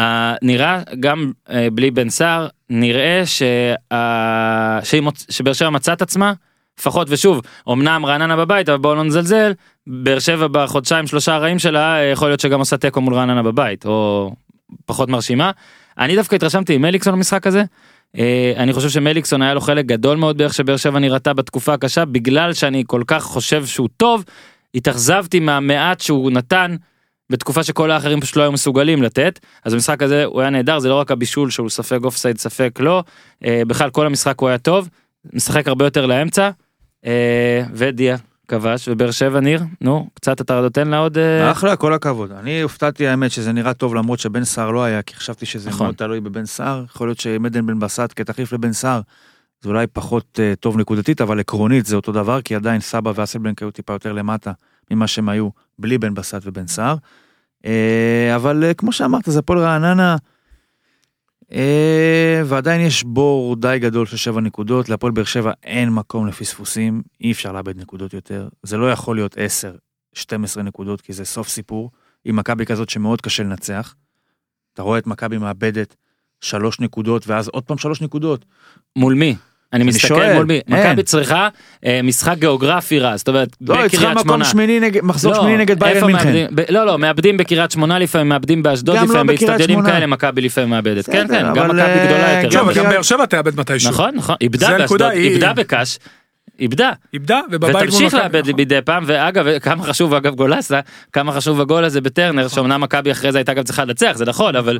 S1: אה, נראה גם אה, בלי בן סער נראה שה- שבאר שבע מצאה עצמה לפחות ושוב אמנם רעננה בבית אבל בואו לא נזלזל באר שבע בחודשיים שלושה הרעים שלה יכול להיות שגם עושה תיקו מול רעננה בבית או פחות מרשימה. אני דווקא התרשמתי עם מליקסון במשחק הזה. אה, אני חושב שמליקסון היה לו חלק גדול מאוד באיך שבאר שבע נראתה בתקופה הקשה בגלל שאני כל כך חושב שהוא טוב. התאכזבתי מהמעט שהוא נתן בתקופה שכל האחרים פשוט לא היו מסוגלים לתת אז במשחק הזה הוא היה נהדר זה לא רק הבישול שהוא ספק offside ספק לא אה, בכלל כל המשחק הוא היה טוב משחק הרבה יותר לאמצע אה, ודיה כבש ובאר שבע ניר נו קצת אתה נותן לה עוד אה,
S3: אחלה, כל הכבוד. אני הופתעתי האמת שזה נראה טוב למרות שבן סער לא היה, כי חשבתי שזה
S1: נכון.
S3: מאוד תלוי בבן סער. יכול להיות שעם עדן בן בסט כתחליף לבן סער, זה אולי פחות אה, טוב נקודתית, אבל עקרונית זה אותו דבר, כי עדיין סבא ואסלבנק היו טיפה יותר למטה ממה שהם היו בלי בן בסט ובן סער. אה, אבל אה, כמו שאמרת, זה הפועל רעננה, אה, ועדיין יש בור די גדול של שבע נקודות, להפועל באר שבע אין מקום לפספוסים, אי אפשר לאבד נקודות יותר, זה לא יכול להיות 10, 12 נקודות, כי זה סוף סיפור, עם מכבי כזאת שמאוד קשה לנצח. אתה רואה את מכבי מאבדת שלוש נקודות, ואז עוד פעם שלוש נקודות.
S1: מול מי אני מסתכל
S3: שואל,
S1: מול מי. מכבי צריכה אה, משחק גיאוגרפי רע, זאת אומרת,
S3: לא, היא צריכה
S1: בקריית
S3: מקום
S1: שמונה.
S3: שמיני נגד, מחזור
S1: לא,
S3: שמיני נגד ביירן מינכן.
S1: לא לא מאבדים בקריית שמונה לפעמים מאבדים באשדוד
S3: לא
S1: לפעמים באיצטדיונים. כאלה מכבי לפעמים מאבדת כן כן
S3: אבל,
S1: גם מכבי
S3: אה,
S1: גדולה יותר
S3: גם
S2: באר שבע תאבד מתישהו.
S1: נכון נכון איבדה באשדוד
S2: היא-
S1: איבדה בקאש איבדה
S2: איבדה, ובבית מול
S1: ותמשיך לאבד מדי פעם ואגב כמה חשוב אגב גולסה כמה חשוב הגול הזה בטרנר
S2: נכון.
S1: שאומנם מכבי אחרי זה הייתה גם צריכה לנצח זה נכון אבל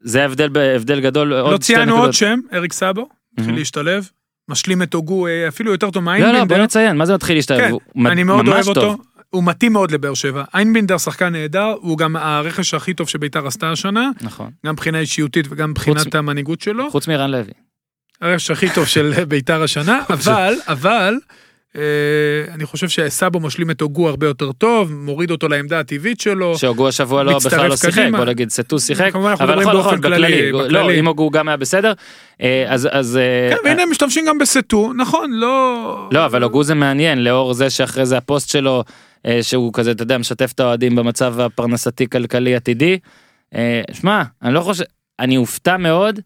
S1: זה הבדל הבדל גדול
S2: לא ציינו עוד. שם, אריק סאבו, התחיל. להשתלב, משלים את הוגו אה, אפילו יותר טוב
S1: לא לא בוא. נציין מה זה מתחיל להשתלב
S2: כן,
S1: הוא
S2: אני מאוד אוהב
S1: טוב.
S2: אותו, הוא מתאים מאוד לבאר שבע. איינבינדר שחקן נהדר, הוא גם הרכש הכי טוב שביתר עשתה השנה,
S1: נכון
S2: גם מבחינה אישיותית וגם מבחינת המנהיגות שלו.
S1: חוץ מרן לוי
S2: הרכש הכי טוב של ביתר השנה, אבל, אבל, אה, אני חושב שסאבו משלים את הוגו הרבה יותר טוב, מוריד אותו לעמדה הטבעית שלו.
S1: שהוגו השבוע לא בכלל לא שיחק. בוא נגיד סטו שיחק אבל נכון נכון
S2: כללי,
S1: בכללי לא
S2: בכללי.
S1: אם הוגו גם היה בסדר אה, אז אז אה,
S2: כן, והנה הם משתמשים גם בסטו, נכון, לא...
S1: לא אבל הוגו זה מעניין לאור זה שאחרי זה הפוסט שלו אה, שהוא כזה אתה יודע משתף את האוהדים במצב הפרנסתי כלכלי עתידי. אה, שמע אני לא חושב אני אופתע מאוד.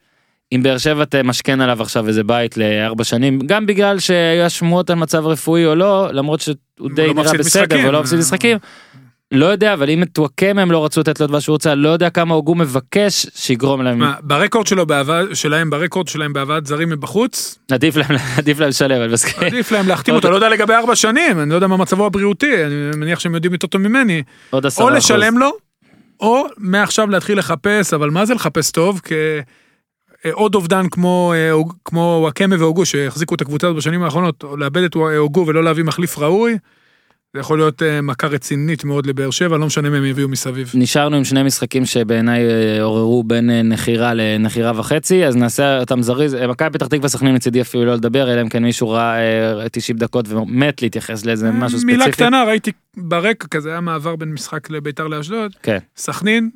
S1: אם באר שבע תמשכן עליו עכשיו איזה בית לארבע שנים גם בגלל שהיו שמועות על מצב רפואי או לא למרות שהוא די
S2: לא
S1: נראה בסדר. ולא מפסיד משחקים. לא יודע אבל אם את וואקמה הם לא רצו לתת לו את מה שהוא רוצה לא יודע כמה הוגו מבקש שיגרום להם
S2: מה, ברקורד שלו בעבד, שלהם, ברקורד שלהם בהבאת זרים מבחוץ,
S1: עדיף להם עדיף להם לשלם אני מסכים.
S2: עדיף להם להחתים אותו, לא יודע לגבי ארבע שנים, אני לא יודע מה מצבו הבריאותי, אני מניח שהם יודעים יותר טוב ממני.
S1: עוד עשרה
S2: או
S1: אחוז.
S2: לשלם לו, או מעכשיו להתחיל לחפש, אבל מה זה לחפש טוב? כ... אה, עוד אובדן כמו, אה, כמו וואקמה והוגו שהחזיקו את הקבוצה הזאת בשנים האחרונות, לאבד את הוגו ולא להביא מחליף ראוי, זה יכול להיות אה, מכה רצינית מאוד לבאר שבע, לא משנה מה הם יביאו מסביב.
S1: נשארנו עם שני משחקים שבעיניי אה, עוררו בין אה, נחירה לנחירה וחצי אז נעשה אותם זריז אה, מכבי פתח תקווה סכנין מצידי אפילו לא לדבר אלא אם כן מישהו ראה אה, 90 דקות ומת להתייחס לאיזה משהו ספציפי.
S2: מילה קטנה, ראיתי ברקע כזה, היה מעבר בין משחק לביתר לאשדוד,
S1: כן.
S2: סכנין,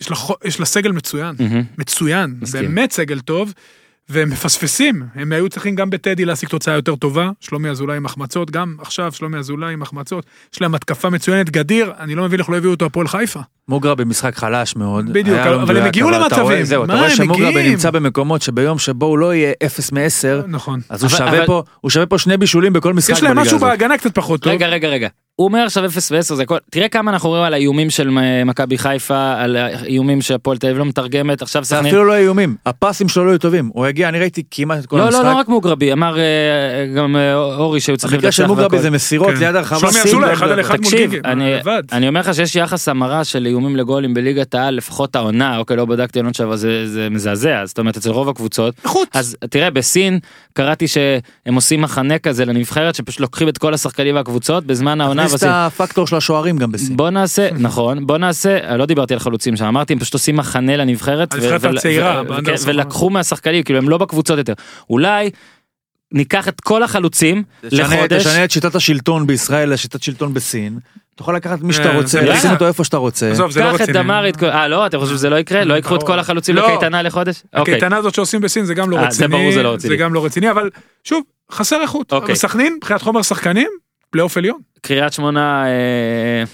S2: יש לה, יש לה סגל מצוין,
S1: מהמם.
S2: מצוין,
S1: מסכים.
S2: באמת סגל טוב, והם מפספסים, הם היו צריכים גם בטדי להשיג תוצאה יותר טובה, שלומי אזולאי עם החמצות, גם עכשיו שלומי אזולאי עם החמצות, יש להם התקפה מצוינת, גדיר, אני לא מבין איך לא הביאו אותו הפועל חיפה.
S3: מוגרה במשחק חלש מאוד.
S2: בדיוק,
S3: לא
S2: אבל הם הגיעו למצבים.
S3: זהו, אתה
S2: מה,
S3: רואה
S2: הם
S3: שמוגרה
S2: מגיעים?
S3: נמצא במקומות שביום שבו הוא לא יהיה 0 מ-10,
S2: נכון.
S3: אז הוא
S1: אבל-
S3: שווה
S1: אבל-
S3: פה, הוא שווה פה שני בישולים בכל משחק
S2: יש להם משהו
S3: הזאת.
S2: בהגנה קצת פחות טוב.
S1: רגע רגע רגע הוא אומר עכשיו 0 ו-10 זה הכל תראה כמה אנחנו רואים על האיומים של מכבי חיפה על האיומים שהפועל תל אביב לא מתרגמת עכשיו
S3: זה
S1: סכנין.
S3: אפילו לא איומים, הפסים שלו לא היו טובים, הוא הגיע, אני ראיתי כמעט את כל
S1: לא
S3: המשחק.
S1: לא לא רק מוגרבי אמר אה, גם אה, אורי שהיו צריכים
S3: המקרה של
S1: לנצח
S3: מוגרבי. זה מסירות
S2: כן.
S3: ליד הרחבה.
S2: שלומי אזולאי, אחד על. אחד מול
S1: תקשיב,
S2: גיגי,
S1: אני,
S2: לבד.
S1: אני אומר לך שיש יחס המרה של איומים לגולים בליגת העל לפחות העונה אוקיי לא בדקתי עונות שעבר זה, זה מזעזע זאת אומרת אצל רוב הקבוצות
S2: איכות.
S1: אז תראה בסין קראתי שהם עושים מחנה כזה לנבחרת שפשוט לוקחים את כל השחקנים והקבוצות בזמן העונה
S3: תכניס את הפקטור של השוערים גם בסין.
S1: בוא נעשה נכון בוא נעשה לא דיברתי על חלוצים שם אמרתי הם פשוט עושים מחנה לנבחרת
S2: הנבחרת
S1: ו- ו-
S2: הצעירה,
S1: ו-
S2: באנדר
S1: כן. ולקחו מהשחקנים כאילו הם לא בקבוצות יותר אולי ניקח את כל החלוצים
S3: תשנה-
S1: לחודש
S3: תשנה את שיטת השלטון בישראל לשיטת שלטון בסין. אתה יכול לקחת מי שאתה
S2: אה,
S3: רוצה,
S2: זה
S1: לא-
S3: לשים אותו איפה שאתה רוצה.
S2: עזוב, זה לא
S1: קח את
S2: רציני.
S1: דמרי, את כל- אה לא, אתם חושבים שזה לא יקרה? לא ייקחו את כל החלוצים
S2: לא.
S1: לקייטנה לחודש? אוקיי.
S2: הקייטנה הזאת שעושים בסין זה גם לא
S1: אה, זה
S2: רציני,
S1: ברור, זה לא רציני.
S2: זה גם לא רציני, אבל שוב, חסר איכות.
S1: אוקיי.
S2: אבל סכנין, מבחינת חומר שחקנים, פלייאוף עליון.
S1: קריית שמונה, אה,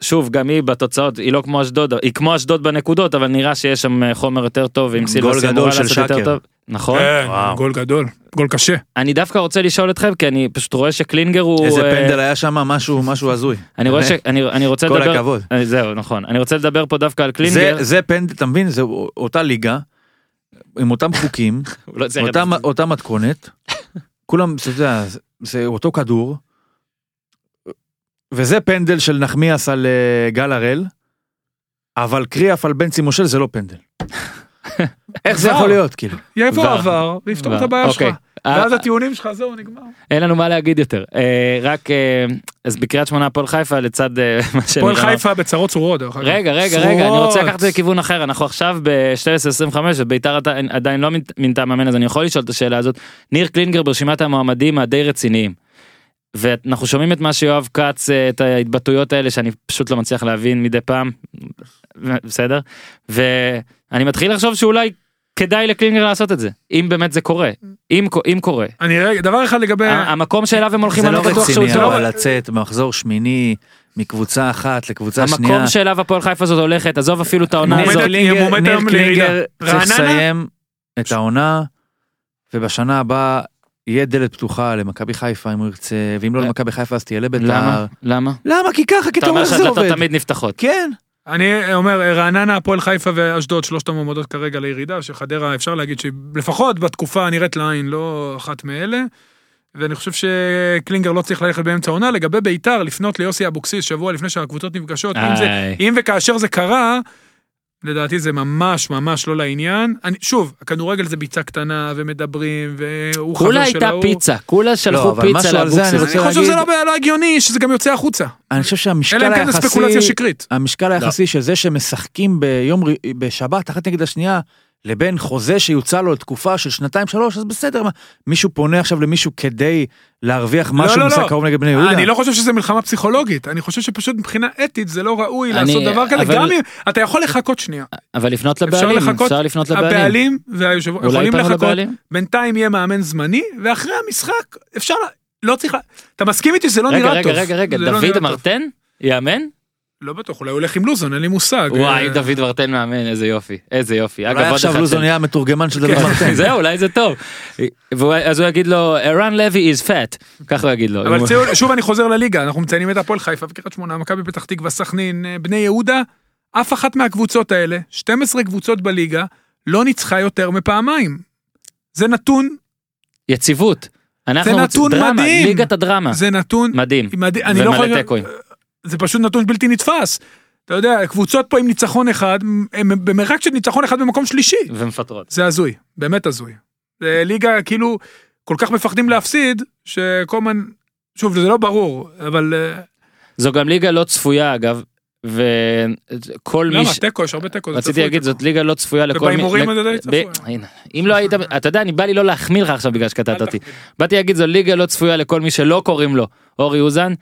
S1: שוב, גם היא בתוצאות, היא לא כמו אשדוד, היא כמו אשדוד בנקודות, אבל נראה שיש שם אה, חומר יותר טוב, עם סילבס
S3: גדול של שקר.
S1: נכון.
S2: כן. גול גדול, גול קשה.
S1: אני דווקא רוצה לשאול אתכם, כי אני פשוט רואה שקלינגר הוא...
S3: איזה
S1: אה,
S3: פנדל היה שם, משהו משהו הזוי.
S1: אני רואה ש...
S3: באמת.
S1: אני אני רוצה
S3: כל
S1: לדבר...
S3: הכבוד.
S1: אה, זהו, נכון. אני רוצה לדבר פה דווקא על קלינגר.
S3: זה פנדל, אתה מבין? זה אותה ליגה, עם אותם חוקים,
S1: לא
S3: אותה מתכונת, כולם, זה אותו כדור, וזה פנדל של נחמיאס על אה, גל הראל, אבל קריאף על בנצי מושל זה לא פנדל. איך זה. יכול להיות כאילו?
S2: יבוא
S1: כבר.
S2: עבר, ויפתור את. הבעיה שלך.
S1: אוקיי.
S2: ואז
S1: אה,
S2: הטיעונים שלך, זהו, נגמר.
S1: אין לנו מה להגיד יותר. אה, רק, אז בקריית שמונה הפועל חיפה לצד מה שנראה...
S2: הפועל חיפה בצרות צרורות.
S1: רגע רגע רגע אני רוצה. לקחת את זה לכיוון אחר אנחנו עכשיו ב-12:25 וביתר עדיין- לא מינ- מינתה מאמן אז אני יכול לשאול את השאלה הזאת ניר קלינגר ברשימת המועמדים הדי רציניים. ואנחנו שומעים את מה שיואב כץ אה, את ההתבטאויות האלה שאני פשוט לא מצליח להבין מדי פעם בסדר ואני מתחיל לחשוב שאולי כדאי לקלינגר לעשות את זה אם באמת זה קורה אם אם קורה
S2: אני רגע, דבר אחד לגבי...
S1: המקום שאליו הם הולכים
S3: זה לא רציני. אבל לצאת במחזור שמיני מקבוצה אחת לקבוצה שנייה.
S1: המקום שאליו הפועל חיפה הזאת הולכת עזוב אפילו את העונה הזאת.
S3: ניר. קלינגר צריך? לסיים את העונה ובשנה הבאה יהיה דלת פתוחה למכבי חיפה אם הוא ירצה, ואם לא
S1: אה,
S3: למכבי חיפה אז תהיה לביתר.
S1: למה? למה?
S3: למה? כי ככה, כי
S1: אתה
S3: אתה רואה
S1: אומר
S3: איך זה
S1: שהדלתות
S3: עובד.
S1: תמיד נפתחות.
S3: כן.
S2: אני אומר, רעננה, הפועל חיפה ואשדוד, שלושת המועמדות כרגע לירידה, שחדרה, אפשר להגיד שהיא לפחות בתקופה הנראית לעין, לא אחת מאלה. ואני חושב שקלינגר לא צריך ללכת באמצע העונה. לגבי ביתר, לפנות ליוסי אבוקסיס שבוע לפני שהקבוצות נפגשות, אם, זה. אם וכאשר זה קרה, לדעתי זה ממש ממש לא לעניין. אני, שוב, הכדורגל זה ביצה קטנה, ומדברים, והוא חבר של
S1: כולה
S2: ההוא.
S1: הייתה פיצה, כולה
S3: לא,
S1: שלחו
S3: אבל
S1: פיצה
S3: משהו על זה אני
S1: לאבוקסיס.
S3: רוצה
S2: אני חושב שזה
S3: להגיד-
S2: לא, לא הגיוני שזה גם יוצא החוצה.
S3: אני חושב שהמשקל
S2: אלא אם כן זה
S3: היחסי,
S2: ספקולציה שקרית.
S3: המשקל היחסי של זה שמשחקים ביום, בשבת אחת נגד השנייה, לבין חוזה שיוצא לו לתקופה של שנתיים שלוש, אז בסדר, מה, מישהו פונה עכשיו למישהו כדי להרוויח משהו
S2: לא,
S3: במשחק
S2: לא.
S3: קרוב נגד בני יהודה.
S2: אני לא חושב שזה מלחמה פסיכולוגית, אני חושב שפשוט מבחינה אתית זה לא ראוי
S1: אני-
S2: לעשות דבר כזה,
S1: אבל-
S2: גם אם אתה יכול לחכות שנייה.
S1: אבל לפנות
S2: אפשר
S1: לבעלים,
S2: לחכות,
S1: אפשר לפנות לבעלים.
S2: הבעלים והיושב יכולים לחכות,
S1: לבעלים?
S2: בינתיים יהיה מאמן זמני, ואחרי המשחק אפשר, ל- לא צריך, ל- אתה מסכים איתי שזה לא
S1: רגע,
S2: נראה
S1: רגע,
S2: טוב.
S1: רגע, רגע,
S2: זה לא
S1: דוד
S2: טוב.
S1: מרטן? יאמן?
S2: לא בטוח, אולי הוא הולך עם לוזון, אין לי מושג.
S1: וואי,
S2: אה,
S1: דוד מרטן מאמן, איזה יופי, איזה יופי.
S3: אולי עכשיו לוזון נהיה המתורגמן של דוד
S2: כן.
S3: מרטן.
S1: זהו, אולי זה טוב. אז הוא יגיד לו, ערן לוי is fat, ככה הוא יגיד לו.
S2: אבל שוב אני חוזר לליגה, אנחנו מציינים את הפועל חיפה וקריית שמונה, מכבי פתח תקווה, סכנין, אה, בני יהודה, אף אחת מהקבוצות האלה, 12 קבוצות בליגה, לא ניצחה יותר מפעמיים. זה נתון,
S1: יציבות. אנחנו
S2: זה נתון
S1: דרמה,
S2: מדהים.
S1: ליגת הדרמה.
S2: זה נתון,
S1: מדהים.
S2: מדהים, אני לא
S1: ומלא
S2: יכול,
S1: תיקואים.
S2: זה פשוט נתון בלתי נתפס. אתה יודע, קבוצות פה עם ניצחון אחד, הם במרחק של ניצחון אחד במקום שלישי.
S1: ומפטרות.
S2: זה הזוי, באמת הזוי. זה ליגה כאילו, כל כך מפחדים להפסיד, שכל הזמן, שוב, זה לא ברור, אבל אה,
S1: זו גם ליגה לא צפויה אגב, וכל מי
S2: למה?
S1: ש...
S2: תיקו, יש הרבה תיקו.
S1: רציתי להגיד. זאת ליגה לא צפויה לכל מי...
S2: ובהימורים זה די צפוי.
S1: אם לא היית, אתה יודע, אני בא לי לא להחמיא לך עכשיו בגלל שקטעת אותי. באתי להגיד זו ליגה לא צפויה לכל מי שלא קוראים לו אורי אוזן,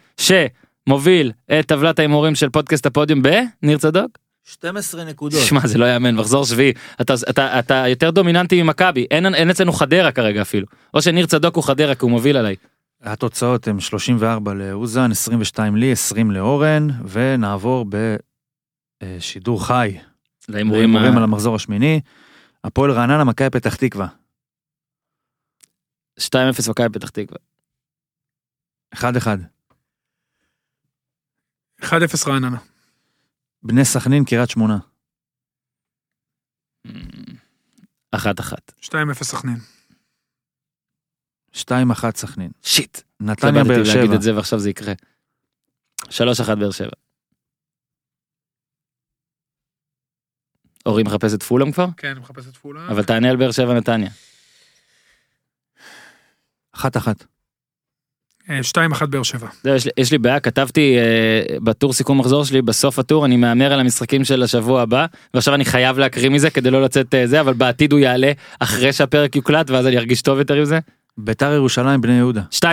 S1: שמוביל את טבלת ההימורים של פודקאסט הפודיום בניר צדוק.
S3: 12 נקודות.
S1: שמע זה לא יאמן מחזור שביעי אתה אתה אתה יותר דומיננטי ממכבי אין אין אצלנו חדרה כרגע אפילו או שניר צדוק הוא חדרה כי הוא מוביל עליי.
S3: התוצאות הן 34 לאוזן, 22 לי, 20 לאורן, ונעבור בשידור חי.
S1: להימורים
S3: להימורים
S1: ה-
S3: על המחזור השמיני. הפועל רעננה, מכבי פתח תקווה.
S1: 2-0 מכבי פתח תקווה.
S3: 1-1.
S2: 1-0 רעננה.
S3: בני סכנין, קריית שמונה.
S1: אחת אחת.
S2: 2-0 סכנין.
S3: 2-1 סכנין.
S1: שיט.
S3: נתניה,
S1: התלבטתי
S3: באר
S1: להגיד
S3: שבע.
S1: את זה ועכשיו זה יקרה. 3-1 באר שבע. אורי מחפש את פולאם כבר?
S2: כן, אני מחפש את פולה.
S1: אבל תענה על באר שבע נתניה.
S3: 1-1.
S2: אה, 2-1 באר שבע.
S1: זהו, יש לי- יש לי בעיה כתבתי אה, בטור סיכום מחזור שלי בסוף הטור אני מהמר על המשחקים של השבוע הבא ועכשיו אני חייב להקריא מזה כדי לא לצאת אה, זה אבל בעתיד הוא יעלה אחרי שהפרק יוקלט ואז אני ארגיש טוב יותר עם זה.
S3: ביתר ירושלים, בני יהודה.
S1: 2-2.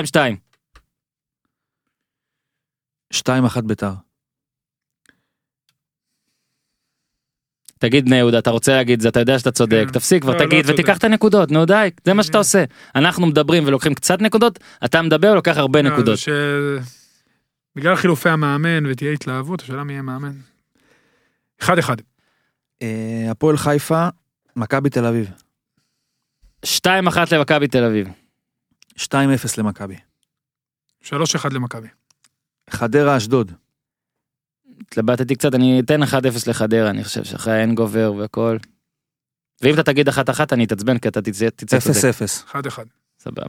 S3: 2-1 ביתר.
S1: תגיד בני יהודה אתה רוצה להגיד זה אתה יודע שאתה צודק
S2: כן.
S1: תפסיק כבר
S2: לא, לא
S1: תגיד
S2: צודק.
S1: ותיקח את הנקודות נו די זה מה שאתה עושה אנחנו מדברים ולוקחים קצת נקודות אתה מדבר לוקח הרבה
S2: לא,
S1: נקודות.
S2: ש- בגלל חילופי המאמן ותהיה התלהבות, השאלה מי יהיה מאמן. 1-1.
S3: אה, הפועל חיפה, מכבי תל אביב.
S1: 2-1 למכבי תל אביב.
S3: 2-0 למכבי.
S2: 3-1 למכבי.
S3: חדרה, אשדוד.
S1: התלבטתי קצת אני אתן 1-0 לחדרה אני חושב שאחרי האין גובר והכל. ואם אתה תגיד 1-1 אני אתעצבן כי אתה תצא צודק.
S3: 0-0.
S2: 1-1.
S1: סבבה.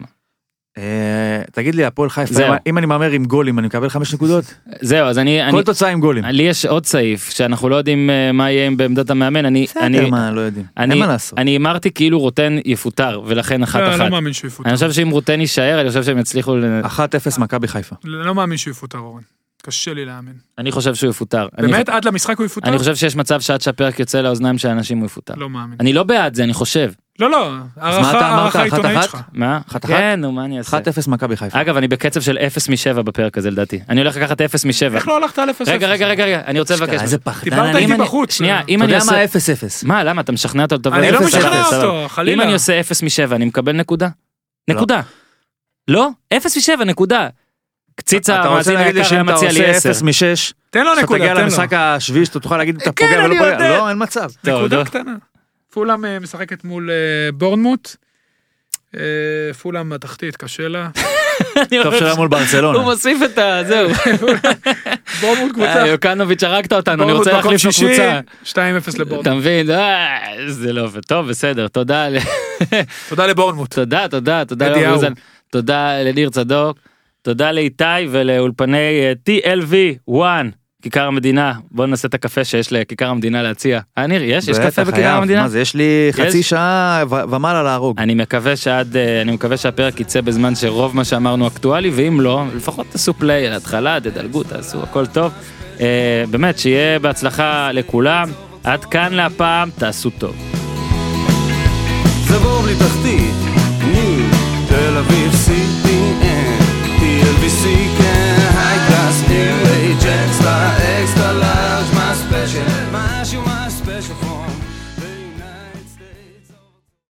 S3: אה, תגיד לי, הפועל חיפה. אם- אני מהמר עם גולים, אני מקבל 5 נקודות?
S1: זהו אז אני
S3: כל תוצאה עם גולים.
S1: לי יש עוד סעיף שאנחנו לא יודעים אה, מה יהיה בעמדת המאמן אני אני
S3: בסדר, מה, לא יודעים.
S1: אני-
S3: אין מה לעשות.
S1: אני הימרתי כאילו רוטן יפוטר ולכן אחת
S2: לא,
S1: אחת.
S2: לא מאמין שהוא יפוטר.
S1: אני חושב שאם רוטן יישאר אני חושב שהם יצליחו ל-
S3: 1-0 מכבי חיפה.
S2: לא מאמין שהוא יפוטר, אורן. קשה לי להאמין.
S1: אני חושב שהוא יפוטר. אני-
S2: באמת? עד למשחק הוא יפוטר?
S1: אני חושב שיש מצב שעד שהפרק יוצא לאוזניים של אנשים הוא יפוטר.
S2: לא מאמין.
S1: אני לא בעד זה אני חושב.
S2: לא, לא.
S3: אתה
S2: הערכה
S3: אמרת?
S2: הערכה
S3: אחת
S2: עיתונאית
S3: אחת?
S2: שלך.
S1: מה?
S3: אחת אחת?
S1: כן נו מה אני אעשה.
S3: 1-0 מכבי חיפה.
S1: אגב אני בקצב של 0 מ-7 בפרק הזה לדעתי. אני הולך לקחת 0 מ-7.
S2: איך לא הלכת על 0-0?
S1: רגע רגע רגע רגע אני רוצה לבקש.
S3: איזה. פחדן
S2: דיברת
S3: אני.
S2: איתי
S1: אני-
S2: בחוץ.
S1: שנייה
S2: אתה
S1: אם
S3: אתה
S1: אני
S3: יודע
S1: עושה...
S3: מה 0-0?
S1: מה למה אתה משכנע אותו לבוא
S2: אני לא
S3: אפס,
S2: משכנע
S3: אפס.
S2: אותו, חלילה.
S1: אם אני עושה 0 מ-7 אני מקבל נקודה?
S3: לא.
S1: נקודה. לא? 0 מ-7 נקודה. קציצה
S3: אתה רוצה
S1: המאזין
S3: להגיד לי
S1: היקר היה
S3: שאם אתה
S1: מציע לי
S3: עושה
S1: 10.
S3: 0 מ-6,
S2: תן לו
S3: שאתה
S2: נקודה,
S3: תגיע
S2: תן לו.
S3: למשחק השביעי שאתה תוכל להגיד אם אתה
S2: כן,
S3: פוגע ולא פוגע. לא, אין מצב.
S2: נקודה
S1: נו.
S2: קטנה. פולאם אה, משחקת מול אה, בורנמוט. אה, פולאם בתחתית, קשה לה.
S3: טוב שלה מול
S1: הוא
S3: ברצלונה.
S1: מוסיף את ה... זהו.
S2: בורמוט קבוצה.
S1: יוקנוביץ' הרגת אותנו, אני רוצה להחליף את הקבוצה.
S2: 2-0 לבורמוט.
S1: אתה מבין? זה לא עובד. טוב, בסדר, תודה.
S2: תודה לבורנמוט.
S1: תודה, תודה, תודה. תודה לניר צדוק. תודה לאיתי ולאולפני אה, TLV 1, כיכר המדינה. בוא נעשה את הקפה שיש לכיכר המדינה להציע. אה, ניר, יש? יש קפה בכיכר. המדינה?
S3: מה זה, יש לי חצי
S1: יש?
S3: שעה ו- ומעלה להרוג.
S1: אני מקווה שעד, אה, אני מקווה שהפרק יצא בזמן שרוב מה שאמרנו אקטואלי, ואם לא, לפחות תעשו פליי על ההתחלה, תדלגו, תעשו, הכל טוב. אה, באמת, שיהיה בהצלחה לכולם. עד כאן להפעם, תעשו טוב.
S4: זה בור בלי תחתית, be seen.